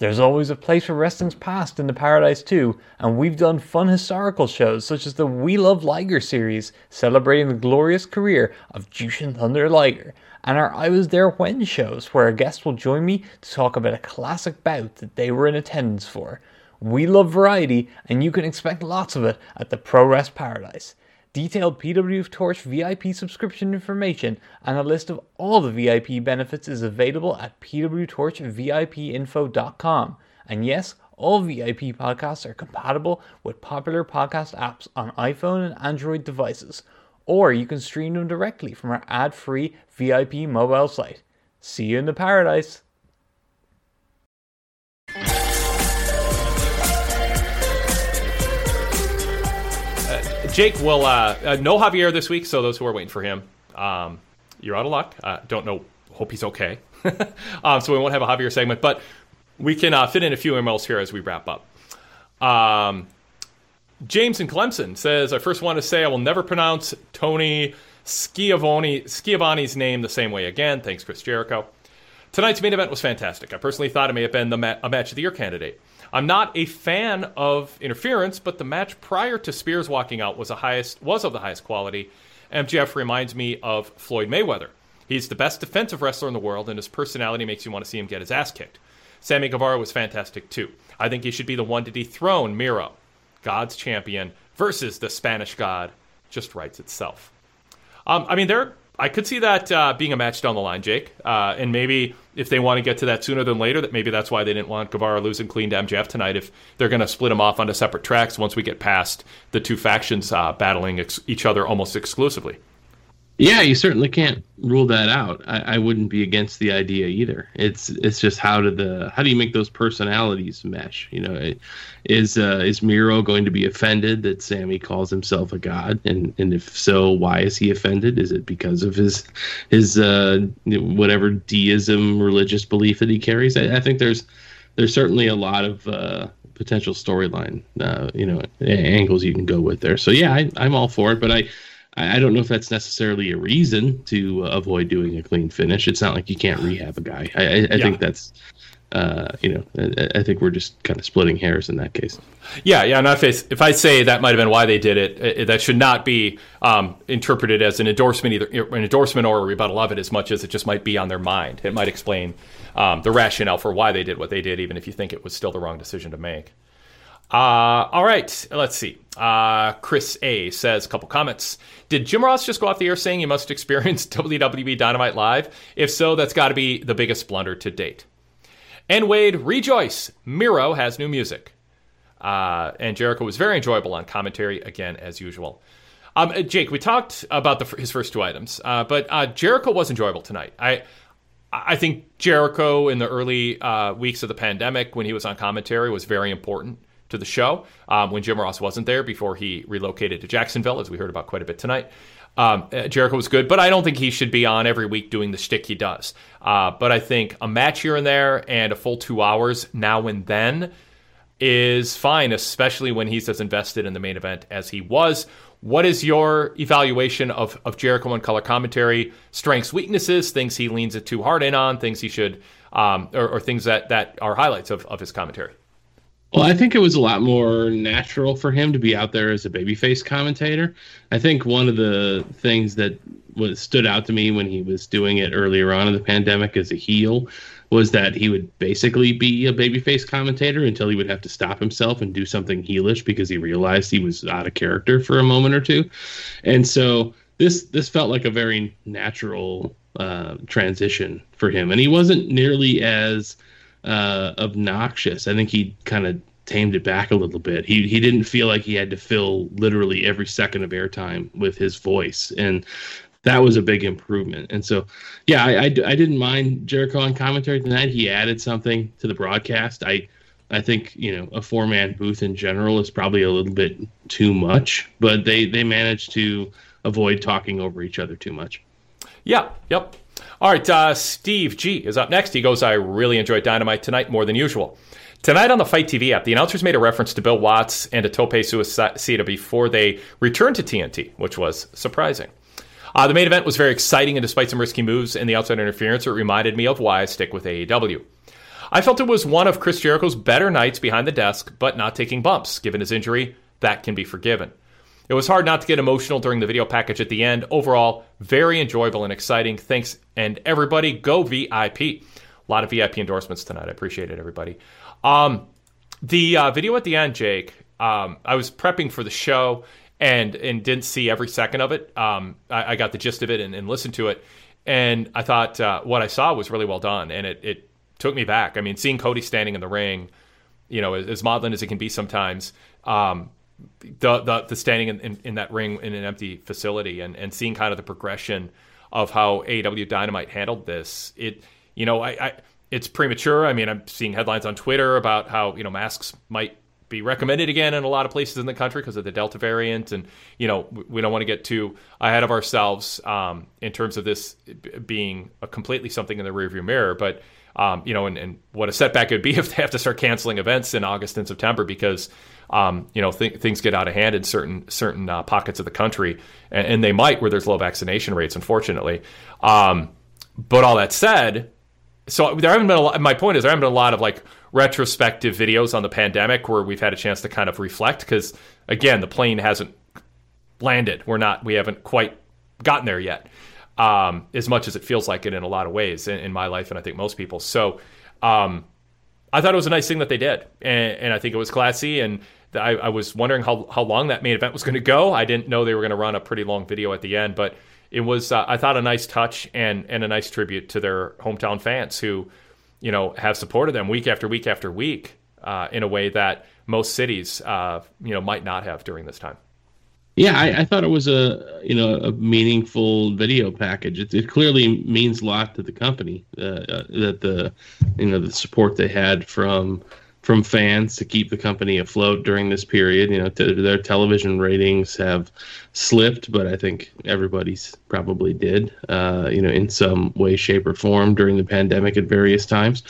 There's always a place for wrestling's past in the Paradise too, and we've done fun historical shows such as the We Love Liger series, celebrating the glorious career of Jushin Thunder Liger, and our I Was There When shows, where a guest will join me to talk about a classic bout that they were in attendance for. We love variety, and you can expect lots of it at the Pro Wrest Paradise. Detailed PW Torch VIP subscription information and a list of all the VIP benefits is available at pwtorchvipinfo.com. And yes, all VIP podcasts are compatible with popular podcast apps on iPhone and Android devices, or you can stream them directly from our ad free VIP mobile site. See you in the paradise! Jake will uh, uh, no Javier this week, so those who are waiting for him, um, you're out of luck. Uh, don't know. Hope he's okay. um, so we won't have a Javier segment, but we can uh, fit in a few emails here as we wrap up. Um, James in Clemson says, "I first want to say I will never pronounce Tony Schiavone, Schiavone's name the same way again. Thanks, Chris Jericho. Tonight's main event was fantastic. I personally thought it may have been the ma- a match of the year candidate." I'm not a fan of interference, but the match prior to Spears walking out was highest was of the highest quality. MJF reminds me of Floyd Mayweather. He's the best defensive wrestler in the world, and his personality makes you want to see him get his ass kicked. Sammy Guevara was fantastic too. I think he should be the one to dethrone Miro, God's champion, versus the Spanish God. Just writes itself. Um, I mean, there I could see that uh, being a match down the line, Jake. Uh, and maybe if they want to get to that sooner than later, that maybe that's why they didn't want Guevara losing clean to MJF tonight. If they're going to split them off onto separate tracks once we get past the two factions uh, battling ex- each other almost exclusively. Yeah, you certainly can't rule that out. I, I, wouldn't be against the idea either. It's it's just how do the how do you make those personalities mesh? You know, is uh, is Miro going to be offended that Sammy calls himself a god? And and if so, why is he offended? Is it because of his his uh, whatever deism religious belief that he carries? I, I think there's there's certainly a lot of uh, potential storyline, uh, you know, angles you can go with there. So yeah, I, I'm all for it, but I I don't know if that's necessarily a reason to uh, avoid doing a clean finish. It's not like you can't rehab a guy. I, I, I yeah. think that's, uh, you know, I, I, think we're just kind of splitting hairs in that case. Yeah, yeah. And if I, if I say that might have been why they did it, it that should not be um, interpreted as an endorsement, either an endorsement or a rebuttal of it, as much as it just might be on their mind. It might explain um, the rationale for why they did what they did, even if you think it was still the wrong decision to make. Uh, all right, let's see. Uh, Chris A says a couple comments. Did Jim Ross just go off the air saying you must experience WWE Dynamite live? If so, that's got to be the biggest blunder to date. And Wade, rejoice! Miro has new music. Uh, and Jericho was very enjoyable on commentary, again, as usual. Um, uh, Jake, we talked about the, his first two items, uh, but uh, Jericho was enjoyable tonight. I I think Jericho in the early uh, weeks of the pandemic, when he was on commentary, was very important to the show um, when Jim Ross wasn't there before he relocated to Jacksonville, as we heard about quite a bit tonight. Um, uh, Jericho was good, but I don't think he should be on every week doing the shtick he does. Uh, but I think a match here and there and a full two hours now and then is fine, especially when he's as invested in the main event as he was. What is your evaluation of, of Jericho and color commentary? Strengths, weaknesses, things he leans it too hard in on, things he should, um, or, or, things that, that are highlights of, of his commentary? Well, I think it was a lot more natural for him to be out there as a babyface commentator. I think one of the things that was stood out to me when he was doing it earlier on in the pandemic as a heel was that he would basically be a babyface commentator until he would have to stop himself and do something heelish because he realized he was out of character for a moment or two. And so this this felt like a very natural uh, transition for him, and he wasn't nearly as uh, obnoxious. I think he kind of tamed it back a little bit. He he didn't feel like he had to fill literally every second of airtime with his voice, and that was a big improvement. And so, yeah, I, I, I didn't mind Jericho on commentary tonight. He added something to the broadcast. I I think you know a four man booth in general is probably a little bit too much, but they they managed to avoid talking over each other too much. Yep, yep. All right, uh, Steve G is up next. He goes, I really enjoyed Dynamite tonight more than usual. Tonight on the FITE TV app, the announcers made a reference to Bill Watts and a Tope Suicida before they returned to TNT, which was surprising. Uh, the main event was very exciting, and despite some risky moves and the outside interference, it reminded me of why I stick with AEW. I felt it was one of Chris Jericho's better nights behind the desk, but not taking bumps. Given his injury, that can be forgiven. It was hard not to get emotional during the video package at the end. Overall, very enjoyable and exciting. Thanks, and everybody, go VIP. A lot of VIP endorsements tonight. I appreciate it, everybody. Um, the uh, video at the end, Jake. Um, I was prepping for the show and and didn't see every second of it. Um, I, I, got the gist of it and, and listened to it, and I thought uh, what I saw was really well done, and it, it took me back. I mean, seeing Cody standing in the ring, you know, as, as maudlin as it can be sometimes. Um, the, the, the standing in, in, in, that ring in an empty facility and, and seeing kind of the progression of how AEW Dynamite handled this, it you know I, I it's premature. I mean, I'm seeing headlines on Twitter about how you know masks might be recommended again in a lot of places in the country because of the Delta variant, and you know we don't want to get too ahead of ourselves um, in terms of this being a completely something in the rearview mirror. But um, you know, and, and, what a setback it would be if they have to start canceling events in August and September because um, you know th- things get out of hand in certain certain uh, pockets of the country, and, and, they might where there's low vaccination rates, unfortunately. Um, but all that said, so there haven't been a lot, my point is there haven't been a lot of like retrospective videos on the pandemic where we've had a chance to kind of reflect because again the plane hasn't landed we're not we haven't quite gotten there yet um, as much as it feels like it in a lot of ways in, in my life and i think most people so um, i thought it was a nice thing that they did and, and i think it was classy and I, I, was wondering how, how long that main event was going to go i didn't know they were going to run a pretty long video at the end but it was uh, I thought a nice touch and and a nice tribute to their hometown fans who, you know, have supported them week after week after week uh, in a way that most cities, uh, you know, might not have during this time. Yeah, I, I, thought it was a you know a meaningful video package. It, it clearly means a lot to the company uh, uh, that the you know the support they had from from fans to keep the company afloat during this period. You know, t- their television ratings have slipped, but I think everybody's probably did, uh, you know, in some way, shape, or form during the pandemic at various times.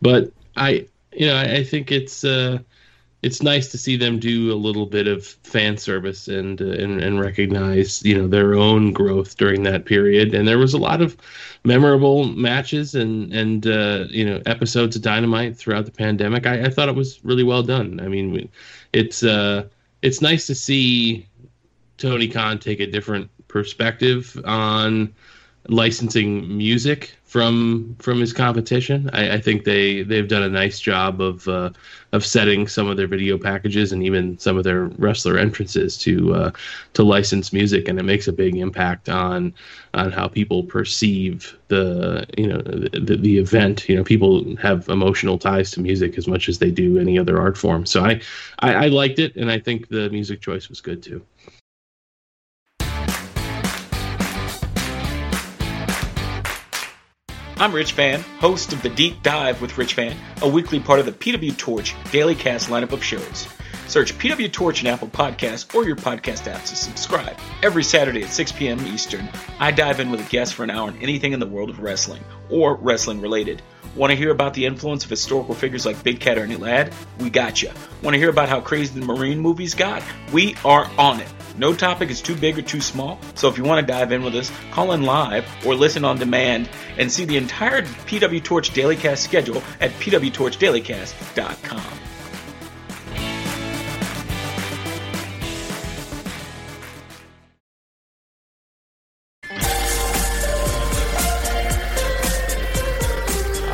But I, you know, I, I think it's uh, it's nice to see them do a little bit of fan service and, uh, and and recognize you know their own growth during that period. And there was a lot of memorable matches and and uh, you know episodes of Dynamite throughout the pandemic. I, I thought it was really well done. I mean, it's uh, it's nice to see Tony Khan take a different perspective on licensing music from from his competition. I, I, think they they've done a nice job of uh, of setting some of their video packages and even some of their wrestler entrances to uh, to license music, and it makes a big impact on on how people perceive the you know the, the event. You know, people have emotional ties to music as much as they do any other art form. So I, I, I liked it, and I think the music choice was good too. I'm Rich Fann, host of The Deep Dive with Rich Fann, a weekly part of the PW Torch Daily Cast lineup of shows. Search PW Torch in Apple Podcasts or your podcast apps to subscribe. Every Saturday at 6 p.m. Eastern, I dive in with a guest for an hour on anything in the world of wrestling or wrestling related. Want to hear about the influence of historical figures like Big Cat Ernie Ladd? We got. Want to hear about how crazy the Marine movies got? We are on it. No topic is too big or too small, so if you want to dive in with us, call in live or listen on demand and see the entire PW Torch Dailycast schedule at pwtorchdailycast.com.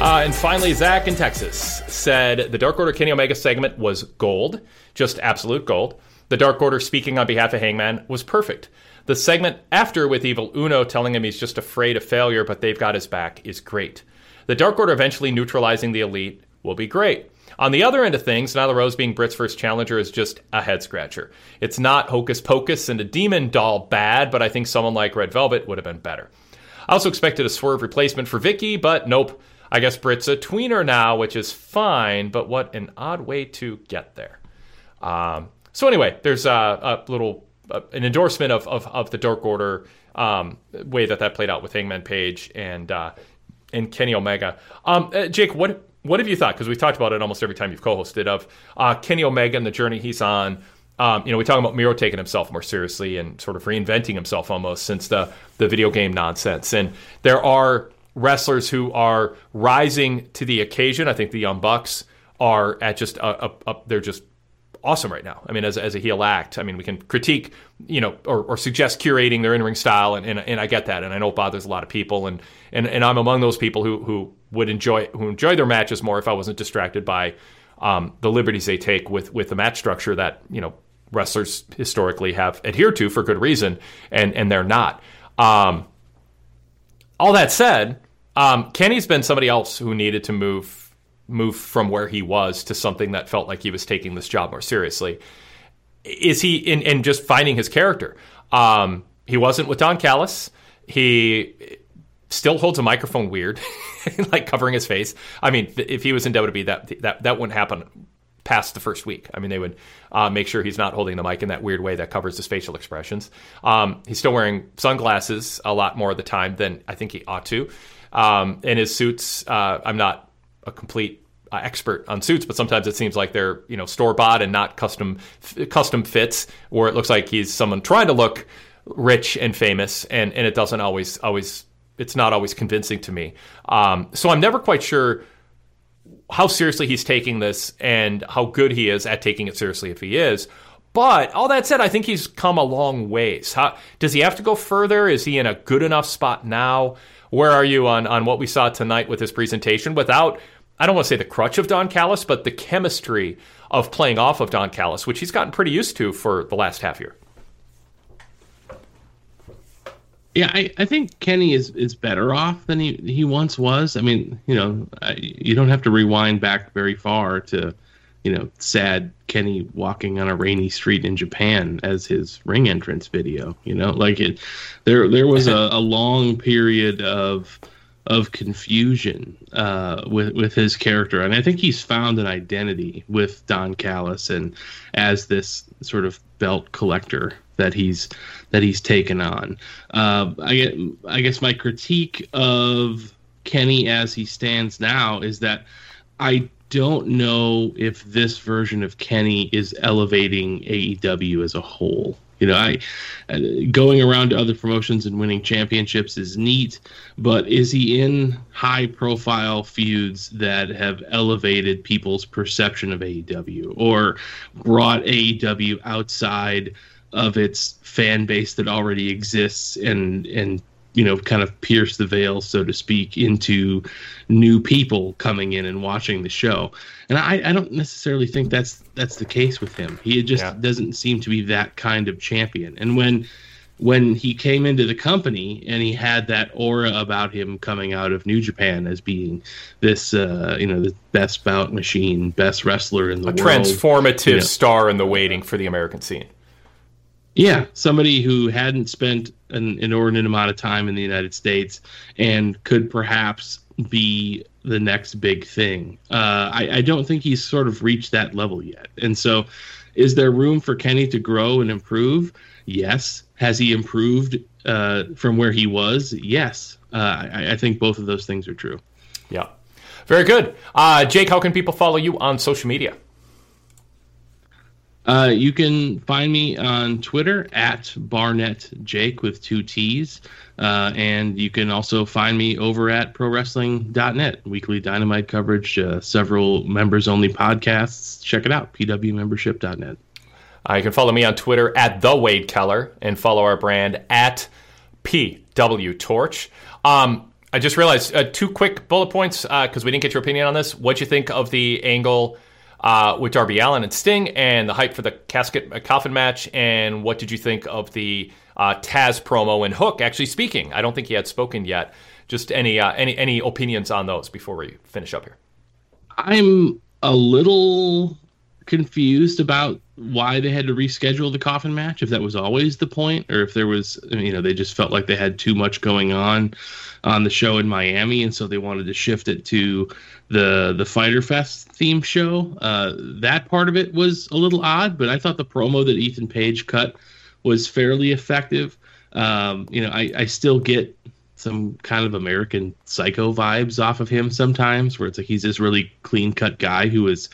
Uh, and finally, Zach in Texas said the Dark Order Kenny Omega segment was gold, just absolute gold. The Dark Order speaking on behalf of Hangman was perfect. The segment after with Evil Uno telling him he's just afraid of failure, but they've got his back is great. The Dark Order eventually neutralizing the Elite will be great. On the other end of things, Nyla Rose being Britt's first challenger is just a head scratcher. It's not hocus pocus and a demon doll bad, but I think someone like Red Velvet would have been better. I also expected a swerve replacement for Vickie, but nope. I guess Britt's a tweener now, which is fine, but what an odd way to get there. Um, so anyway, there's a, a little uh, an endorsement of, of, of the Dark Order um, way that that played out with Hangman Page and uh, and Kenny Omega. Um, uh, Jake, what what have you thought? Because we've talked about it almost every time you've co-hosted of uh, Kenny Omega and the journey he's on. Um, you know, we talk about Miro taking himself more seriously and sort of reinventing himself almost since the the video game nonsense. And there are wrestlers who are rising to the occasion. I think the Young Bucks are at just a, a, a they're just awesome right now. I mean, as, as a heel act, I mean, we can critique, you know, or, or suggest curating their in ring style, and, and, and I get that, and I know it bothers a lot of people, and, and, and I'm among those people who, who would enjoy who enjoy their matches more if I wasn't distracted by um, the liberties they take with with the match structure that you know wrestlers historically have adhered to for good reason, and and they're not. Um, all that said, um, Kenny's been somebody else who needed to move move from where he was to something that felt like he was taking this job more seriously. Is he in, in just finding his character? Um, he wasn't with Don Callis. He still holds a microphone weird, like covering his face. I mean, if he was in WWE, that that that wouldn't happen past the first week. I mean, they would uh, make sure he's not holding the mic in that weird way that covers his facial expressions. Um, he's still wearing sunglasses a lot more of the time than I think he ought to. Um, and his suits, uh, I'm not a complete uh, expert on suits, but sometimes it seems like they're you know store bought and not custom f- custom fits, or it looks like he's someone trying to look rich and famous, and and it doesn't always always it's not always convincing to me. Um, so I'm never quite sure how seriously he's taking this and how good he is at taking it seriously if he is. But all that said, I think he's come a long ways. How, does he have to go further? Is he in a good enough spot now? Where are you on, on what we saw tonight with his presentation without, I don't want to say the crutch of Don Callis, but the chemistry of playing off of Don Callis, which he's gotten pretty used to for the last half year? Yeah, I, I think Kenny is, is better off than he, he once was. I mean, you know, I, you don't have to rewind back very far to, you know, sad Kenny walking on a rainy street in Japan as his ring entrance video. You know, like it, there there was a, a long period of of confusion uh, with with his character, and I think he's found an identity with Don Callis and as this sort of belt collector that he's that he's taken on. Uh, I I guess my critique of Kenny as he stands now is that I don't know if this version of Kenny is elevating AEW as a whole. You know, I uh, going around to other promotions and winning championships is neat, but is he in high profile feuds that have elevated people's perception of AEW or brought AEW outside of its fan base that already exists and and you know kind of pierce the veil so to speak into new people coming in and watching the show and i, I don't necessarily think that's that's the case with him he just yeah. doesn't seem to be that kind of champion and when when he came into the company and he had that aura about him coming out of New Japan as being this, uh, you know, the best bout machine, best wrestler in the world. a world, transformative you know. star in the waiting for the American scene. Yeah, somebody who hadn't spent an inordinate amount of time in the United States and could perhaps be the next big thing. Uh, I, I don't think he's sort of reached that level yet. And so, is there room for Kenny to grow and improve? Yes. Has he improved uh, from where he was? Yes. Uh, I, I, think both of those things are true. Yeah. Very good. Uh, Jake, how can people follow you on social media? Uh, you can find me on Twitter at Barnett Jake with two T's. Uh, and you can also find me over at ProWrestling.net, weekly dynamite coverage, uh, several members only podcasts. Check it out, PWMembership.net. Uh, you can follow me on Twitter at The Wade Keller and follow our brand at PW Torch. Um, I just realized uh, two quick bullet points because we didn't get your opinion on this. What do you think of the angle? Uh, with Darby Allin and Sting, and the hype for the casket uh, coffin match. And what did you think of the uh, Taz promo and Hook actually speaking? I don't think he had spoken yet. Just any uh, any any opinions on those before we finish up here? I'm a little confused about why they had to reschedule the coffin match if that was always the point or if there was you know they just felt like they had too much going on on the show in Miami and so they wanted to shift it to the the Fyter Fest theme show. Uh, that part of it was a little odd, but I thought the promo that Ethan Page cut was fairly effective. Um, you know, I, I still get some kind of American Psycho vibes off of him sometimes, where it's like he's this really clean cut guy who is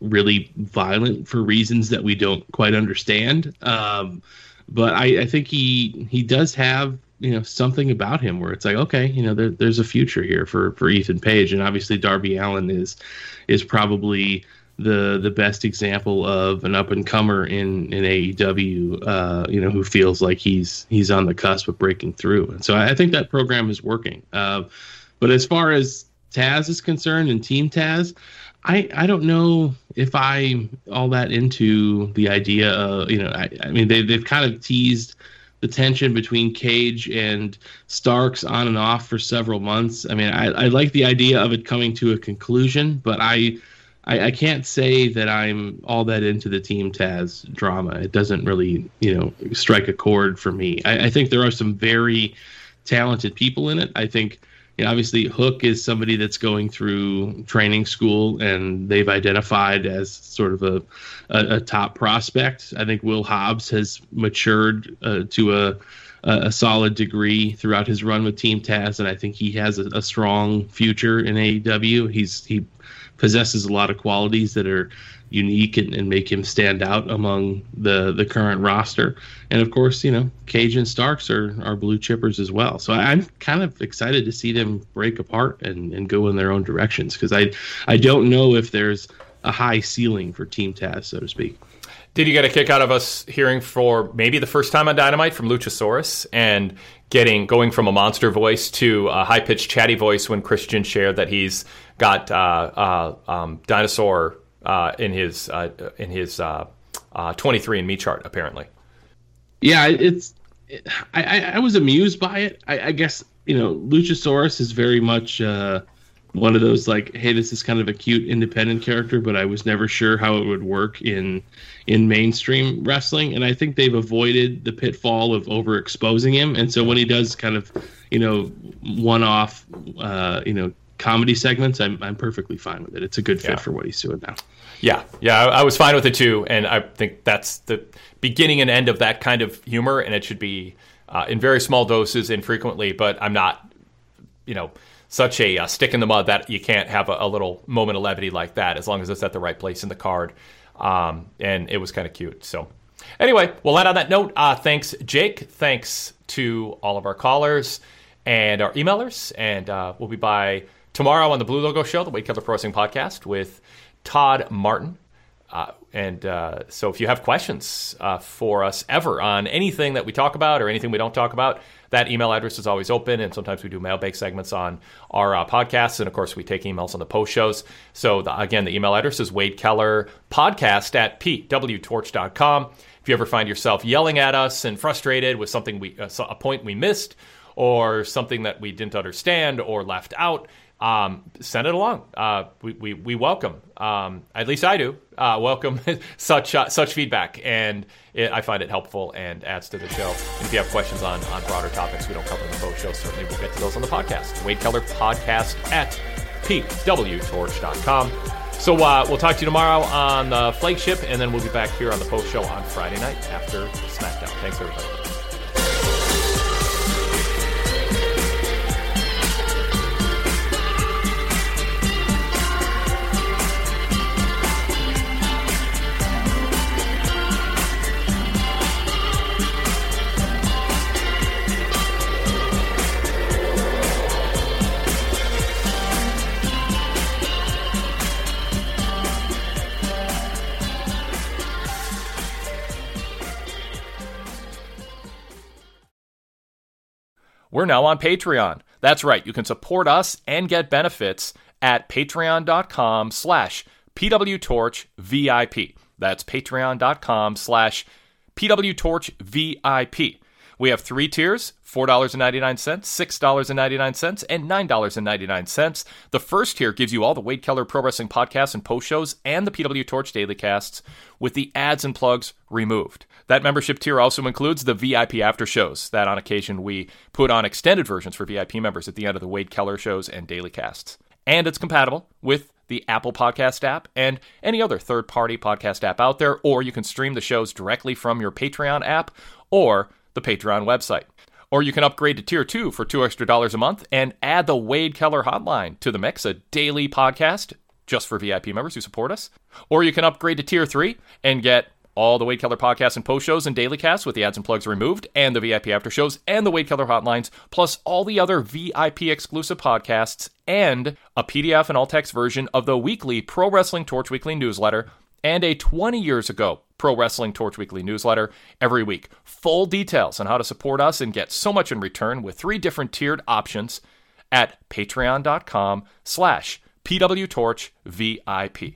really violent for reasons that we don't quite understand. Um, but I, I think he he does have you know something about him where it's like okay you know there, there's a future here for for Ethan Page. And obviously Darby Allin is is probably the the best example of an up and comer in in AEW uh, you know who feels like he's he's on the cusp of breaking through. And so I think that program is working. Uh, but as far as Taz is concerned and Team Taz I, I don't know if I'm all that into the idea of, you know, I, I mean, they, they've kind of teased the tension between Cage and Starks on and off for several months. I mean, I, I like the idea of it coming to a conclusion, but I, I, I can't say that I'm all that into the Team Taz drama. It doesn't really, you know, strike a chord for me. I, I think there are some very talented people in it. I think you know, obviously Hook is somebody that's going through training school, and they've identified as sort of a a, a top prospect. I think Will Hobbs has matured uh, to a a solid degree throughout his run with Team Taz, and I think he has a, a strong future in AEW. He's he possesses a lot of qualities that are unique and, and, make him stand out among the the current roster. And of course, you know, Cage and Starks are, are blue chippers as well. So I'm kind of excited to see them break apart and, and go in their own directions because I I don't know if there's a high ceiling for Team Taz, so to speak. Did you get a kick out of us hearing for maybe the first time on Dynamite from Luchasaurus and getting going from a monster voice to a high pitched chatty voice when Christian shared that he's got uh, uh, um, dinosaur uh, in his uh, in his uh, 23andMe chart, apparently. Yeah, it's. It, I, I was amused by it. I, I, guess you know Luchasaurus is very much one of those like, hey, this is kind of a cute independent character, but I was never sure how it would work in in mainstream wrestling, and I think they've avoided the pitfall of overexposing him. And so when he does kind of, you know, one-off, uh, you know, comedy segments, I'm I'm perfectly fine with it. It's a good fit yeah. for what he's doing now. Yeah, yeah, I, I, was fine with it too, and I think that's the beginning and end of that kind of humor, and it should be uh, in very small doses, infrequently. But I'm not, you know, such a uh, stick in the mud that you can't have a, a, little moment of levity like that, as long as it's at the right place in the card. Um, and it was kind of cute. So, anyway, we'll end on that note. Uh, thanks, Jake. Thanks to all of our callers and our emailers, and uh, we'll be by tomorrow on the Blue Logo Show, the Wade Keller Pro Wrestling Podcast with Todd Martin. Uh, and uh, so if you have questions uh, for us ever on anything that we talk about or anything we don't talk about, that email address is always open. And sometimes we do mailbag segments on our uh, podcasts. And of course, we take emails on the post shows. So the, again, the email address is Wade Keller podcast at pwtorch.com. If you ever find yourself yelling at us and frustrated with something we, uh, a point we missed, or something that we didn't understand or left out, um, send it along. Uh, we, we, we welcome, um, at least I do, uh, welcome such uh, such feedback, and it, I find it helpful and adds to the show. And if you have questions on, on broader topics we don't cover in the post show, certainly we'll get to those on the podcast. Wade Keller Podcast at pwtorch.com. So uh, we'll talk to you tomorrow on the flagship, and then we'll be back here on the post show on Friday night after SmackDown. Thanks, everybody. We're now on Patreon. That's right, you can support us and get benefits at patreon.com slash pwtorchvip. That's patreon.com slash pwtorchvip. We have three tiers $4.99, $6.99, and $9.99. The first tier gives you all the Wade Keller Pro Wrestling podcasts and post shows and the PW Torch daily casts with the ads and plugs removed. That membership tier also includes the VIP after shows that on occasion we put on extended versions for VIP members at the end of the Wade Keller shows and daily casts. And it's compatible with the Apple Podcast app and any other third party podcast app out there, or you can stream the shows directly from your Patreon app or the Patreon website. Or you can upgrade to tier two for two extra dollars a month and add the Wade Keller Hotline to the mix, a daily podcast just for VIP members who support us. Or you can upgrade to tier three and get all the Wade Keller podcasts and post shows and daily casts with the ads and plugs removed, and the VIP after shows and the Wade Keller hotlines, plus all the other VIP exclusive podcasts and a PDF and all text version of the weekly Pro Wrestling Torch Weekly newsletter and a 20 years ago Pro Wrestling Torch Weekly newsletter every week. Full details on how to support us and get so much in return with three different tiered options at patreon.com slash pwtorchvip.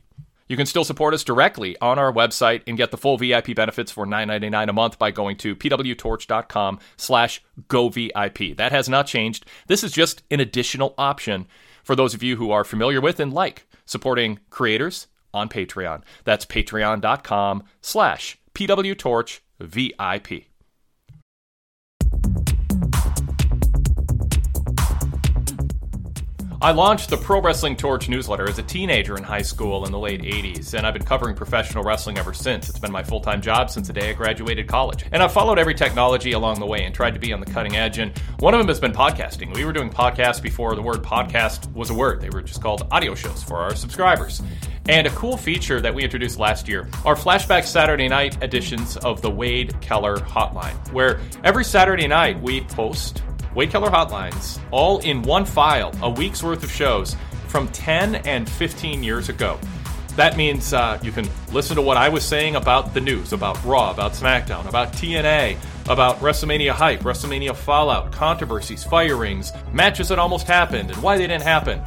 You can still support us directly on our website and get the full VIP benefits for $9.99 a month by going to pwtorch.com slash govip. That has not changed. This is just an additional option for those of you who are familiar with and like supporting creators on Patreon. That's patreon.com slash pwtorchvip. I launched the Pro Wrestling Torch newsletter as a teenager in high school in the late 80s, and I've been covering professional wrestling ever since. It's been my full time job since the day I graduated college. And I've followed every technology along the way and tried to be on the cutting edge, and one of them has been podcasting. We were doing podcasts before the word podcast was a word, they were just called audio shows for our subscribers. And a cool feature that we introduced last year are flashback Saturday night editions of the Wade Keller Hotline, where every Saturday night we post Wade Keller Hotlines all in one file, a week's worth of shows from 10 and 15 years ago. That means uh, you can listen to what I was saying about the news, about Raw, about SmackDown, about TNA, about WrestleMania hype, WrestleMania fallout, controversies, firings, matches that almost happened, and why they didn't happen.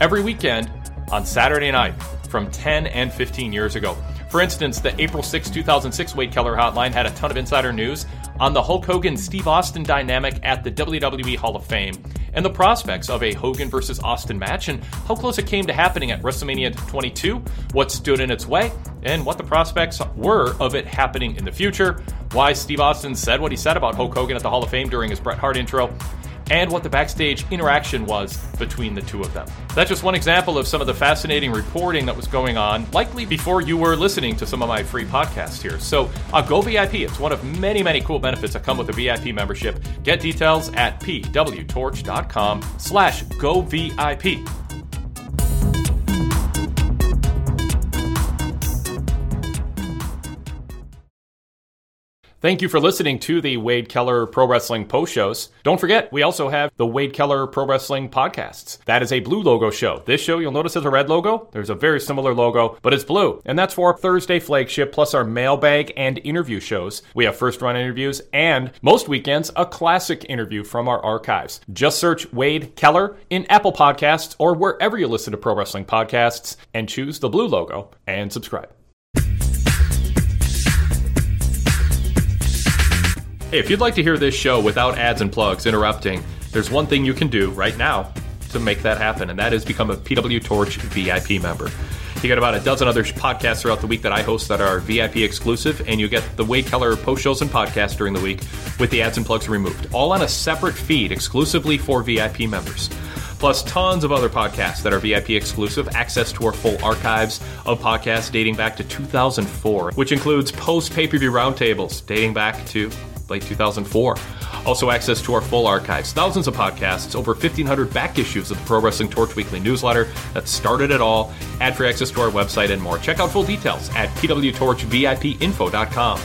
Every weekend on Saturday night from 10 and 15 years ago. For instance, the April 6, 2006 Wade Keller hotline had a ton of insider news on the Hulk Hogan Steve Austin dynamic at the WWE Hall of Fame and the prospects of a Hogan versus Austin match and how close it came to happening at WrestleMania 22, what stood in its way, and what the prospects were of it happening in the future, why Steve Austin said what he said about Hulk Hogan at the Hall of Fame during his Bret Hart intro, and what the backstage interaction was between the two of them. That's just one example of some of the fascinating reporting that was going on, likely before you were listening to some of my free podcasts here. So, uh, go VIP. It's one of many, many cool benefits that come with a VIP membership. Get details at pwtorch.com slash go VIP. Thank you for listening to the Wade Keller Pro Wrestling post shows. Don't forget, we also have the Wade Keller Pro Wrestling podcasts. That is a blue logo show. This show, you'll notice, has a red logo. There's a very similar logo, but it's blue. And that's for our Thursday flagship, plus our mailbag and interview shows. We have first run interviews and most weekends, a classic interview from our archives. Just search Wade Keller in Apple Podcasts or wherever you listen to pro wrestling podcasts and choose the blue logo and subscribe. Hey, if you'd like to hear this show without ads and plugs interrupting, there's one thing you can do right now to make that happen, and that is become a PW Torch VIP member. You get about a dozen other podcasts throughout the week that I host that are VIP exclusive, and you get the Wade Keller post shows and podcasts during the week with the ads and plugs removed, all on a separate feed exclusively for VIP members. Plus, tons of other podcasts that are VIP exclusive, access to our full archives of podcasts dating back to 2004, which includes post pay per view roundtables dating back to late 2004. Also, access to our full archives, thousands of podcasts, over 1,500 back issues of the Pro Wrestling Torch Weekly newsletter that started it all, ad free access to our website, and more. Check out full details at pwtorchvipinfo.com.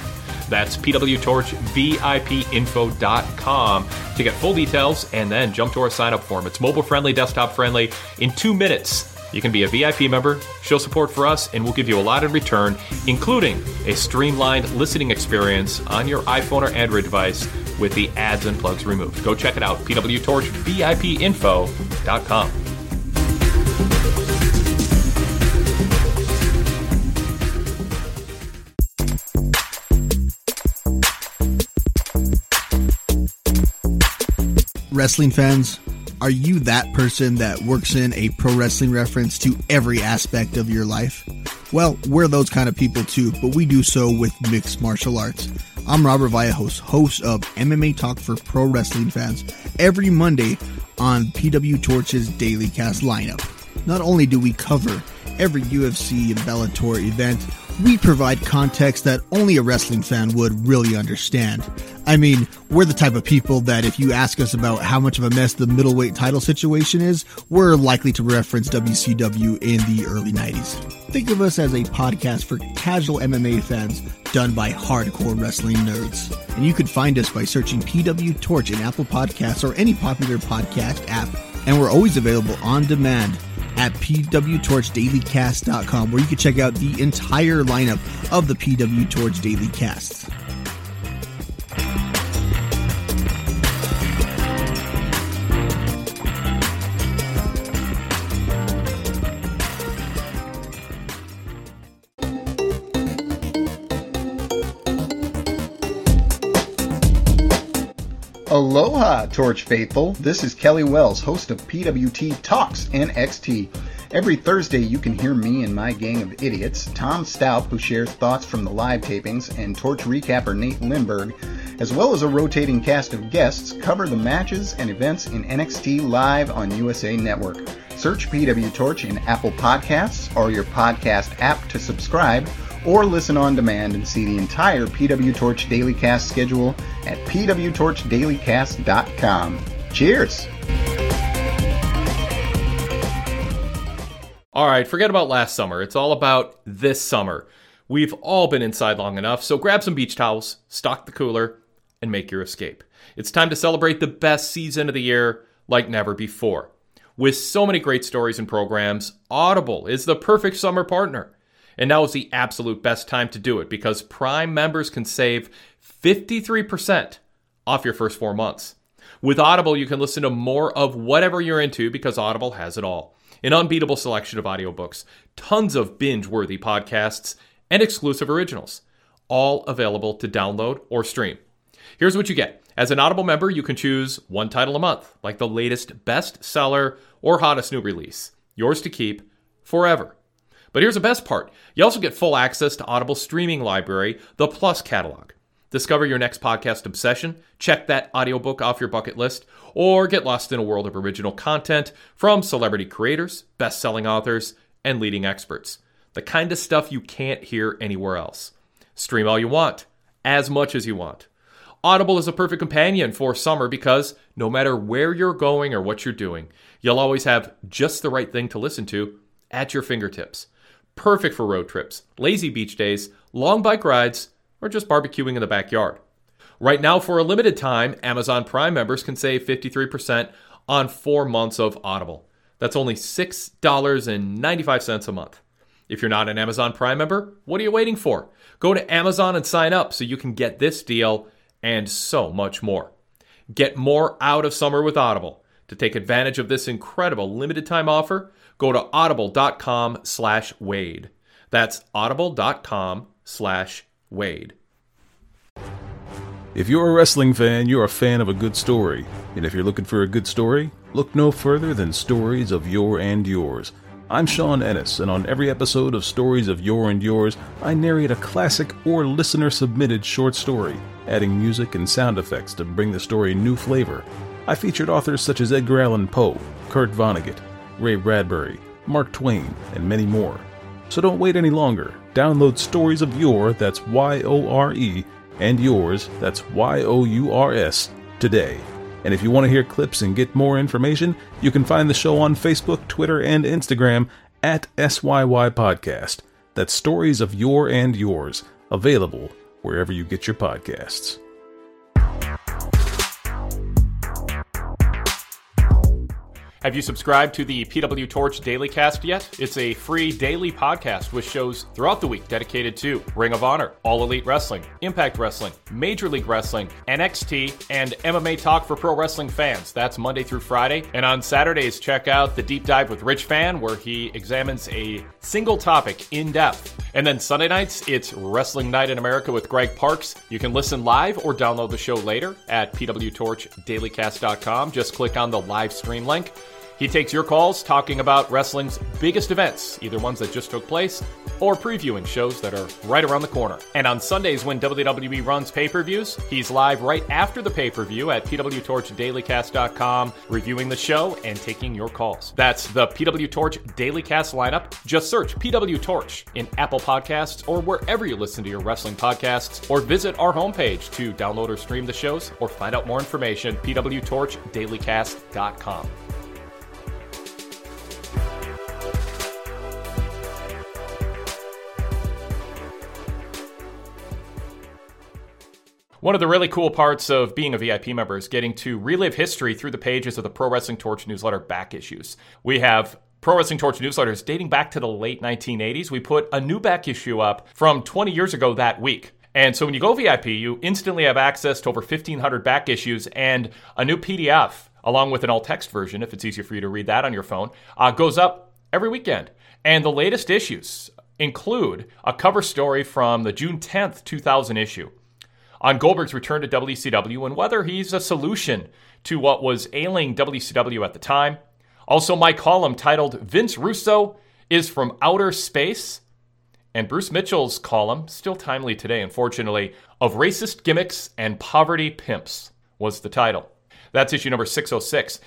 That's pwtorchvipinfo.com to get full details and then jump to our sign up form. It's mobile friendly, desktop friendly. In two minutes, you can be a VIP member, show support for us, and we'll give you a lot in return, including a streamlined listening experience on your iPhone or Android device with the ads and plugs removed. Go check it out, pwtorchvipinfo.com. Wrestling fans, are you that person that works in a pro wrestling reference to every aspect of your life? Well, we're those kind of people too, but we do so with mixed martial arts. I'm Robert Vallejos, host of MMA Talk for Pro Wrestling Fans, every Monday on PW Torch's Daily Cast lineup. Not only do we cover every UFC and Bellator event, we provide context that only a wrestling fan would really understand. I mean, we're the type of people that if you ask us about how much of a mess the middleweight title situation is, we're likely to reference WCW in the early 90s. Think of us as a podcast for casual MMA fans done by hardcore wrestling nerds. And you can find us by searching PW Torch in Apple Podcasts or any popular podcast app. And we're always available on demand at pwtorchdailycast.com where you can check out the entire lineup of the PW Torch Daily Casts. Torch Faithful. This is Kelly Wells, host of PWT Talks NXT. Every Thursday, you can hear me and my gang of idiots, Tom Stout, who shares thoughts from the live tapings, and Torch recapper Nate Lindberg, as well as a rotating cast of guests, cover the matches and events in NXT live on USA Network. Search PW Torch in Apple Podcasts or your podcast app to subscribe, or listen on demand and see the entire PW Torch Daily Cast schedule at pwtorchdailycast.com. Cheers! All right, forget about last summer. It's all about this summer. We've all been inside long enough, so grab some beach towels, stock the cooler, and make your escape. It's time to celebrate the best season of the year like never before. With so many great stories and programs, Audible is the perfect summer partner. And now is the absolute best time to do it because Prime members can save 53% off your first four months. With Audible, you can listen to more of whatever you're into because Audible has it all an unbeatable selection of audiobooks, tons of binge worthy podcasts, and exclusive originals, all available to download or stream. Here's what you get. As an Audible member, you can choose one title a month, like the latest bestseller or hottest new release, yours to keep forever. But here's the best part you also get full access to Audible's streaming library, the Plus catalog. Discover your next podcast obsession, check that audiobook off your bucket list, or get lost in a world of original content from celebrity creators, best selling authors, and leading experts. The kind of stuff you can't hear anywhere else. Stream all you want, as much as you want. Audible is a perfect companion for summer because no matter where you're going or what you're doing, you'll always have just the right thing to listen to at your fingertips. Perfect for road trips, lazy beach days, long bike rides, or just barbecuing in the backyard. Right now, for a limited time, Amazon Prime members can save 53% on four months of Audible. That's only $6.95 a month. If you're not an Amazon Prime member, what are you waiting for? Go to Amazon and sign up so you can get this deal and so much more. Get more out of summer with Audible. To take advantage of this incredible limited time offer, go to audible.com slash Wade. That's audible.com slash Wade. If you're a wrestling fan, you're a fan of a good story. And if you're looking for a good story, look no further than Stories of Yore and Yours. I'm Sean Ennis, and on every episode of Stories of Yore and Yours, I narrate a classic or listener submitted short story, adding music and sound effects to bring the story new flavor. I featured authors such as Edgar Allan Poe, Kurt Vonnegut, Ray Bradbury, Mark Twain, and many more. So don't wait any longer. Download Stories of Yore, that's Y O R E, and Yours, that's Y O U R S, today. And if you want to hear clips and get more information, you can find the show on Facebook, Twitter, and Instagram at SYY Podcast. That's Stories of Yore and Yours, available wherever you get your podcasts. Have you subscribed to the PW Torch Daily Cast yet? It's a free daily podcast with shows throughout the week dedicated to Ring of Honor, All Elite Wrestling, Impact Wrestling, Major League Wrestling, NXT, and MMA Talk for pro wrestling fans. That's Monday through Friday. And on Saturdays, check out the Deep Dive with Rich Fann, where he examines a single topic in depth. And then Sunday nights, it's Wrestling Night in America with Greg Parks. You can listen live or download the show later at pwtorchdailycast.com. Just click on the live stream link. He takes your calls talking about wrestling's biggest events, either ones that just took place or previewing shows that are right around the corner. And on Sundays, when WWE runs pay per views, he's live right after the pay per view at PWTorchDailyCast.com, reviewing the show and taking your calls. That's the PW Torch Dailycast lineup. Just search PW Torch in Apple Podcasts or wherever you listen to your wrestling podcasts, or visit our homepage to download or stream the shows or find out more information. PWTorchDailyCast.com. One of the really cool parts of being a VIP member is getting to relive history through the pages of the Pro Wrestling Torch newsletter back issues. We have Pro Wrestling Torch newsletters dating back to the late 1980s. We put a new back issue up from 20 years ago that week. And so when you go VIP, you instantly have access to over 1,500 back issues and a new PDF, along with an all text version, if it's easier for you to read that on your phone, uh, goes up every weekend. And the latest issues include a cover story from the June 10th, 2000 issue on Goldberg's return to WCW and whether he's a solution to what was ailing WCW at the time. Also, my column titled Vince Russo is from Outer Space. And Bruce Mitchell's column, still timely today, unfortunately, of Racist Gimmicks and Poverty Pimps was the title. That's issue number 606.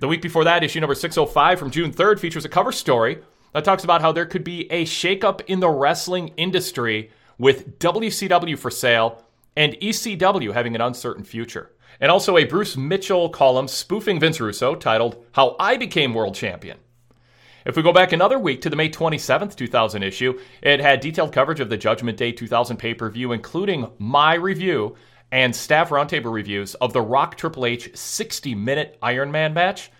The week before that, issue number 605 from June 3rd features a cover story that talks about how there could be a shakeup in the wrestling industry with WCW for sale and ECW having an uncertain future. And also a Bruce Mitchell column spoofing Vince Russo titled How I Became World Champion. If we go back another week to the May 27th, 2000 issue, it had detailed coverage of the Judgment Day 2000 pay per view, including my review and staff roundtable reviews of the Rock Triple H 60 minute Iron Man match,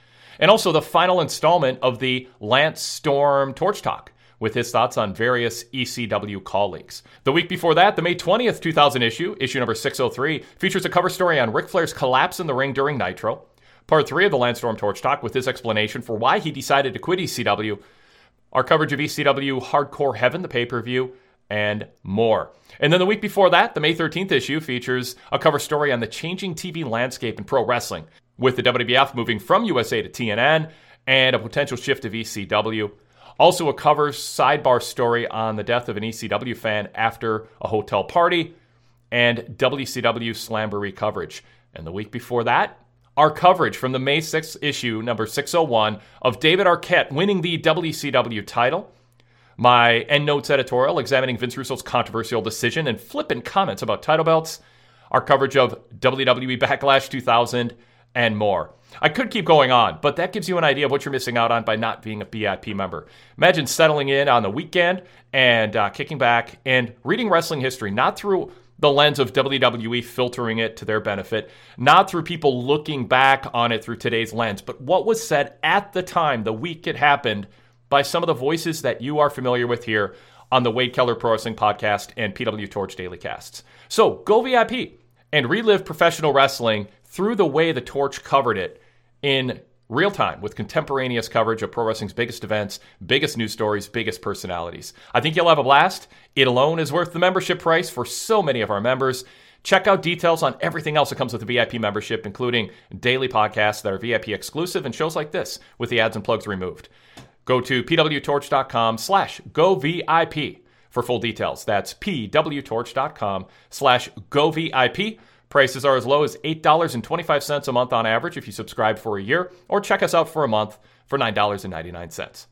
and also the final installment of the Lance Storm Torch Talk with his thoughts on various ECW colleagues. The week before that, the May 20th, 2000 issue, issue number 603, features a cover story on Ric Flair's collapse in the ring during Nitro. Part 3 of the Lance Storm Torch Talk with his explanation for why he decided to quit ECW. Our coverage of ECW Hardcore Heaven, the pay per view, and more. And then the week before that, the May 13th issue features a cover story on the changing TV landscape in pro wrestling, with the WWF moving from USA to TNN and a potential shift of ECW. Also, a cover sidebar story on the death of an ECW fan after a hotel party, and WCW Slamboree coverage. And the week before that, our coverage from the May 6th issue, number 601, of David Arquette winning the WCW title. My endnotes editorial examining Vince Russo's controversial decision and flippant comments about title belts. Our coverage of WWE Backlash 2000 and more. I could keep going on, but that gives you an idea of what you're missing out on by not being a VIP member. Imagine settling in on the weekend and uh, kicking back and reading wrestling history, not through the lens of WWE filtering it to their benefit, not through people looking back on it through today's lens, but what was said at the time, the week it happened, by some of the voices that you are familiar with here on the Wade Keller Pro Wrestling Podcast and PW Torch Daily Casts. So go VIP and relive professional wrestling through the way the Torch covered it in real time with contemporaneous coverage of pro wrestling's biggest events, biggest news stories, biggest personalities. I think you'll have a blast. It alone is worth the membership price for so many of our members. Check out details on everything else that comes with the VIP membership, including daily podcasts that are VIP exclusive and shows like this with the ads and plugs removed. Go to pwtorch.com slash go VIP for full details. That's pwtorch.com slash go VIP. Prices are as low as $8.25 a month on average if you subscribe for a year, or check us out for a month for $9.99.